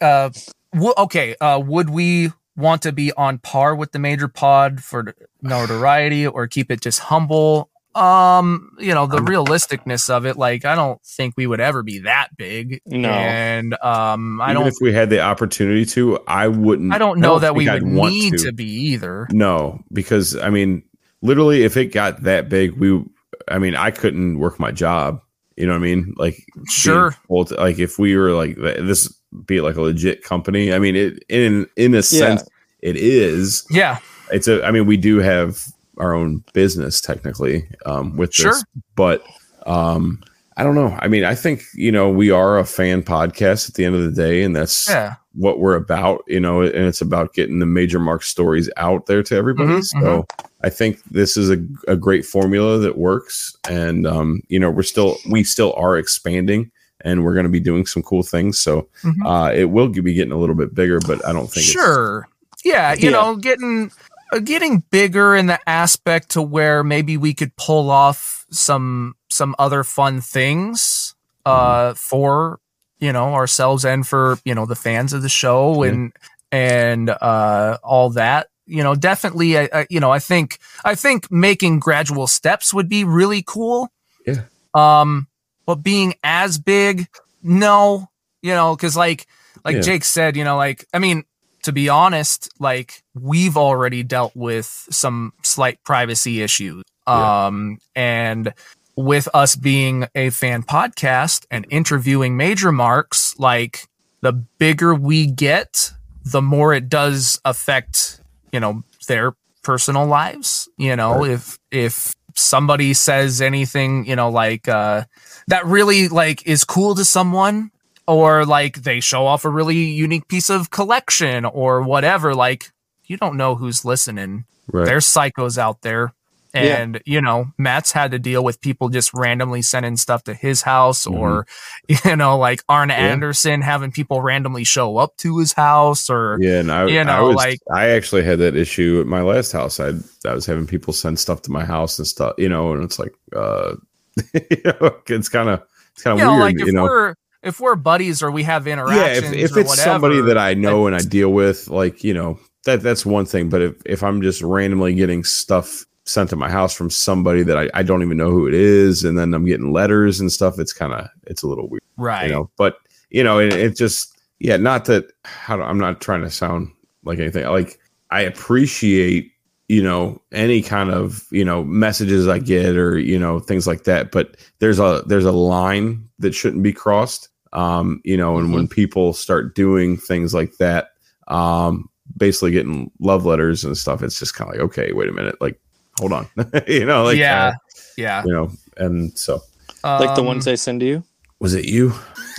uh, w- okay. Uh, would we want to be on par with the major pod for notoriety, or keep it just humble? Um, you know, the realisticness of it. Like, I don't think we would ever be that big. No. and um, I Even don't. if we had the opportunity to, I wouldn't. I don't know that think we I'd would want need to. be either. No, because I mean, literally, if it got that big, we. I mean, I couldn't work my job. You know what I mean? Like, Sure. full like if we were like this, be like a legit company. I mean, it in in a sense, it is. Yeah. It's a. I mean, we do have our own business technically um, with Sure. this, but um, I don't know. I mean, I think you know we are a fan podcast at the end of the day, and that's Yeah. what we're about, you know, and it's about getting the major mark stories out there to everybody. Mhm, so I think this is a, a great formula that works. And, um, you know, we're still, we still are expanding and we're going to be doing some cool things. So Mhm. uh, it will be getting a little bit bigger, but I don't think sure yeah you Yeah. know getting getting bigger in the aspect to where maybe we could pull off some some other fun things uh for you know ourselves and for you know the fans of the show Yeah. and and uh all that you know definitely I, I you know i think i think making gradual steps would be really cool Yeah. um but being as big no you know because like like Yeah. jake said you know like i mean to be honest like we've already dealt with some slight privacy issues Yeah. um and with us being a fan podcast and interviewing major marks like the bigger we get the more it does affect you know their personal lives you know if if somebody says anything you know like uh that really like is cool to someone or like they show off a really unique piece of collection or whatever like you don't know who's listening Right. there's psychos out there Yeah. and you know matt's had to deal with people just randomly sending stuff to his house Mm-hmm. or [LAUGHS] you know like arn anderson having people randomly show up to his house or yeah, and I, you I know, was, like- I actually had that issue at my last house. I I was having people send stuff to my house and stuff, you know, and it's like, uh, [LAUGHS] you know, it's kind of it's kind you of know weird, like if you know. If we're buddies or we have interactions. yeah, if, if or it's whatever, somebody that I know and I deal with, like you know, that that's one thing. But if if I'm just randomly getting stuff sent to my house from somebody that I, I don't even know who it is, and then I'm getting letters and stuff, it's kind of it's a little weird, right you know. But you know, it, it just yeah, not that how do, I'm not trying to sound like anything. Like I appreciate you know any kind of you know messages I get or you know things like that. But there's a there's a line that shouldn't be crossed. Um, you know, and when people start doing things like that, um, basically getting love letters and stuff, it's just kind of like, okay, wait a minute, like, hold on, [LAUGHS] you know, like, yeah uh, yeah you know, and so like the Um, ones I send to you. was it you?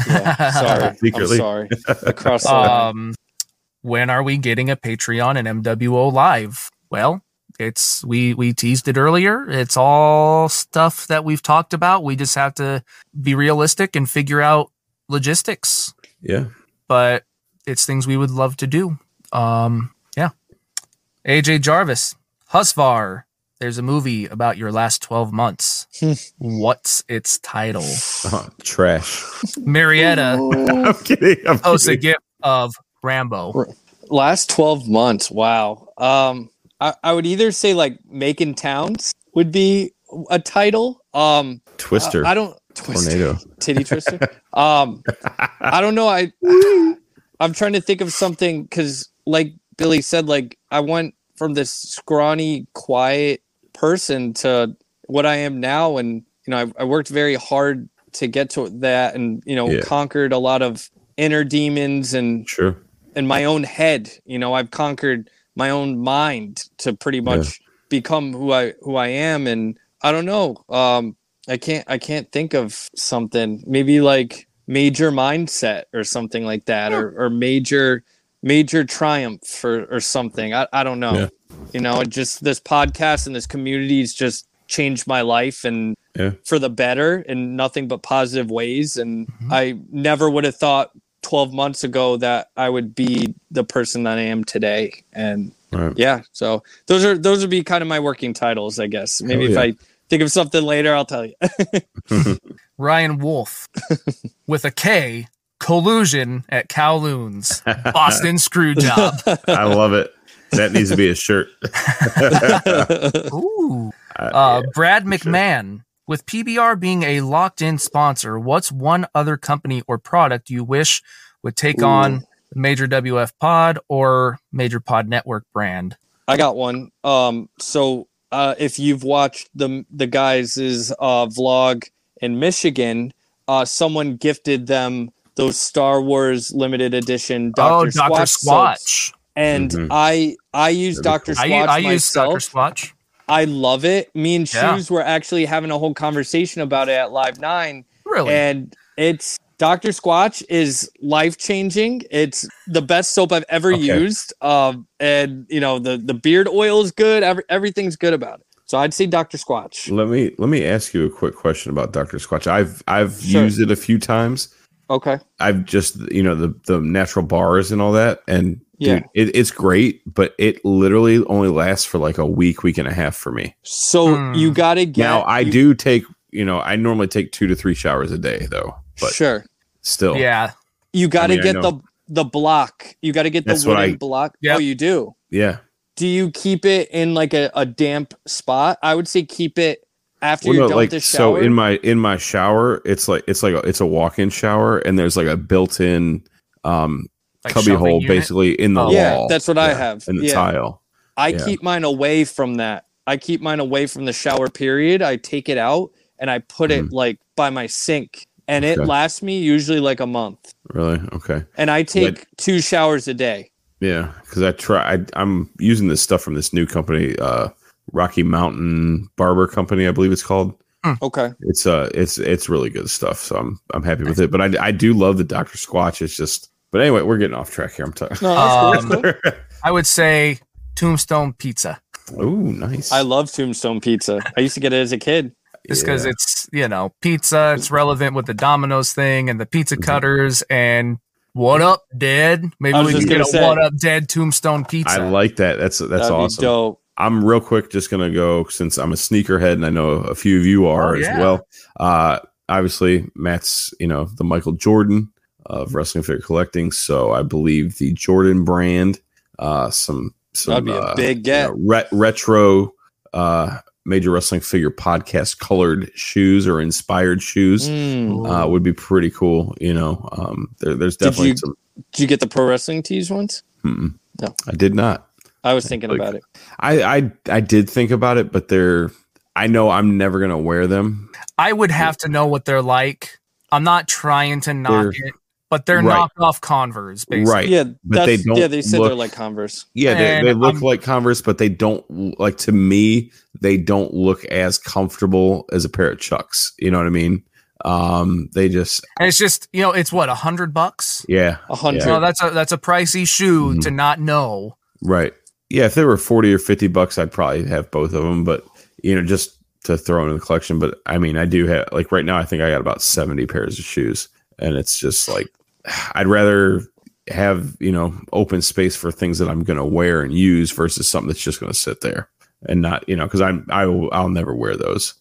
Yeah, sorry. Secretly. I'm sorry. [LAUGHS] Across um when are we getting a patreon and mwo live well it's we we teased it earlier. It's all stuff that we've talked about. We just have to be realistic and figure out logistics. Yeah, but it's things we would love to do. Um yeah. Aj jarvis husvar. There's a movie about your last 12 months. [LAUGHS] What's its title? Uh, trash. marietta. [LAUGHS] [LAUGHS] I'm kidding. I'm posts a kidding. gif of rambo. Last 12 months. Wow. Um I, I would either say like making towns would be a title um Twister, i, I don't Twister. tornado. titty twister [LAUGHS] um i don't know i i'm trying to think of something because like billy said like i went from this scrawny quiet person to what i am now and you know, I, I worked very hard to get to that, and you know, Yeah. conquered a lot of inner demons and Sure. in my own head. You know, I've conquered my own mind to pretty much become who I who I am. And I don't know. Um, I can't I can't think of something. Maybe like major mindset or something like that, or or major major triumph or or something. I I don't know. Yeah. You know, just this podcast and this community has just changed my life and Yeah. for the better in nothing but positive ways. And Mm-hmm. I never would have thought 12 months ago that I would be the person that I am today. And Right. yeah, so those are those would be kind of my working titles, I guess. Maybe Hell if yeah. I think of something later, I'll tell you. [LAUGHS] Ryan Wolf with a K. Collusion at Kowloon's Boston screw job. [LAUGHS] I love it. That needs to be a shirt. [LAUGHS] Ooh. Uh, Brad McMahon with PBR being a locked in sponsor. What's one other company or product you wish would take on the Major WF Pod or Major Pod Network brand? I got one. Um, so uh, if you've watched the the guys' uh, vlog in Michigan, uh, someone gifted them those Star Wars limited edition Dr. oh, Dr. Squatch soaps. Squatch. and Mhm. I I use Very Dr. I, Squatch I use Dr. myself. I love it. Me and Yeah. Shoes were actually having a whole conversation about it at Live Nine, Really? and it's Dr. Squatch is life changing. It's the best soap I've ever Okay. used. Um, and you know the the beard oil is good. Every, everything's good about it. So I'd say Dr. Squatch. Let me let me ask you a quick question about Dr. Squatch. I've I've Sure. used it a few times. Okay. I've just you know the the natural bars and all that, and Yeah. dude, it, it's great, but it literally only lasts for like a week, week and a half for me. So Hmm. you got to get. now I you- do take you know I normally take two to three showers a day though, but Sure. still, yeah. You got to mean, get the the block. You got to get the That's what wooden I- block. Yep. Oh, you do. yeah. Do you keep it in like a, a damp spot? I would say keep it after Well, you're no, done like with the shower. so in my in my shower, it's like it's like a, it's a walk-in shower, and there's like a built-in um Like cubby hole unit? basically in the Oh. Yeah, that's what I have. in the Yeah. tile. I Yeah. keep mine away from that. I keep mine away from the shower period. I take it out and I put it like by my sink, and it Mm. Lasts me usually like a month. Really? Okay. And I take two showers a day. Yeah, because I try. I, I'm using this stuff from this new company, uh, Rocky Mountain Barber Company, I believe it's called. Okay. It's uh, it's it's really good stuff. So I'm I'm happy with it. But I I do love the Doctor Squatch. It's just. But anyway, we're getting off track here. I'm talking. No. Um, [LAUGHS] I would say Tombstone Pizza. Oh, nice. I love Tombstone Pizza. I used to get it as a kid. Just because Yeah. it's, you know, pizza, it's relevant with the Domino's thing and the pizza Mm-hmm. cutters and what up, dead? Maybe we can get a gonna say- what up, dead Tombstone Pizza. I like that. That's that's That'd awesome. be dope. I'm real quick just gonna go since I'm a sneakerhead and I know a few of you are Oh, as yeah. well. Uh, obviously, Matt's you know the Michael Jordan of wrestling figure collecting, so I believe the Jordan brand, uh, some some That'd be a uh, big you get. know, re- retro uh, major wrestling figure podcast colored shoes or inspired shoes. Mm. Uh, would be pretty cool, you know. Um, there, there's Did definitely you- some. Did you get the pro wrestling tees ones? Mm-mm. No. I did not. I was thinking Like- about it. I, I I did think about it, but they're. I know I'm never gonna wear them. I would have to know what they're like. I'm not trying to knock They're- it, but they're Right. knockoff Converse, basically. Right. Yeah, but they don't yeah, they said they're look- like Converse. Yeah, they, they look I'm- like Converse, but they don't like to me. They don't look as comfortable as a pair of Chucks. You know what I mean? Um, they just And it's just, you know, it's what, a hundred bucks? yeah, A hundred. So that's a that's a pricey shoe Mhm. to not know. right. Yeah, if they were forty or fifty bucks, I'd probably have both of them. But you know, just to throw in the collection. But I mean, I do have like right now. I think I got about seventy pairs of shoes, and it's just like I'd rather have you know open space for things that I'm going to wear and use versus something that's just going to sit there and not you know because I'm I will I'll never wear those.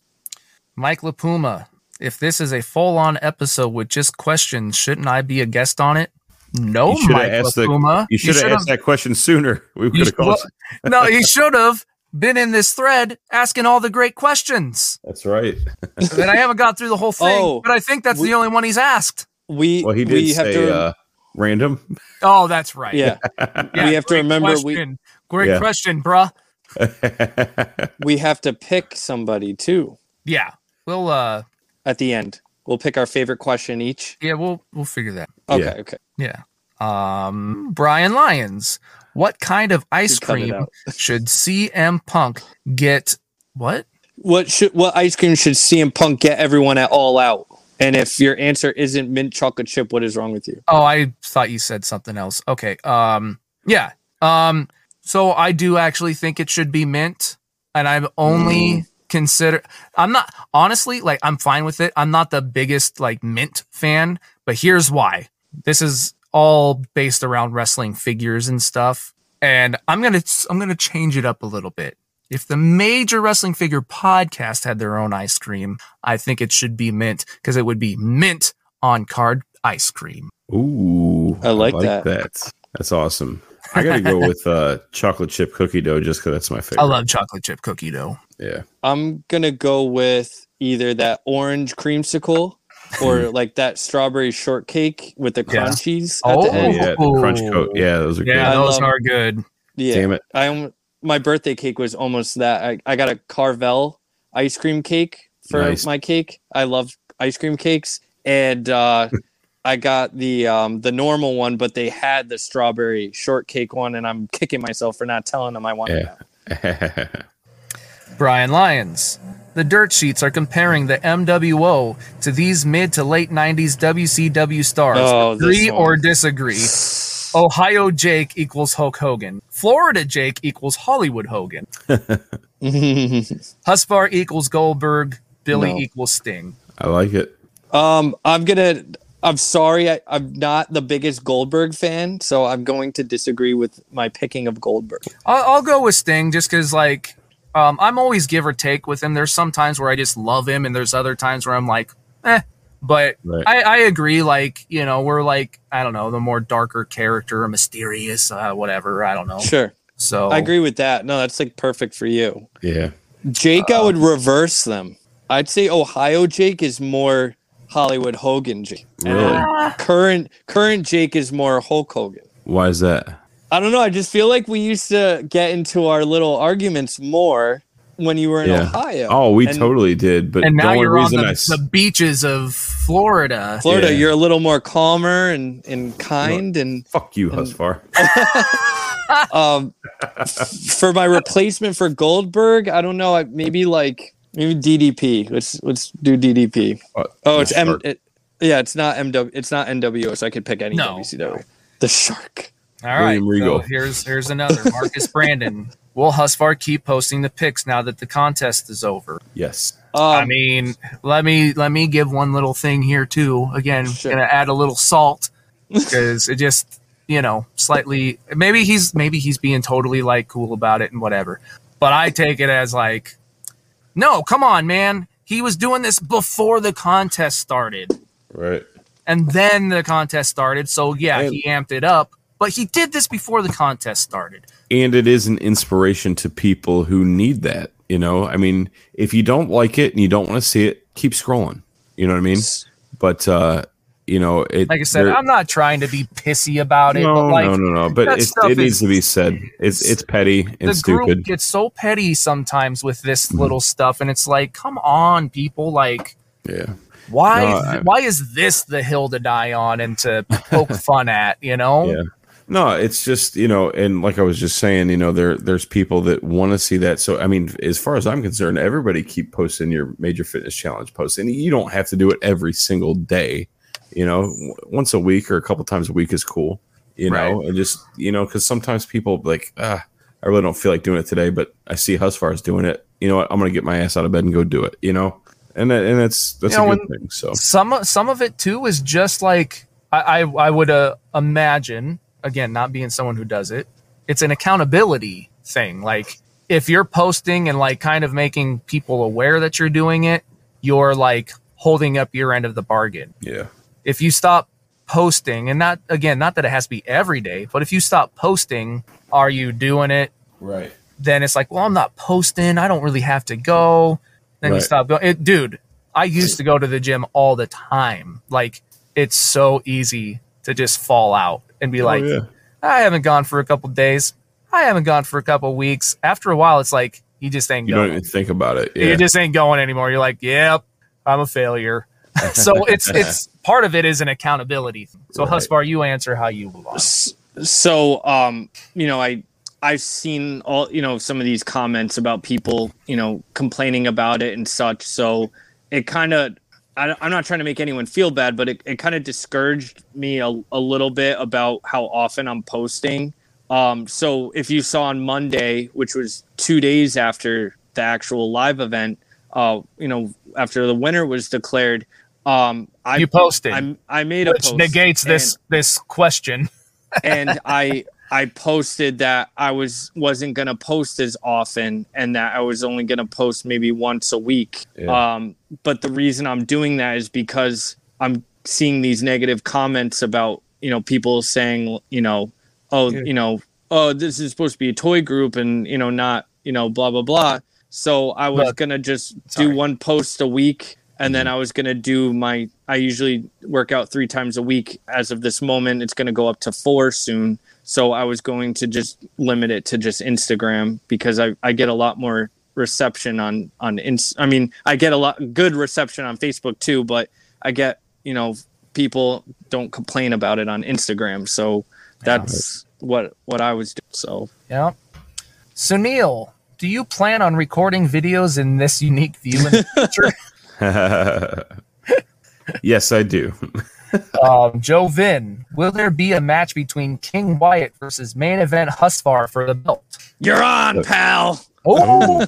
Mike LaPuma, if this is a full on episode with just questions, shouldn't I be a guest on it? No, You shoulda Mike asked the- LaPuma. You should have asked that question sooner. [LAUGHS] We you could have should- called. no, he should have been in this thread asking all the great questions. That's right. [LAUGHS] And I haven't got through the whole thing, Oh, but I think that's we- the only one he's asked. We Well, he did we have say to uh, random. Oh, that's right. yeah Yeah, [LAUGHS] we have to great remember we- Great Yeah. question, bruh. [LAUGHS] we have to pick somebody too. Yeah. we'll uh at the end. We'll pick our favorite question each. yeah, we'll we'll figure that. Okay, Yeah. okay. Yeah. Um Brian Lyons, what kind of ice You cream out. [LAUGHS] should CM Punk get what? What should what ice cream should CM Punk get everyone at all out? And if your answer isn't mint chocolate chip, what is wrong with you? Oh, I thought you said something else. Okay. Um yeah. Um so I do actually think it should be mint and I'm only consider I'm not honestly like I'm fine with it. I'm not the biggest like mint fan, but here's why. This is all based around wrestling figures and stuff. And I'm to I'm going to change it up a little bit. If the major wrestling figure podcast had their own ice cream, I think it should be mint because it would be mint on card ice cream. Ooh, I like that. That's awesome. I got to go with uh, [LAUGHS] chocolate chip cookie dough just because that's my favorite. I love chocolate chip cookie dough. Yeah. I'm gonna go with either that orange creamsicle or like that strawberry shortcake with the Yeah. crunchies at Oh, the Oh end. yeah, the crunch coat. Yeah, those are Yeah, I those love- are good. Yeah. Damn it. I am my birthday cake was almost that. I, I got a Carvel ice cream cake for Nice. my cake. I love ice cream cakes. And uh [LAUGHS] I got the um the normal one, but they had the strawberry shortcake one, and I'm kicking myself for not telling them I wanted Yeah. that. [LAUGHS] Brian Lyons. The dirt sheets are comparing the MWO to these mid to late 90s WCW stars. Oh, Agree or disagree? [SIGHS] [LAUGHS] Ohio Jake equals Hulk Hogan. Florida Jake equals Hollywood Hogan. [LAUGHS] Husvar equals Goldberg. Billy No. equals Sting. I like it. um, I'm gonna. I'm sorry, I, I'm not the biggest Goldberg fan, so I'm going to disagree with my picking of Goldberg. I'll, I'll go with Sting just because, like, um, I'm always give or take with him. There's some times where I just love him, and there's other times where I'm like, eh. But Right. I, I agree. Like, you know, we're like, I don't know, the more darker character, mysterious, uh, whatever. I don't know. Sure, So I agree with that. No, that's like perfect for you. Yeah. Jake, I would reverse them. I'd say Ohio Jake is more Hollywood Hogan Jake. Really? Current current Jake is more Hulk Hogan. Why is that? I don't know. I just feel like we used to get into our little arguments more when you were in Yeah. Ohio. Oh, we And totally did. But And the now only you're on the, I s- the beaches of Florida. Florida, Yeah. you're a little more calmer and, and kind. And fuck you, Husvar. [LAUGHS] um, for my replacement for Goldberg, I don't know. Maybe like maybe DDP. Let's let's do DDP. Uh, Oh, it's the M. It, yeah, it's not MW. It's not NWO, so I could pick any No. WCW. The Shark. All right. William Regal. So here's here's another. Marcus Brandon. [LAUGHS] Will Husvar keep posting the pics now that the contest is over? Yes. Um, I mean, let me let me give one little thing here too. Again, Sure. gonna add a little salt [LAUGHS] because it just you know slightly maybe he's maybe he's being totally like cool about it and whatever. But I take it as like, no, come on, man. He was doing this before the contest started, Right. and then the contest started. So yeah, And- he amped it up. But he did this before the contest started. And it is an inspiration to people who need that. You know, I mean, if you don't like it and you don't want to see it, keep scrolling. You know what I mean? But uh, you know, it Like I said, I'm not trying to be pissy about it, no, but like no, no, no. But it, needs to be said. It's it's petty and the stupid. group gets so petty sometimes with this Mm-hmm. little stuff, and it's like, come on, people! Like, yeah. why? No, I- why is this the hill to die on and to poke [LAUGHS] fun at? You know? Yeah. No, it's just you know, and like I was just saying, you know, there there's people that want to see that. So I mean, as far as I'm concerned, everybody keep posting your major fitness challenge posts, and you don't have to do it every single day. You know, w- once a week or a couple times a week is cool. You know, and just you know, because sometimes people like, ah, I really don't feel like doing it today, but I see Husvar's doing it. You know what? I'm gonna get my ass out of bed and go do it. You know, and that, and that's that's You know, a good thing. So Some some of it too is just like I I, I would uh, imagine again, not being someone who does it, it's an accountability thing. Like if you're posting and like kind of making people aware that you're doing it, you're like holding up your end of the bargain. yeah, if you stop posting and not again not that it has to be every day but if you stop posting are you doing it? Right. then it's like well i'm not posting. I don't really have to go. Then you stop going it, dude i used to go to the gym all the time. Like it's so easy to just fall out and be like oh, yeah. i haven't gone for a couple days i haven't gone for a couple weeks after a while it's like you just ain't You don't even think about it. Yeah. you just ain't going anymore you're like yep I'm a failure. [LAUGHS] so it's it's [LAUGHS] part of it is an accountability. So Right. Husvar, you answer how you belong. So um you know i i've seen all you know some of these comments about people you know complaining about it and such so it kind of i'm not trying to make anyone feel bad but it, it kind of discouraged me a, a little bit about how often i'm posting um so if you saw on monday which was two days after the actual live event uh you know after the winner was declared um i you posted, I, I made a which post negates this this question. and [LAUGHS] I I posted that I was wasn't gonna post as often and that I was only gonna post maybe once a week. Yeah. Um, but the reason I'm doing that is because I'm seeing these negative comments about you know people saying you know oh you know oh this is supposed to be a toy group and you know not you know blah blah blah. So I was But- gonna just sorry. do one post a week and then I was gonna do my. I usually work out three times a week. As of this moment, it's gonna go up to four soon. So I was going to just limit it to just Instagram because I, I get a lot more reception on on ins. I mean, I get a lot good reception on Facebook too, but I get you know people don't complain about it on Instagram. So that's what what I was doing. So Yeah. Sunil, do you plan on recording videos in this unique view in the future? [LAUGHS] yes, I do. [LAUGHS] um, Joe Vin, will there be a match between King Wyatt versus main event Husvar for the belt? you're on, pal. Oh,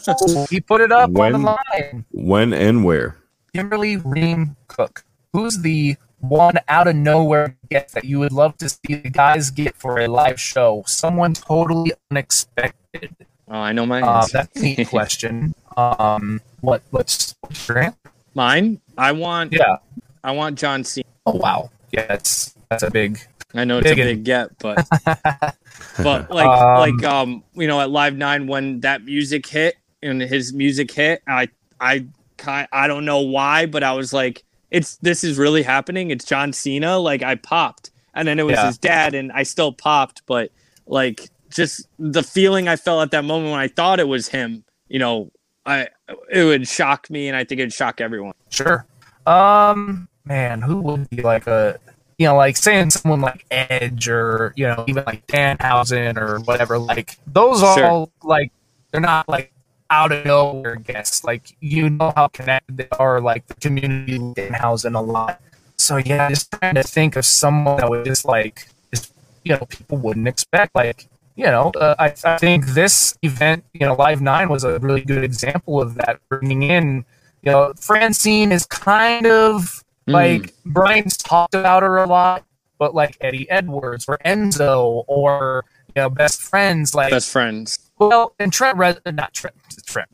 he put it up When- on the line. When and where? Kimberly Ream Cook. Who's the one out of nowhere get that you would love to see the guys get for a live show? Someone totally unexpected. Oh, I know my Uh, that's a neat [LAUGHS] question. Um, what? What's, what's your answer? Mine. I want. Yeah. I want John Cena. Oh wow. Yeah, that's that's a big. I know it's Big a and- big get, but [LAUGHS] but like Um, like um you know at Live Nine when that music hit and his music hit, I I kind I don't know why, but I was like, it's this is really happening. It's John Cena. Like I popped, and then it was Yeah. his dad, and I still popped, but like just the feeling I felt at that moment when I thought it was him, you know, I it would shock me, and I think it'd shock everyone. Sure. Um, man, who would be like a, you know, like saying someone like Edge or you know even like Danhausen or whatever. Like those are Sure. all like they're not like out of nowhere guests. Like you know how connected they are. Like the community Danhausen a lot. So yeah, just trying to think of someone that would just like, just, you know, people wouldn't expect. Like you know, uh, I, I think this event, you know, Live Nine was a really good example of that, bringing in you know, Francine is kind of like Brian's talked about her a lot, but like Eddie Edwards or Enzo or you know, best friends like Best friends. well, and Trent Re- not Trent [LAUGHS] Trent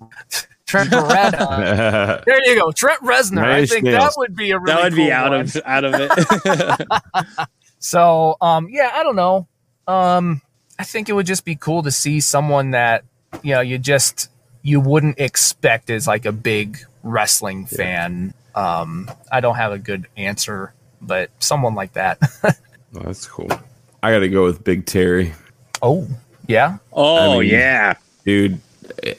Trent Beretta. [LAUGHS] there you go, Trent Reznor. I Nice think that would be a really that would be out one. of out of it. [LAUGHS] So, um, yeah, I don't know. Um, I think it would just be cool to see someone that you know you just you wouldn't expect as like a big wrestling fan. Um, I don't have a good answer, but someone like that. Well, [LAUGHS] that's cool. I got to go with Big Terry, oh, yeah, oh I mean- yeah. dude.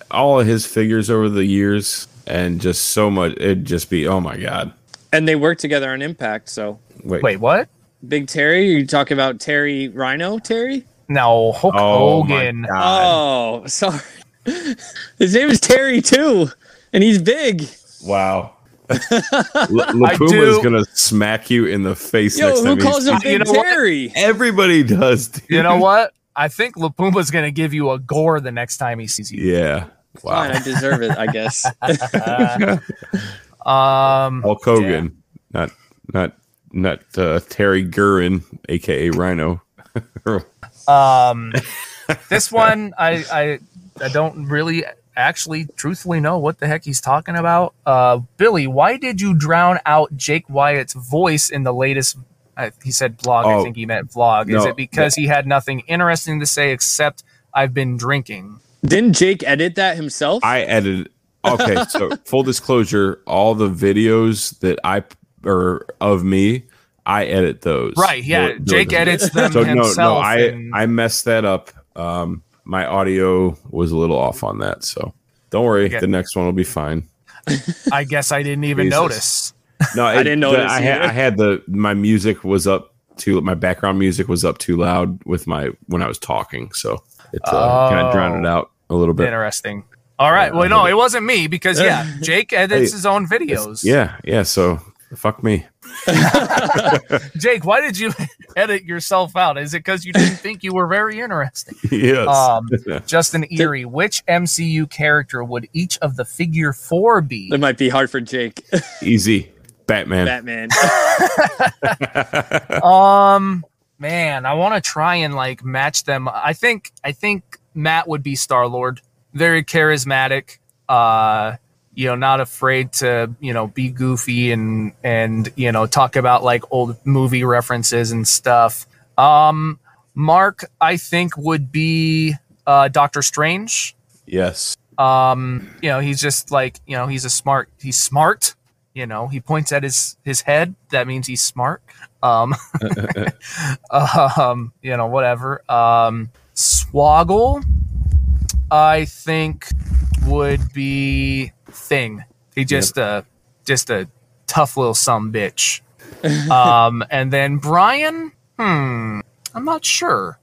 All of his figures over the years, and just so much. It'd just be, oh my god. And they work together on Impact, so Wait, wait, what? Big Terry, you talking about Terry Rhyno Terry? No, Hulk Oh my Hogan. god! Oh, [LAUGHS] sorry. His name is Terry too, and he's big. Wow. L- [LAUGHS] LaPuma is gonna smack you in the face Yo, next who time. he calls him sees You Big know what? Terry? Everybody does. Dude. You know what? I think LaPuma's gonna give you a gore the next time he sees you. Yeah. Fine, Wow. I deserve it, I guess. [LAUGHS] Um, Hulk Hogan, not not not uh, Terry Gerin, aka Rhyno. [LAUGHS] Um, this one, I, I, I don't really actually truthfully know what the heck he's talking about. Uh, Billy, why did you drown out Jake Wyatt's voice in the latest? I, he said vlog. I Oh, think he meant vlog. Is it because he had nothing interesting to say except I've been drinking? Didn't Jake edit that himself? I edited. Okay, [LAUGHS] so full disclosure, all the videos that I or of me, I edit those. Right? Yeah. Those- Jake edits them So no, no, I and- I messed that up. Um, my audio was a little off on that, so don't worry. Okay. The next one will be fine. [LAUGHS] I guess I didn't even Jesus. notice. No, [LAUGHS] I didn't notice I had. I had the my music was up too. My background music was up too loud with my when I was talking, so it uh, kind Oh. of drowned it out a little bit. Interesting. All right. Yeah, Well, no, it. it wasn't me because yeah, [LAUGHS] Jake edits Hey, his own videos. Yeah, yeah. So fuck me. [LAUGHS] Jake, why did you [LAUGHS] edit yourself out? Is it because you didn't [LAUGHS] think you were very interesting? yes. Um, Justin Erie, which MCU character would each of the figure four be? That might be hard for Jake. Easy. Batman. Batman. Um, man, I want to try and like match them. I think I think Matt would be Star Lord. Very charismatic. Uh, you know, not afraid to you know be goofy and and you know talk about like old movie references and stuff. Um, Mark, I think would be uh Doctor Strange. Yes. Um, you know, he's just like you know he's a smart. He's smart. You know, he points at his his head. That means he's smart. Um, [LAUGHS] um, you know, whatever. Um, Swoggle, I think would be thing. He just uh just a tough little some bitch. [LAUGHS] um, and then Brian, hmm, I'm not sure.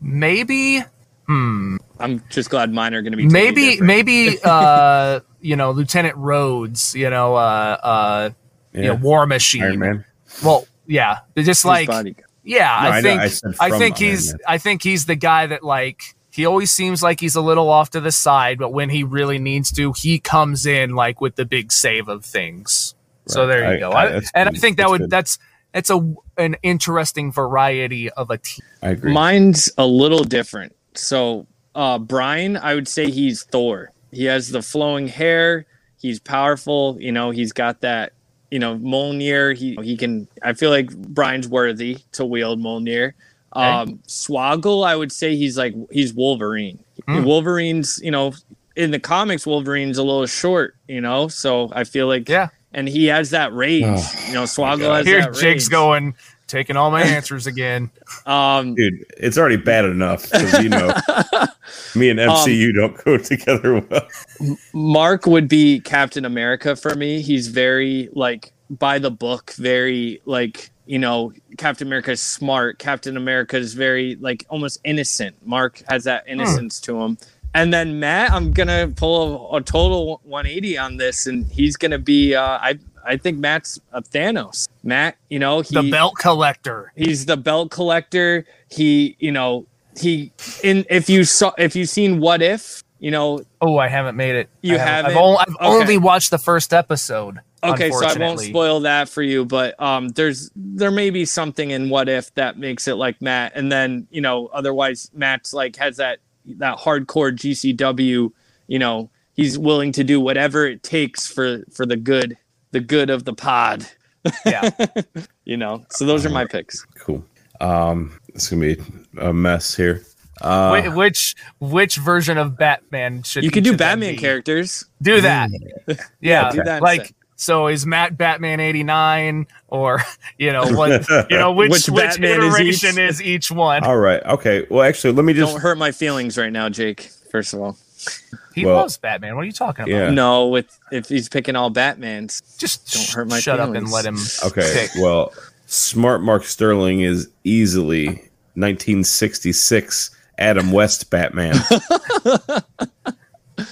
Maybe, hmm, I'm just glad mine are going to be totally maybe different. maybe [LAUGHS] uh you know lieutenant rhodes you know uh uh you know Yeah. war machine Iron Man. well yeah they're just His like bodyguard. yeah No, i I think I I, think Iron he's Man. i think he's the guy that like he always seems like he's a little off to the side but when he really needs to he comes in like with the big save of things so there you I- go I- I- that's and i think that That's would good. that's it's a an interesting variety of a team I agree. Mine's a little different. So, uh, Brian, I would say he's Thor. He has the flowing hair. He's powerful. You know, he's got that. You know, Mjolnir. He he can. I feel like Brian's worthy to wield Mjolnir. Um, Swoggle, I would say he's like he's Wolverine. Hmm. Wolverine's, you know, in the comics, Wolverine's a little short. You know, so I feel like yeah and he has that rage. Oh, you know, Swoggle God. has here that jake's rage. going taking all my [LAUGHS] answers again Um, Dude, it's already bad enough because you know [LAUGHS] me and MCU don't go [LAUGHS] together well. Mark would be Captain America for me. He's very like by the book, very like you know, Captain America is smart. Captain America is very like almost innocent. Mark has that innocence to him. And then Matt, I'm gonna pull a, a total 180 on this, and he's gonna be. Uh, I I think Matt's a Thanos. Matt, you know, he, the belt collector He's the belt collector. He, you know, he in if you saw if you've seen What If, you know, Oh, I haven't made it. You I've, haven't? only, I've Okay. only watched the first episode. Okay, so I won't spoil that for you, but um, there's there may be something in What If that makes it like Matt, and then you know, otherwise Matt's like has that that hardcore GCW, you know, he's willing to do whatever it takes for for the good, the good of the pod, Yeah, [LAUGHS] you know. So those are my picks. Cool. Um, it's gonna be a mess here. Uh, Wh- which which version of Batman should You could each do Batman be? characters. Do that. [LAUGHS] Yeah, do that like instead. So is Matt Batman eighty nine or [LAUGHS] you know what [LAUGHS] you know which Which which, Batman is iteration each? is each one? all right. Okay. Well, actually, let me just. Don't hurt my feelings right now, Jake. First of all, He well, loves Batman. What are you talking about? Yeah. no, with if he's picking all Batmans, Just Don't sh- hurt my shut up and let him. Okay. pick. Well, Smart Mark Sterling is easily 1966 Adam West Batman. [LAUGHS]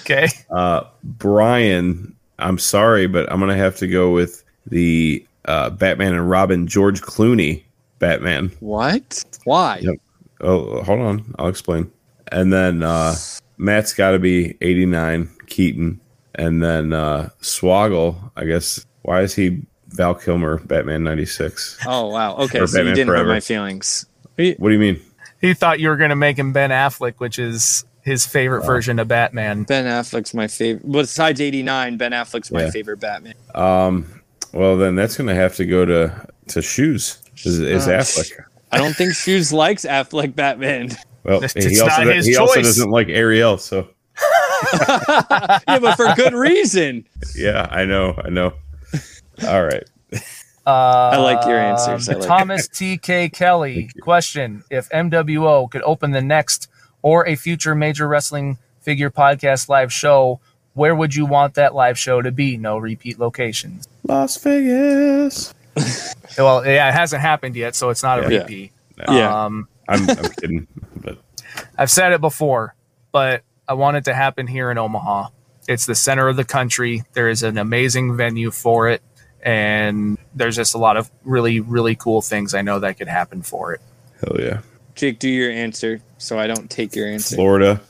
Okay. Uh, Brian, I'm sorry, but I'm gonna have to go with the uh, Batman and Robin George Clooney Batman. what? Why? Yep. Oh, hold on, I'll explain. And then uh, Matt's got to be 89 Keaton, and then uh, Swoggle. I guess why is he Val Kilmer Batman 96? Oh wow. Okay, Or so you didn't Forever. hurt my feelings. What do you mean? He thought you were gonna make him Ben Affleck, which is his favorite version of Batman. Ben Affleck's my favorite. Besides '89, Ben Affleck's my favorite Batman. Um, well, then that's going to have to go to to shoes. Is, is Uh, Affleck? I don't think Shoes likes Affleck Batman. Well, It's he not also his he also doesn't like Ariel. So [LAUGHS] yeah, but for good reason. yeah, I know, I know. All right. Uh, I like your answers. I like. Thomas T.K. Kelly question: If MWO could open the next or a future major wrestling figure podcast live show, where would you want that live show to be? No repeat locations. Las Vegas. [LAUGHS] Well, yeah, it hasn't happened yet, so it's not a Yeah. repeat. Yeah. Um, I'm, I'm [LAUGHS] kidding, but [LAUGHS] I've said it before, but I want it to happen here in Omaha. It's the center of the country. There is an amazing venue for it, and there's just a lot of really, really cool things I know that could happen for it. hell yeah, Jake, do your answer so I don't take your answer. Florida.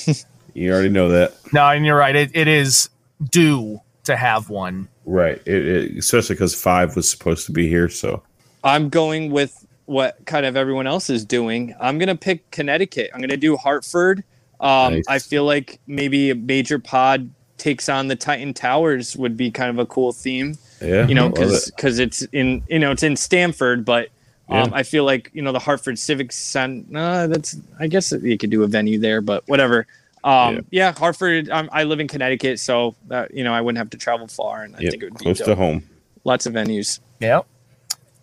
[LAUGHS] you already know that, No, and you're right. It, it is due to have one. right? It, it, especially because five was supposed to be here, so I'm going with what kind of everyone else is doing. I'm gonna pick Connecticut. I'm gonna do Hartford. Um, Nice. I feel like maybe a major pod takes on the Titan Towers would be kind of a cool theme. yeah, You know, love because it. because it's in you know it's in Stamford, but um, I feel like you know the Hartford Civic Center. Uh, that's I guess you could do a venue there, but whatever. Um, Yeah. yeah. Hartford. Um, I live in Connecticut, so that, you know I wouldn't have to travel far, and I Yep, think it would be close to home. lots of venues. Yep.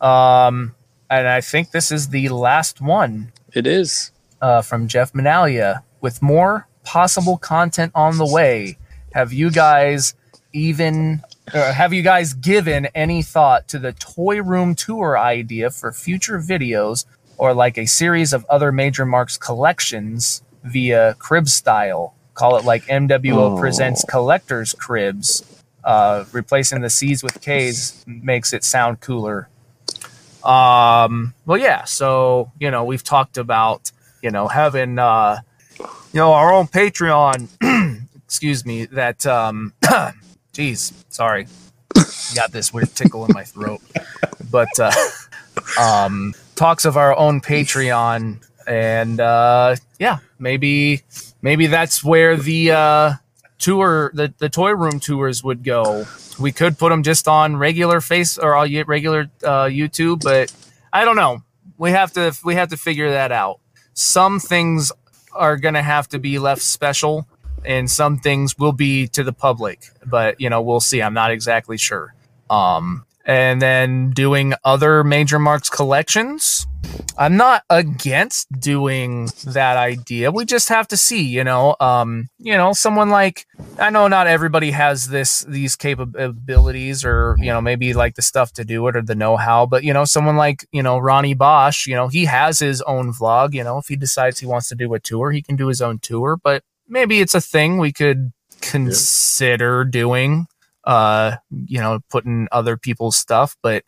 Um, and I think this is the last one It is. uh, from Jeff Manalia with more possible content on the way. Have you guys even or have you guys given any thought to the toy room tour idea for future videos or like a series of other major marks collections via crib style? Call it like MWO presents collectors cribs. Uh, replacing the C's with K's makes it sound cooler. Um, well, yeah. So you know, we've talked about you know having uh, you know our own Patreon. [CLEARS THROAT] excuse me. That um, [CLEARS THROAT] geez, sorry, got this weird tickle in my throat. But uh, [LAUGHS] um, talks of our own Patreon, and uh, yeah, maybe maybe that's where the uh, tour, the the toy room tours would go. We could put them just on regular face or all regular uh, YouTube, but I don't know. We have to we have to figure that out. Some things are gonna have to be left special, and some things will be to the public. But you know, we'll see. I'm not exactly sure. Um, and then doing other major marks collections. I'm not against doing that idea. We just have to see, you know, um, you know, someone like I know not everybody has this these capabilities or, you know, maybe like the stuff to do it or the know-how, but you know, someone like, you know, Ronnie Bosch, you know, he has his own vlog, you know, if he decides he wants to do a tour, he can do his own tour, but maybe it's a thing we could consider doing uh you know putting other people's stuff but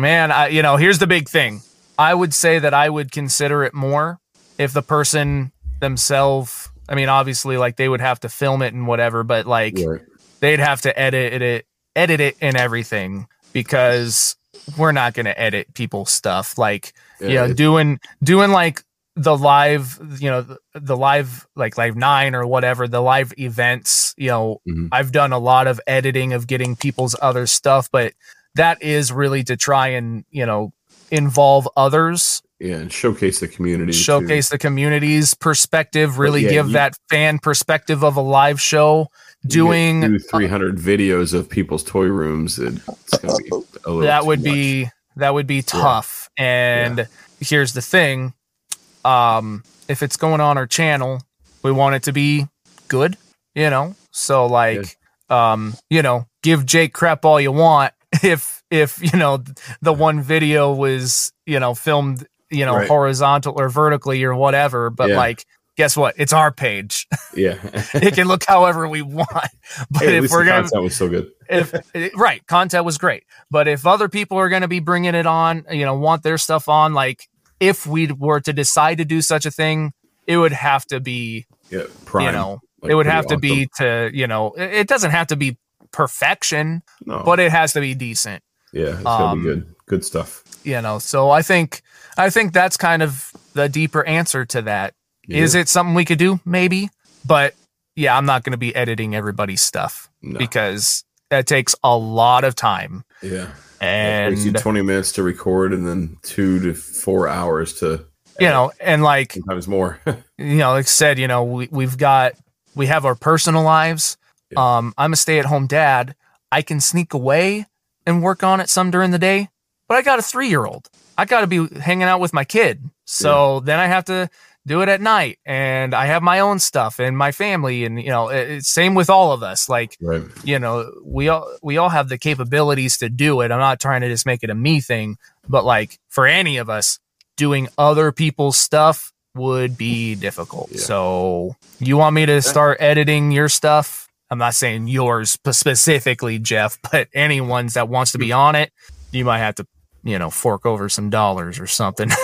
man i you know here's the big thing. I would say that i would consider it more if the person themselves i mean obviously like they would have to film it and whatever but like Right. they'd have to edit it edit it and everything because we're not going to edit people's stuff. Like you know Yeah, doing doing like the live you know the, the live like live nine or whatever the live events you know Mhm. i've done a lot of editing of getting people's other stuff but that is really to try and you know involve others yeah, and showcase the community. too. showcase the community's perspective really yeah, give you- that fan perspective of a live show doing get do 300 videos of people's toy rooms. and It's gonna be a little that would much. be that would be tough and here's the thing um if it's going on our channel we want it to be good you know so like um you know give jake crap all you want [LAUGHS] if if you know the one video was you know filmed you know Right. horizontal or vertically or whatever but Yeah. like guess what it's our page [LAUGHS] yeah. it can look however we [LAUGHS] want but Hey, if we're the gonna content was so good. if right content was great but if other people are going to be bringing it on you know want their stuff on like if we were to decide to do such a thing it would have to be Yeah, prime. you know Like, it would have to be to you know it, doesn't have to be perfection No. but it has to be decent yeah, it's gonna um, be good. Good stuff. you know so i think i think that's kind of the deeper answer to that Is Yeah. it something we could do maybe but yeah i'm not going to be editing everybody's stuff No. because that takes a lot of time Yeah. and it takes you 20 minutes to record and then two to four hours to you know and like sometimes more. [LAUGHS] you know like I said you know we, we've got we have our personal lives Yeah. um i'm a stay-at-home dad i can sneak away and work on it some during the day but i got a three-year-old i got to be hanging out with my kid so then i have to do it at night. And I have my own stuff and my family, and you know, it, same with all of us. Like, Right. you know, we all we all have the capabilities to do it. I'm not trying to just make it a me thing, but like for any of us, doing other people's stuff would be difficult. Yeah. So, you want me to start editing your stuff? I'm not saying yours specifically, Jeff, [LAUGHS] but anyone's that wants to be hmm. on it, you might have to, you know, fork over some dollars or something. [LAUGHS]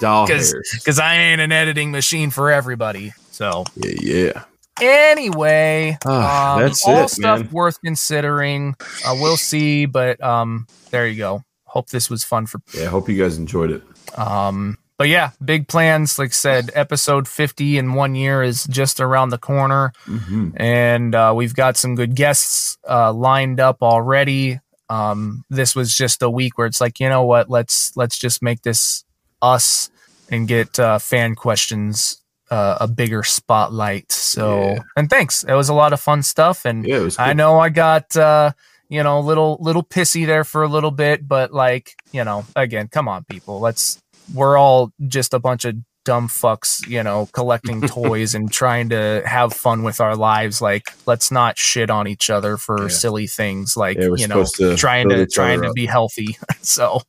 Doll because I ain't an editing machine for everybody. So Yeah, yeah. anyway, Ah, um, that's all it, stuff man. worth considering. Uh, we'll see, but um, there you go. Hope this was fun for. Yeah, I hope you guys enjoyed it. Um, but yeah, big plans. Like I said, episode fifty in one year is just around the corner, Mm-hmm. and uh, we've got some good guests uh, lined up already. Um, this was just a week where it's like, you know what? Let's let's just make this us and get uh, fan questions uh, a bigger spotlight. So, Yeah. and thanks. It was a lot of fun stuff, and Yeah, I know I got uh, you know a little little pissy there for a little bit, but like you know, again, come on, people. Let's we're all just a bunch of dumb fucks, you know, collecting [LAUGHS] toys and trying to have fun with our lives. Like, let's not shit on each other for Yeah. silly things. Like, you know, to trying to trying to up. be healthy. [LAUGHS] so,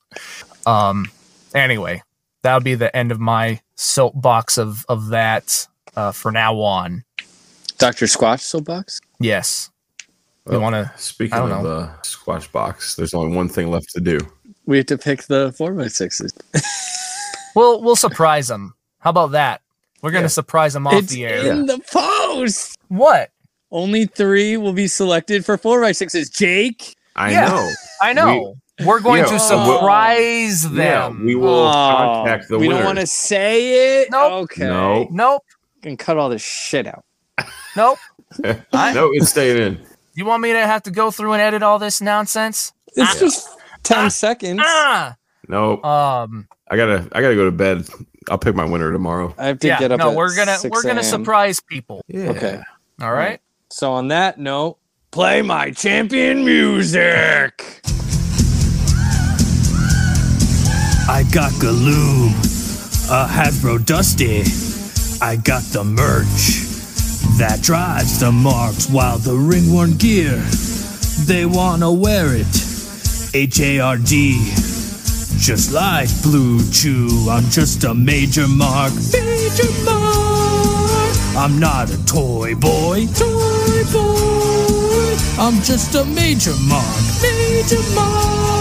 um, anyway, that would be the end of my soapbox of of that. Uh, for now on, Dr. Squatch soapbox? yes, we want to. Speaking I don't of uh, Squash Box, there's only one thing left to do. We have to pick the four by sixes. [LAUGHS] We'll we'll surprise them. How about that? We're gonna Yeah. surprise them off It's the air. in the post. What? Only three will be selected for four by sixes. Jake. I Yeah. know. I know. We, are going Yeah, to we'll- surprise Yeah, them. we will Oh, contact the we winner. don't want to say it. Nope. Okay. No. Nope. Can cut all this shit out. [LAUGHS] [LAUGHS] Nope. I- no, it's staying in. You want me to have to go through and edit all this nonsense? It's just ten seconds. Ah. No, Um. I gotta, I gotta go to bed. I'll pick my winner tomorrow. I have to Yeah. get up. No, at we're gonna 6 we're gonna surprise people. Yeah. Okay. All right. So on that note, play my champion music. I got Galoob, a Hasbro Dusty. I got the merch that drives the marks while the ringworn gear, they wanna wear it. H A R D, just like Blue Chew. I'm just a major mark, major mark. I'm not a toy boy, toy boy. I'm just a major mark, major mark.